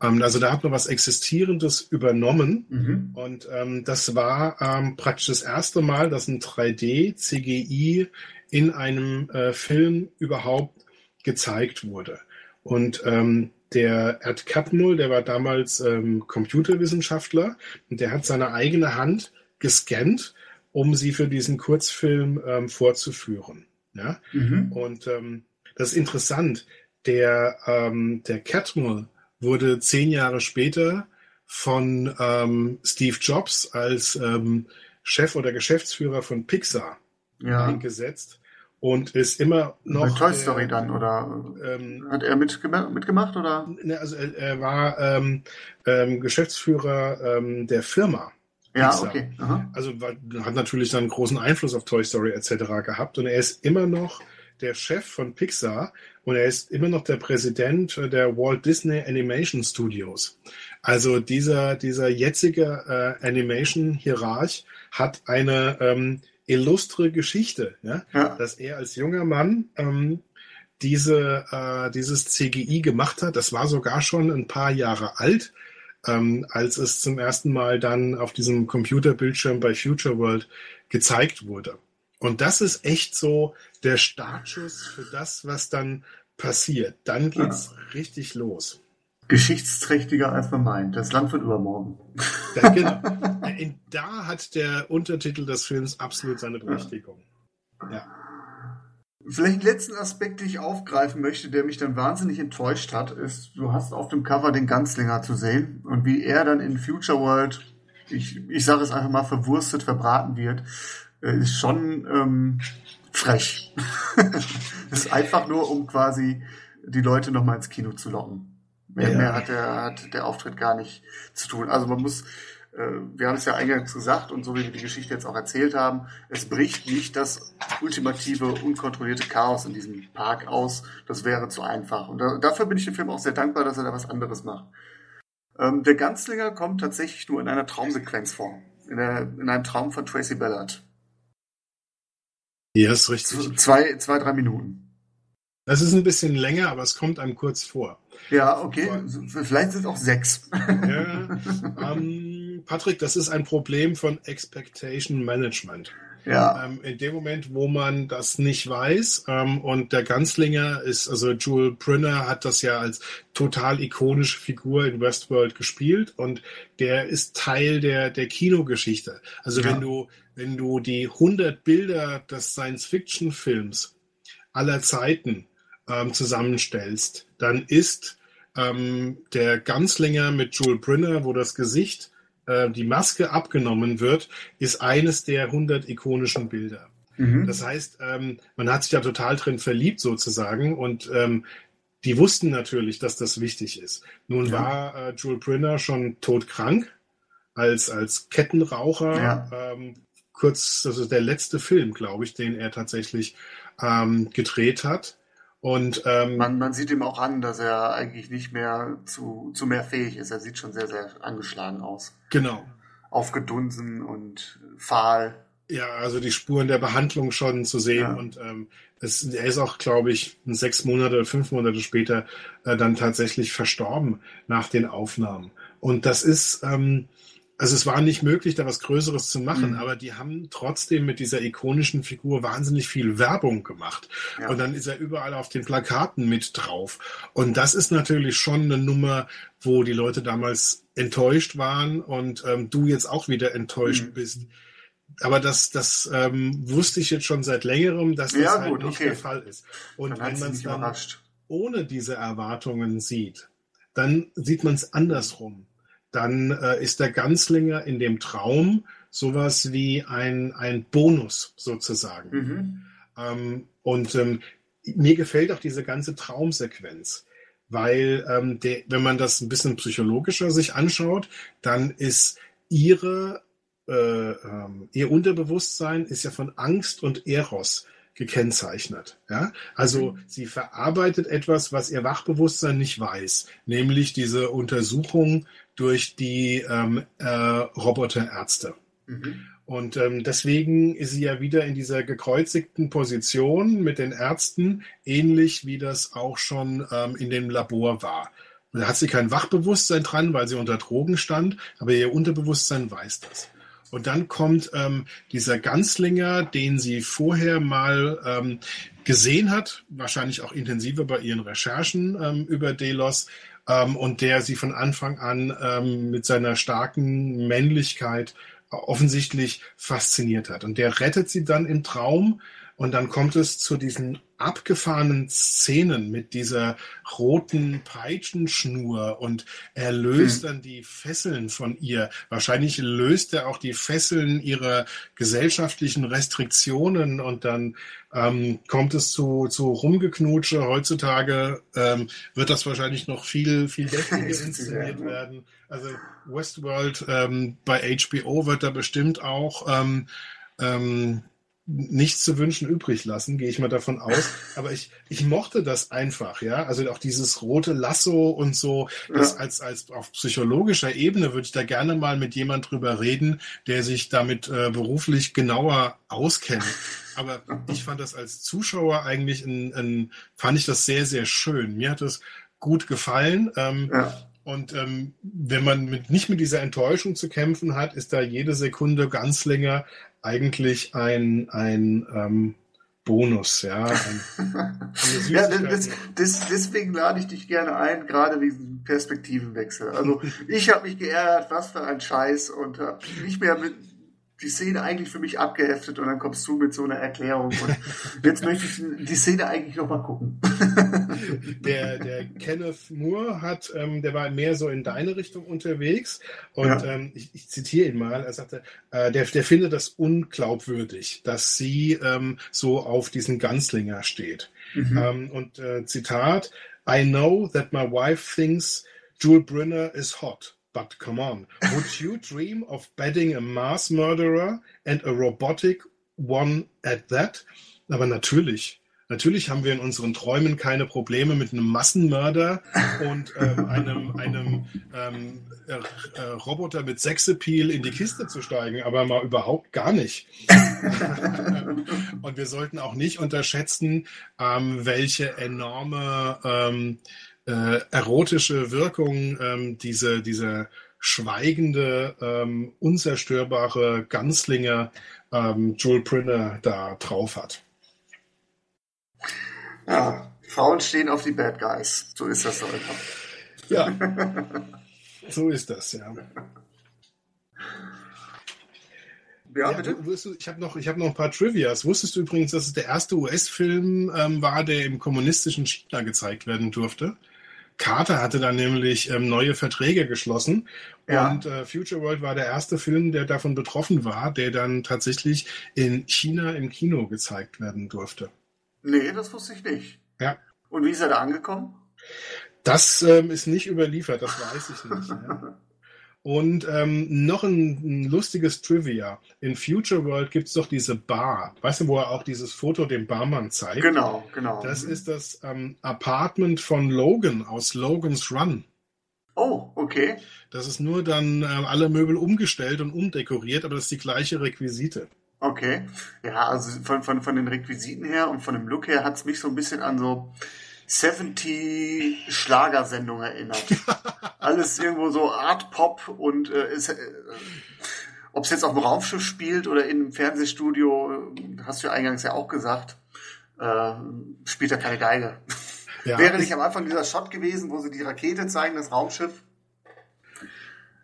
Ähm, also da hat man was Existierendes übernommen mhm. und ähm, das war ähm, praktisch das erste Mal, dass ein 3D CGI in einem äh, Film überhaupt gezeigt wurde. Und ähm, der Ed Catmull, der war damals ähm, Computerwissenschaftler und der hat seine eigene Hand gescannt, um sie für diesen Kurzfilm ähm, vorzuführen. Ja? Mhm. Und ähm, das ist interessant. Der, ähm, der Catmull wurde zehn Jahre später von ähm, Steve Jobs als ähm, Chef oder Geschäftsführer von Pixar ja. eingesetzt und ist immer noch. Bei Toy Story äh, dann oder ähm, hat er mitgemacht, mitgemacht oder? Ne, also er, er war ähm, ähm, Geschäftsführer ähm, der Firma. Ja, Pixar. okay. Aha. Also war, hat natürlich dann großen Einfluss auf Toy Story etc. gehabt und er ist immer noch der Chef von Pixar und er ist immer noch der Präsident der Walt Disney Animation Studios. Also dieser, dieser jetzige äh, Animation-Hierarch hat eine ähm, illustre Geschichte, ja? ja? dass er als junger Mann ähm, diese, äh, dieses CGI gemacht hat. Das war sogar schon ein paar Jahre alt, ähm, als es zum ersten Mal dann auf diesem Computerbildschirm bei Future World gezeigt wurde. Und das ist echt so der Startschuss für das, was dann passiert. Dann geht's ja. richtig los geschichtsträchtiger als man meint. Das Land wird übermorgen. Ja, genau. <laughs> da hat der Untertitel des Films absolut seine Berechtigung. Ja. Vielleicht einen letzten Aspekt, den ich aufgreifen möchte, der mich dann wahnsinnig enttäuscht hat, ist, du hast auf dem Cover den Ganzlinger zu sehen und wie er dann in Future World, ich, ich sage es einfach mal, verwurstet, verbraten wird, äh, ist schon ähm, frech. <laughs> ist einfach nur, um quasi die Leute nochmal ins Kino zu locken. Mehr, ja. mehr hat, der, hat der Auftritt gar nicht zu tun. Also man muss, äh, wir haben es ja eingangs gesagt und so wie wir die Geschichte jetzt auch erzählt haben, es bricht nicht das ultimative, unkontrollierte Chaos in diesem Park aus. Das wäre zu einfach. Und da, dafür bin ich dem Film auch sehr dankbar, dass er da was anderes macht. Ähm, der Ganzlinger kommt tatsächlich nur in einer Traumsequenz vor. In, der, in einem Traum von Tracy Ballard. Ja, ist richtig. Zwei, zwei, drei Minuten. Das ist ein bisschen länger, aber es kommt einem kurz vor. Ja, okay. Vielleicht sind es auch sechs. Ja, ähm, Patrick, das ist ein Problem von Expectation Management. Ja. Ähm, in dem Moment, wo man das nicht weiß ähm, und der Ganzlinger ist, also Jewel Brynner hat das ja als total ikonische Figur in Westworld gespielt und der ist Teil der, der Kinogeschichte. Also ja. wenn du, wenn du die 100 Bilder des Science-Fiction-Films aller Zeiten ähm, zusammenstellst, dann ist ähm, der Ganzlinger mit Joel Brynner, wo das Gesicht, äh, die Maske abgenommen wird, ist eines der 100 ikonischen Bilder. Mhm. Das heißt, ähm, man hat sich da total drin verliebt sozusagen und ähm, die wussten natürlich, dass das wichtig ist. Nun ja. war äh, Jules Brinner schon todkrank als, als Kettenraucher. Ja. Ähm, kurz, das ist der letzte Film, glaube ich, den er tatsächlich ähm, gedreht hat. Und ähm, man, man sieht ihm auch an, dass er eigentlich nicht mehr zu, zu mehr fähig ist. Er sieht schon sehr, sehr angeschlagen aus. Genau. Aufgedunsen und fahl. Ja, also die Spuren der Behandlung schon zu sehen. Ja. Und ähm, es, er ist auch, glaube ich, sechs Monate, fünf Monate später äh, dann tatsächlich verstorben nach den Aufnahmen. Und das ist, ähm, also es war nicht möglich, da was Größeres zu machen, mhm. aber die haben trotzdem mit dieser ikonischen Figur wahnsinnig viel Werbung gemacht. Ja. Und dann ist er überall auf den Plakaten mit drauf. Und das ist natürlich schon eine Nummer, wo die Leute damals enttäuscht waren und ähm, du jetzt auch wieder enttäuscht mhm. bist. Aber das, das ähm, wusste ich jetzt schon seit längerem, dass das ja, halt gut, nicht okay. der Fall ist. Und dann wenn man es dann ohne diese Erwartungen sieht, dann sieht man es andersrum dann äh, ist der Ganzlinger in dem Traum sowas wie ein, ein Bonus sozusagen. Mhm. Ähm, und ähm, mir gefällt auch diese ganze Traumsequenz, weil ähm, der, wenn man das ein bisschen psychologischer sich anschaut, dann ist ihre äh, ähm, ihr Unterbewusstsein ist ja von Angst und Eros gekennzeichnet. Ja? Also mhm. sie verarbeitet etwas, was ihr Wachbewusstsein nicht weiß, nämlich diese Untersuchung durch die ähm, äh, Roboterärzte. Mhm. Und ähm, deswegen ist sie ja wieder in dieser gekreuzigten Position mit den Ärzten, ähnlich wie das auch schon ähm, in dem Labor war. Da hat sie kein Wachbewusstsein dran, weil sie unter Drogen stand, aber ihr Unterbewusstsein weiß das. Und dann kommt ähm, dieser Ganzlinger, den sie vorher mal ähm, gesehen hat, wahrscheinlich auch intensiver bei ihren Recherchen ähm, über Delos, ähm, und der sie von Anfang an ähm, mit seiner starken Männlichkeit offensichtlich fasziniert hat. Und der rettet sie dann im Traum und dann kommt es zu diesen abgefahrenen Szenen mit dieser roten Peitschenschnur und er löst mhm. dann die Fesseln von ihr. Wahrscheinlich löst er auch die Fesseln ihrer gesellschaftlichen Restriktionen und dann ähm, kommt es zu, zu Rumgeknutsche. Heutzutage ähm, wird das wahrscheinlich noch viel, viel <laughs> deftiger inszeniert werden. Also Westworld ähm, bei HBO wird da bestimmt auch ähm, ähm, nichts zu wünschen übrig lassen, gehe ich mal davon aus. Aber ich, ich mochte das einfach, ja. Also auch dieses rote Lasso und so, das ja. als, als auf psychologischer Ebene würde ich da gerne mal mit jemand drüber reden, der sich damit äh, beruflich genauer auskennt. Aber ich fand das als Zuschauer eigentlich ein, ein, fand ich das sehr, sehr schön. Mir hat es gut gefallen. Ähm, ja. Und ähm, wenn man mit, nicht mit dieser Enttäuschung zu kämpfen hat, ist da jede Sekunde ganz länger eigentlich ein, ein ähm, Bonus, ja. Ein, <laughs> ja das, das, deswegen lade ich dich gerne ein, gerade diesen Perspektivenwechsel. Also ich habe mich geärgert, was für ein Scheiß und habe nicht mehr mit die Szene eigentlich für mich abgeheftet und dann kommst du mit so einer Erklärung und <laughs> jetzt möchte ich die Szene eigentlich noch mal gucken. <laughs> der, der Kenneth Moore hat, ähm, der war mehr so in deine Richtung unterwegs und ja. ähm, ich, ich, zitiere ihn mal, er sagte, äh, der, der findet das unglaubwürdig, dass sie ähm, so auf diesen Ganzlinger steht. Mhm. Ähm, und äh, Zitat, I know that my wife thinks Jewel Brynner is hot. But come on, would you dream of bedding a mass murderer and a robotic one at that? Aber natürlich. Natürlich haben wir in unseren Träumen keine Probleme mit einem Massenmörder und ähm, einem, einem ähm, äh, äh, Roboter mit Sexappeal in die Kiste zu steigen, aber mal überhaupt gar nicht. <laughs> und wir sollten auch nicht unterschätzen, ähm, welche enorme ähm, äh, erotische Wirkung ähm, diese, diese schweigende, ähm, unzerstörbare Ganzlinger ähm, Joel Prinner da drauf hat. Ja, Frauen stehen auf die Bad Guys. So ist das doch einfach. Ja, <laughs> so ist das, ja. Ja, bitte? Ja, du, ich habe noch, hab noch ein paar Trivias. Wusstest du übrigens, dass es der erste US-Film ähm, war, der im kommunistischen China gezeigt werden durfte? Carter hatte dann nämlich ähm, neue Verträge geschlossen ja. und äh, Future World war der erste Film, der davon betroffen war, der dann tatsächlich in China im Kino gezeigt werden durfte. Nee, das wusste ich nicht. Ja. Und wie ist er da angekommen? Das ähm, ist nicht überliefert, das weiß ich nicht. ja. <laughs> Und ähm, noch ein, ein, lustiges Trivia. In Future World gibt es doch diese Bar. Weißt du, wo er auch dieses Foto dem Barmann zeigt? Genau, genau. Das ist das ähm, Apartment von Logan aus Logan's Run. Oh, okay. Das ist nur dann äh, alle Möbel umgestellt und umdekoriert, aber das ist die gleiche Requisite. Okay. Ja, also von, von, von den Requisiten her und von dem Look her hat es mich so ein bisschen an so 70 Schlagersendungen erinnert. <laughs> Alles irgendwo so Art Pop und äh, äh, ob es jetzt auf dem Raumschiff spielt oder in einem Fernsehstudio, hast du ja eingangs ja auch gesagt, äh, spielt er keine Geige. Ja, Wäre nicht am Anfang dieser Shot gewesen, wo sie die Rakete zeigen, das Raumschiff.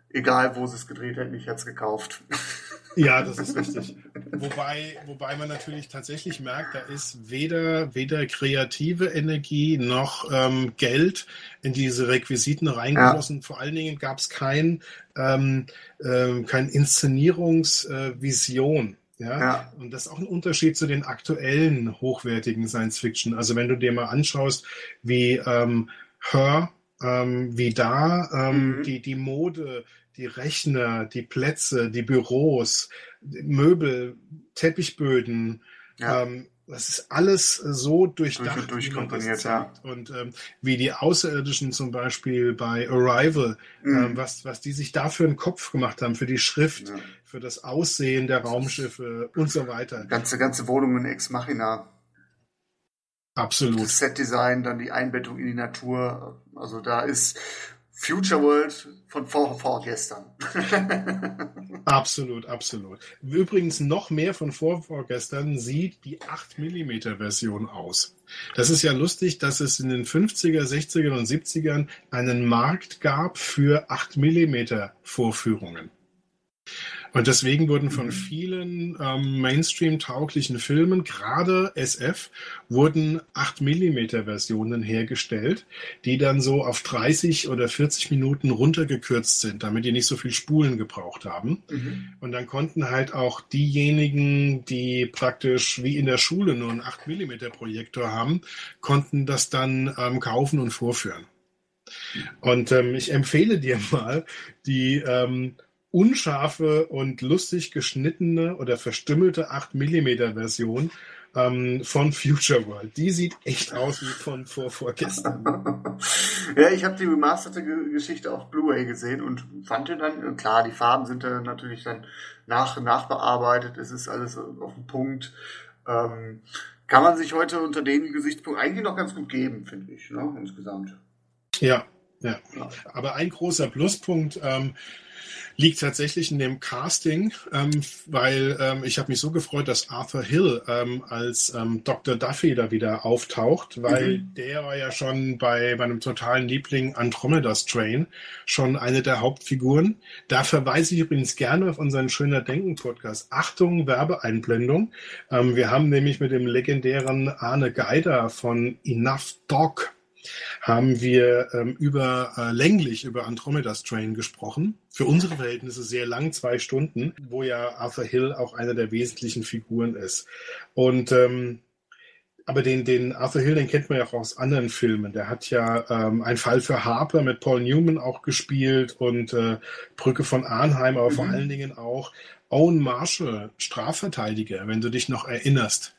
Egal, wo sie es gedreht hätten, ich hätte es gekauft. Ja, das ist richtig. wobei, wobei man natürlich tatsächlich merkt, da ist weder, weder kreative Energie noch ähm, Geld in diese Requisiten reingeflossen. Ja. Vor allen Dingen gab es kein, ähm, ähm, kein Inszenierungsvision. Äh, ja? ja? Und das ist auch ein Unterschied zu den aktuellen hochwertigen Science Fiction. Also wenn du dir mal anschaust, wie ähm, Her, ähm, wie da ähm, mhm. die, die Mode, die Rechner, die Plätze, die Büros, Möbel, Teppichböden, ja. ähm, das ist alles so durchdacht. Durch, durchkomponiert, ja. Und ähm, wie die Außerirdischen zum Beispiel bei Arrival, mhm. ähm, was, was die sich da für einen Kopf gemacht haben, für die Schrift, ja. für das Aussehen der Raumschiffe und so weiter. Ganze, ganze Wohnungen Ex Machina. Absolut. Das Setdesign, dann die Einbettung in die Natur. Also da ist Future World von vor, vorgestern. <laughs> absolut, absolut. Übrigens noch mehr von vor, vorgestern sieht die 8 mm Version aus. Das ist ja lustig, dass es in den 50er, 60er und 70ern einen Markt gab für 8 mm Vorführungen. Und deswegen wurden von mhm. vielen ähm, Mainstream-tauglichen Filmen, gerade SF, wurden 8 mm Versionen hergestellt, die dann so auf 30 oder 40 Minuten runtergekürzt sind, damit die nicht so viel Spulen gebraucht haben. Mhm. Und dann konnten halt auch diejenigen, die praktisch wie in der Schule nur einen 8 mm Projektor haben, konnten das dann ähm, kaufen und vorführen. Und ähm, ich empfehle dir <laughs> mal die ähm, unscharfe und lustig geschnittene oder verstümmelte 8 mm Version ähm, von Future World. Die sieht echt aus wie von vor vorgestern. <laughs> ja, ich habe die remasterte Geschichte auf Blu-ray gesehen und fand dann, klar, die Farben sind dann natürlich dann nach, nachbearbeitet, es ist alles auf den Punkt. Ähm, kann man sich heute unter den Gesichtspunkten eigentlich noch ganz gut geben, finde ich, ne, insgesamt. Ja, ja. Aber ein großer Pluspunkt, ähm, liegt tatsächlich in dem Casting, ähm, weil ähm, ich habe mich so gefreut, dass Arthur Hill ähm, als ähm, Dr. Duffy da wieder auftaucht, weil mhm. der war ja schon bei meinem totalen Liebling Andromeda's Train schon eine der Hauptfiguren. Da verweise ich übrigens gerne auf unseren Schöner Denken Podcast. Achtung, Werbeeinblendung. Ähm, wir haben nämlich mit dem legendären Arne Geider von Enough Dog haben wir ähm, über äh, länglich über Andromeda's Train gesprochen. Für unsere Verhältnisse sehr lang, zwei Stunden, wo ja Arthur Hill auch einer der wesentlichen Figuren ist. Und ähm, aber den, den Arthur Hill, den kennt man ja auch aus anderen Filmen. Der hat ja ähm, ein Fall für Harper mit Paul Newman auch gespielt und äh, Brücke von Arnheim, aber mhm. vor allen Dingen auch Owen Marshall, Strafverteidiger, wenn du dich noch erinnerst.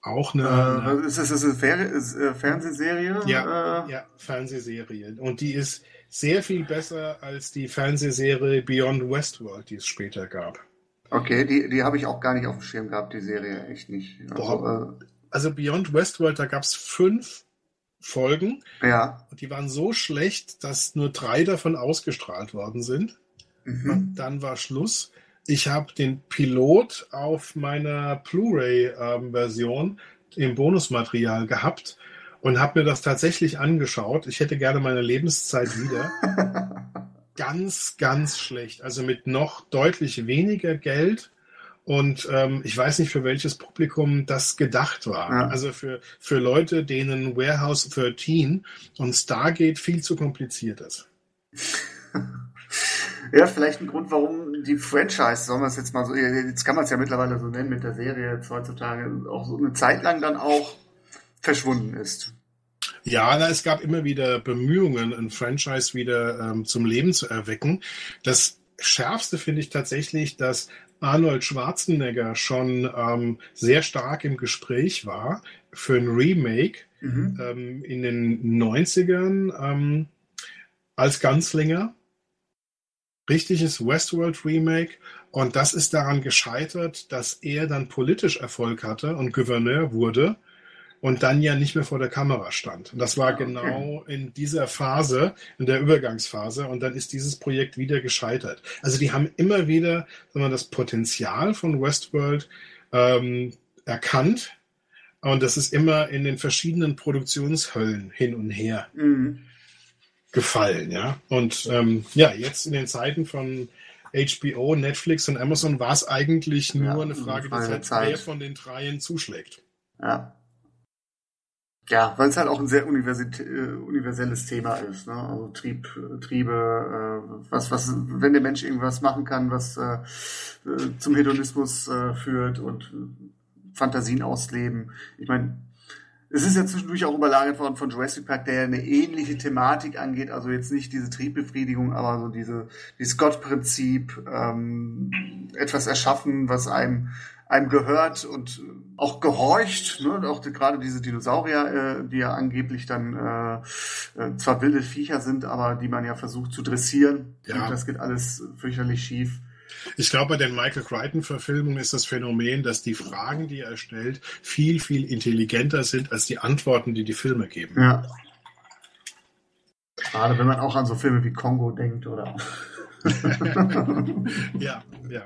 Auch eine. Äh, ist das eine Fer äh, Fernsehserie? Ja, äh, ja, Fernsehserie. Und die ist sehr viel besser als die Fernsehserie Beyond Westworld, die es später gab. Okay, die, die habe ich auch gar nicht auf dem Schirm gehabt, die Serie, echt nicht. Also, Boah, äh, also Beyond Westworld, da gab es fünf Folgen. Ja. Und die waren so schlecht, dass nur drei davon ausgestrahlt worden sind. Mhm. Und dann war Schluss. Ich habe den Pilot auf meiner Blu-ray-Version ähm, im Bonusmaterial gehabt und habe mir das tatsächlich angeschaut. Ich hätte gerne meine Lebenszeit wieder. <laughs> ganz, ganz schlecht. Also mit noch deutlich weniger Geld. Und ähm, ich weiß nicht, für welches Publikum das gedacht war. Ja. Also für, für Leute, denen Warehouse 13 und Stargate viel zu kompliziert ist. <laughs> Ja, vielleicht ein Grund, warum die Franchise, sollen wir es jetzt mal so, jetzt kann man es ja mittlerweile so nennen mit der Serie jetzt heutzutage, auch so eine Zeit lang dann auch verschwunden ist. Ja, na, es gab immer wieder Bemühungen, ein Franchise wieder ähm, zum Leben zu erwecken. Das Schärfste finde ich tatsächlich, dass Arnold Schwarzenegger schon ähm, sehr stark im Gespräch war für ein Remake mhm. ähm, in den 90ern ähm, als Ganzlinger. Richtiges Westworld Remake. Und das ist daran gescheitert, dass er dann politisch Erfolg hatte und Gouverneur wurde und dann ja nicht mehr vor der Kamera stand. Und das war ah, okay. genau in dieser Phase, in der Übergangsphase, und dann ist dieses Projekt wieder gescheitert. Also die haben immer wieder sagen wir, das Potenzial von Westworld ähm, erkannt, und das ist immer in den verschiedenen Produktionshöllen hin und her mhm. gefallen, ja. Und ähm, ja, jetzt in den Zeiten von HBO, Netflix und Amazon war es eigentlich nur ja, eine Frage der Zeit, wer von den dreien zuschlägt. Ja. Ja, weil es halt auch ein sehr äh, universelles Thema ist. Ne? Also Trieb, Triebe, äh, was, was, wenn der Mensch irgendwas machen kann, was äh, äh zum Hedonismus äh, führt und Fantasien ausleben. Ich meine, es ist ja zwischendurch auch überlagert worden von Jurassic Park, der ja eine ähnliche Thematik angeht. Also jetzt nicht diese Triebbefriedigung, aber so diese, dieses Gottprinzip, ähm, etwas erschaffen, was einem einem gehört und auch gehorcht, ne? Und auch gerade diese Dinosaurier, äh, die ja angeblich dann äh, äh, zwar wilde Viecher sind, aber die man ja versucht zu dressieren. Ja. Das geht alles fürchterlich schief. Ich glaube, bei den Michael Crichton-Verfilmungen ist das Phänomen, dass die Fragen, die er stellt, viel, viel intelligenter sind als die Antworten, die die Filme geben. Ja. Gerade wenn man auch an so Filme wie Kongo denkt, oder? <laughs> ja, ja.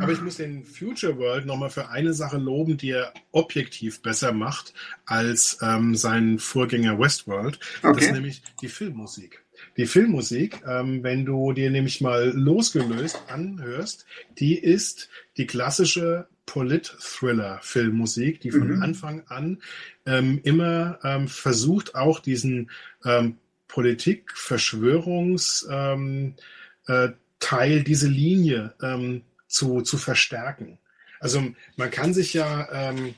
Aber ich muss den Future World nochmal für eine Sache loben, die er objektiv besser macht als ähm, sein Vorgänger Westworld. Okay. Das ist nämlich die Filmmusik. Die Filmmusik, ähm, wenn du dir nämlich mal losgelöst anhörst, die ist die klassische Polit-Thriller-Filmmusik, die von mhm. Anfang an ähm, immer ähm, versucht, auch diesen ähm, Politik-Verschwörungs- ähm, äh, Teil, diese Linie ähm, zu, zu verstärken. Also man kann sich ja, ähm,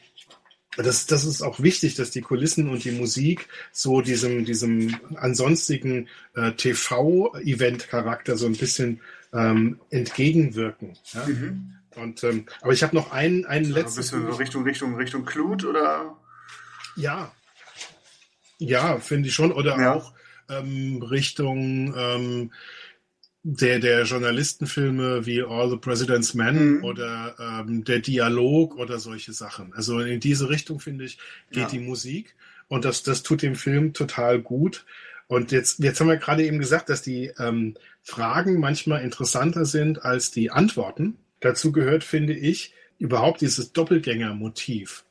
das, das ist auch wichtig, dass die Kulissen und die Musik so diesem, diesem ansonstigen äh, TV-Event-Charakter so ein bisschen ähm, entgegenwirken. Ja? Mhm. Und, ähm, aber ich habe noch einen, einen letzten. Ein bisschen so Richtung, Richtung, Richtung Clut oder? Ja. Ja, finde ich schon. Oder ja. auch ähm, Richtung ähm, der, der Journalistenfilme wie All the President's Men mhm. oder ähm, der Dialog oder solche Sachen. Also in diese Richtung, finde ich, geht ja. die Musik. Und das, das tut dem Film total gut. Und jetzt, jetzt haben wir gerade eben gesagt, dass die ähm, Fragen manchmal interessanter sind als die Antworten. Dazu gehört, finde ich, überhaupt dieses Doppelgängermotiv.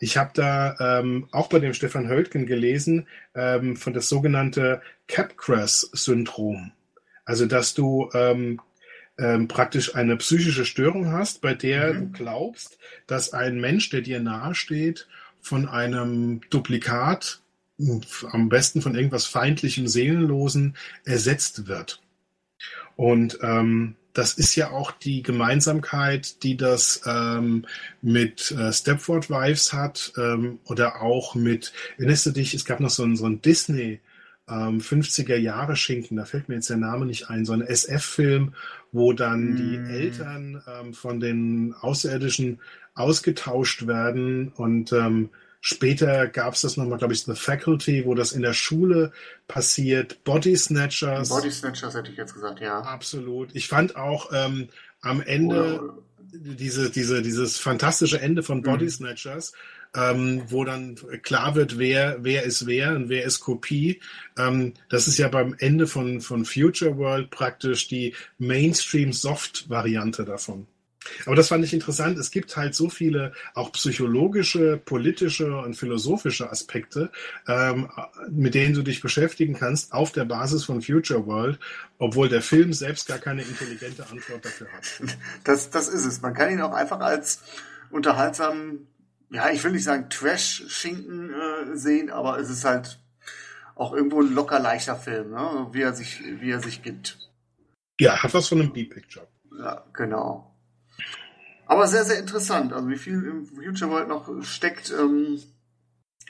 Ich habe da ähm, auch bei dem Stefan Höltgen gelesen ähm, von das sogenannte Capgras-Syndrom. Also, dass du ähm, ähm, praktisch eine psychische Störung hast, bei der mhm. du glaubst, dass ein Mensch, der dir nahesteht, von einem Duplikat, am besten von irgendwas feindlichem, seelenlosen, ersetzt wird. Und ähm, das ist ja auch die Gemeinsamkeit, die das ähm, mit äh, Stepford Wives hat ähm, oder auch mit, erinnerst du dich, es gab noch so so einen Disney- ähm, 50er Jahre Schinken, da fällt mir jetzt der Name nicht ein, so ein SF-Film, wo dann mm. die Eltern ähm, von den Außerirdischen ausgetauscht werden und ähm, Später gab es das nochmal, glaube ich, The Faculty, wo das in der Schule passiert. Body Snatchers. Body Snatchers hätte ich jetzt gesagt, ja. Absolut. Ich fand auch ähm, am Ende oder, oder. Diese, diese, dieses fantastische Ende von Body mhm. Ähm, wo dann klar wird, wer, wer ist wer und wer ist Kopie. Ähm, das ist ja beim Ende von, von Future World praktisch die Mainstream-Soft-Variante davon. Aber das fand ich interessant. Es gibt halt so viele auch psychologische, politische und philosophische Aspekte, ähm, mit denen du dich beschäftigen kannst auf der Basis von Future World, obwohl der Film selbst gar keine intelligente Antwort dafür hat. Das, das ist es. Man kann ihn auch einfach als unterhaltsamen ja, ich will nicht sagen Trash-Schinken äh, sehen, aber es ist halt auch irgendwo ein locker leichter Film, ne? wie, er sich, wie er sich gibt. Ja, hat was von einem B-Picture. Ja, genau. Aber sehr, sehr interessant. Also wie viel im Future World noch steckt, ähm,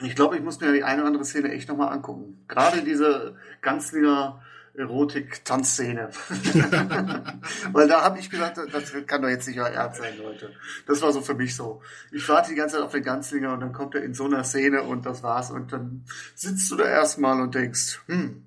Ich glaube, ich muss mir die eine oder andere Szene echt nochmal angucken. Gerade diese Ganzlinger Erotik-Tanzszene. <laughs> <laughs> Weil da habe ich gedacht, das kann doch jetzt nicht euer Ernst sein, Leute. Das war so für mich so. Ich warte die ganze Zeit auf den Ganzlinger und dann kommt er in so einer Szene und das war's. Und dann sitzt du da erstmal und denkst, hm,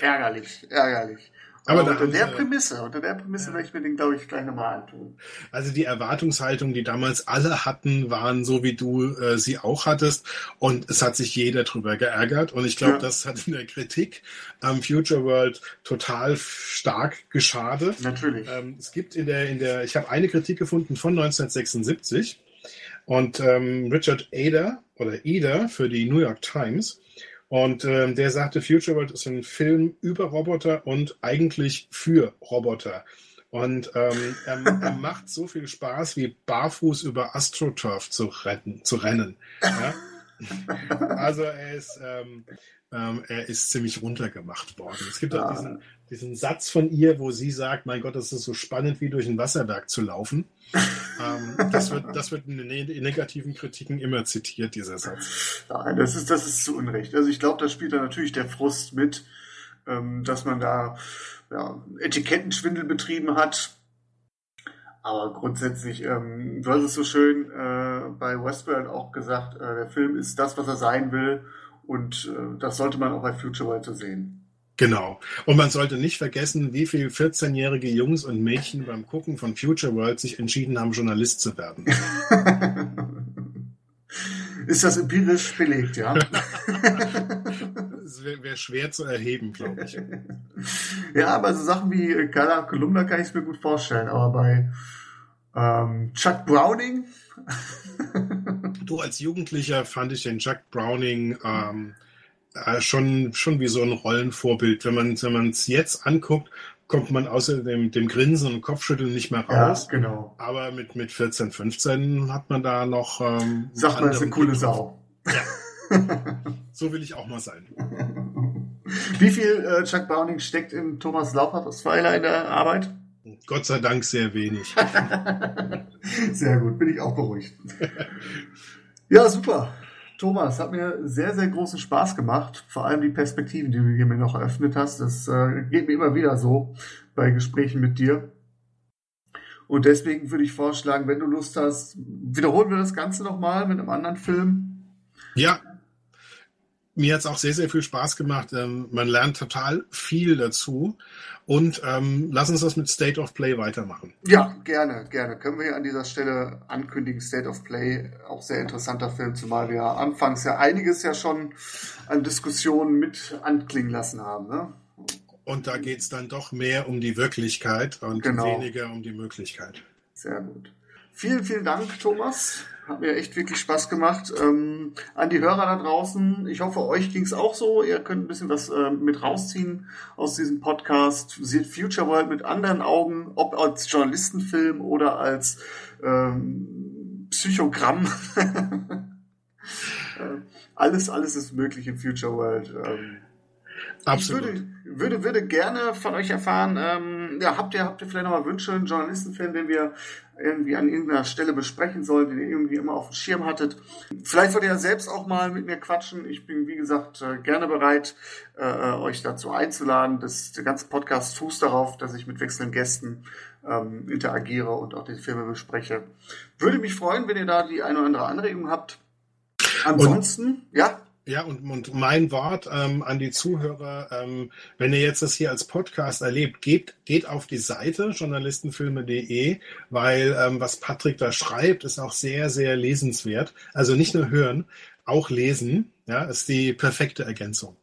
ärgerlich, ärgerlich. Aber, unter der Prämisse, unter der Prämisse ja. werde ich mir den, glaube ich, gleich nochmal antun. Also die Erwartungshaltung, die damals alle hatten, waren so, wie du äh, sie auch hattest. Und es hat sich jeder drüber geärgert. Und ich glaube, ja. das hat in der Kritik am Future World total stark geschadet. Natürlich. Ähm, es gibt in der, in der, ich habe eine Kritik gefunden von 1976. Und ähm, Richard Ader oder Eder für die New York Times und ähm, der sagte, Future World ist ein Film über Roboter und eigentlich für Roboter. Und ähm, er, er <laughs> macht so viel Spaß wie barfuß über AstroTurf zu, retten, zu rennen. Ja? <laughs> Also er ist, ähm, ähm, er ist ziemlich runtergemacht worden. Es gibt auch diesen, diesen Satz von ihr, wo sie sagt, mein Gott, das ist so spannend, wie durch ein Wasserwerk zu laufen. <laughs> ähm, das, wird, das wird in den negativen Kritiken immer zitiert, dieser Satz. Nein, das ist, das ist zu Unrecht. Also ich glaube, da spielt da natürlich der Frust mit, ähm, dass man da ja, Etikettenschwindel betrieben hat. Aber grundsätzlich, ähm, du hast es so schön äh, bei Westworld auch gesagt, äh, der Film ist das, was er sein will. Und äh, das sollte man auch bei Future World so sehen. Genau. Und man sollte nicht vergessen, wie viele 14-jährige Jungs und Mädchen beim Gucken von Future World sich entschieden haben, Journalist zu werden. <laughs> Ist das empirisch belegt, ja? <laughs> das wäre wär schwer zu erheben, glaube ich. <laughs> Ja, aber so Sachen wie Gala Kolumna kann ich es mir gut vorstellen. Aber bei ähm, Chuck Browning. Du als Jugendlicher fand ich den Chuck Browning ähm, äh, schon, schon wie so ein Rollenvorbild. Wenn man wenn es jetzt anguckt, kommt man außer dem, dem Grinsen und Kopfschütteln nicht mehr raus. Ja, genau. Aber mit, mit 14, 15 hat man da noch. Ähm, Sagt man, ist eine coole Sau. Ja. <laughs> so will ich auch mal sein. Wie viel äh, Chuck Browning steckt in Thomas Laufhardt-Osweiler in der Arbeit? Gott sei Dank sehr wenig. <laughs> sehr gut, bin ich auch beruhigt. <laughs> Ja, super. Thomas, hat mir sehr, sehr großen Spaß gemacht. Vor allem die Perspektiven, die du hier mir noch eröffnet hast. Das äh, geht mir immer wieder so bei Gesprächen mit dir. Und deswegen würde ich vorschlagen, wenn du Lust hast, wiederholen wir das Ganze nochmal mit einem anderen Film. Ja, mir hat es auch sehr, sehr viel Spaß gemacht. Ähm, man lernt total viel dazu. Und ähm, lass uns das mit State of Play weitermachen. Ja, gerne, gerne. Können wir hier an dieser Stelle ankündigen, State of Play, auch sehr interessanter Film, zumal wir anfangs ja einiges ja schon an Diskussionen mit anklingen lassen haben. Ne? Und da geht es dann doch mehr um die Wirklichkeit und genau. weniger um die Möglichkeit. Sehr gut. Vielen, vielen Dank, Thomas. Hat mir echt wirklich Spaß gemacht. Ähm, an die Hörer da draußen, ich hoffe, euch ging es auch so. Ihr könnt ein bisschen was äh, mit rausziehen aus diesem Podcast. Seht Future World mit anderen Augen, ob als Journalistenfilm oder als ähm, Psychogramm. <laughs> Äh, alles, alles ist möglich in Future World. Ähm, Absolut. Ich würde, würde, würde gerne von euch erfahren, ähm, ja, habt ihr, habt ihr vielleicht nochmal Wünsche, einen Journalistenfilm, den wir irgendwie an irgendeiner Stelle besprechen sollen, den ihr irgendwie immer auf dem Schirm hattet? Vielleicht wollt ihr ja selbst auch mal mit mir quatschen. Ich bin, wie gesagt, äh, gerne bereit, äh, äh, euch dazu einzuladen. Das, der ganze Podcast fußt darauf, dass ich mit wechselnden Gästen ähm, interagiere und auch die Filme bespreche. Würde mich freuen, wenn ihr da die eine oder andere Anregung habt. Ansonsten, und ja. Ja, und, und mein Wort ähm, an die Zuhörer, ähm, wenn ihr jetzt das hier als Podcast erlebt, geht, geht auf die Seite journalistenfilme.de, weil ähm, was Patrick da schreibt, ist auch sehr, sehr lesenswert. Also nicht nur hören, auch lesen, ja, ist die perfekte Ergänzung.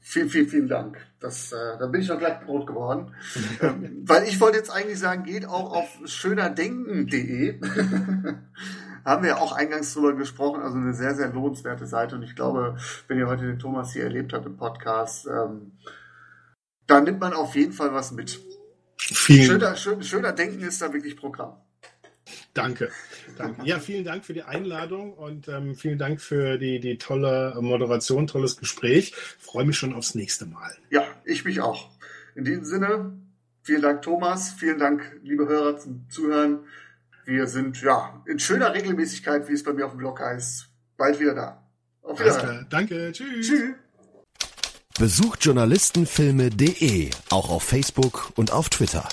Vielen, vielen, vielen Dank. Das, äh, da bin ich noch gleich Brot geworden. ähm, weil ich wollte jetzt eigentlich sagen, geht auch auf schönerdenken.de. <laughs> haben wir ja auch eingangs drüber gesprochen, also eine sehr, sehr lohnenswerte Seite. Und ich glaube, wenn ihr heute den Thomas hier erlebt habt im Podcast, ähm, da nimmt man auf jeden Fall was mit. Vielen schöner, schön, schöner Denken ist da wirklich Programm. Danke. Danke. Ja, vielen Dank für die Einladung und ähm, vielen Dank für die, die tolle Moderation, tolles Gespräch. Freue mich schon aufs nächste Mal. Ja, ich mich auch. In diesem Sinne, vielen Dank, Thomas. Vielen Dank, liebe Hörer, zum Zuhören. Wir sind ja in schöner Regelmäßigkeit, wie es bei mir auf dem Blog heißt, bald wieder da. Auf Wiedersehen. Danke. Tschüss. Tschüss. Besucht journalistenfilme.de auch auf Facebook und auf Twitter.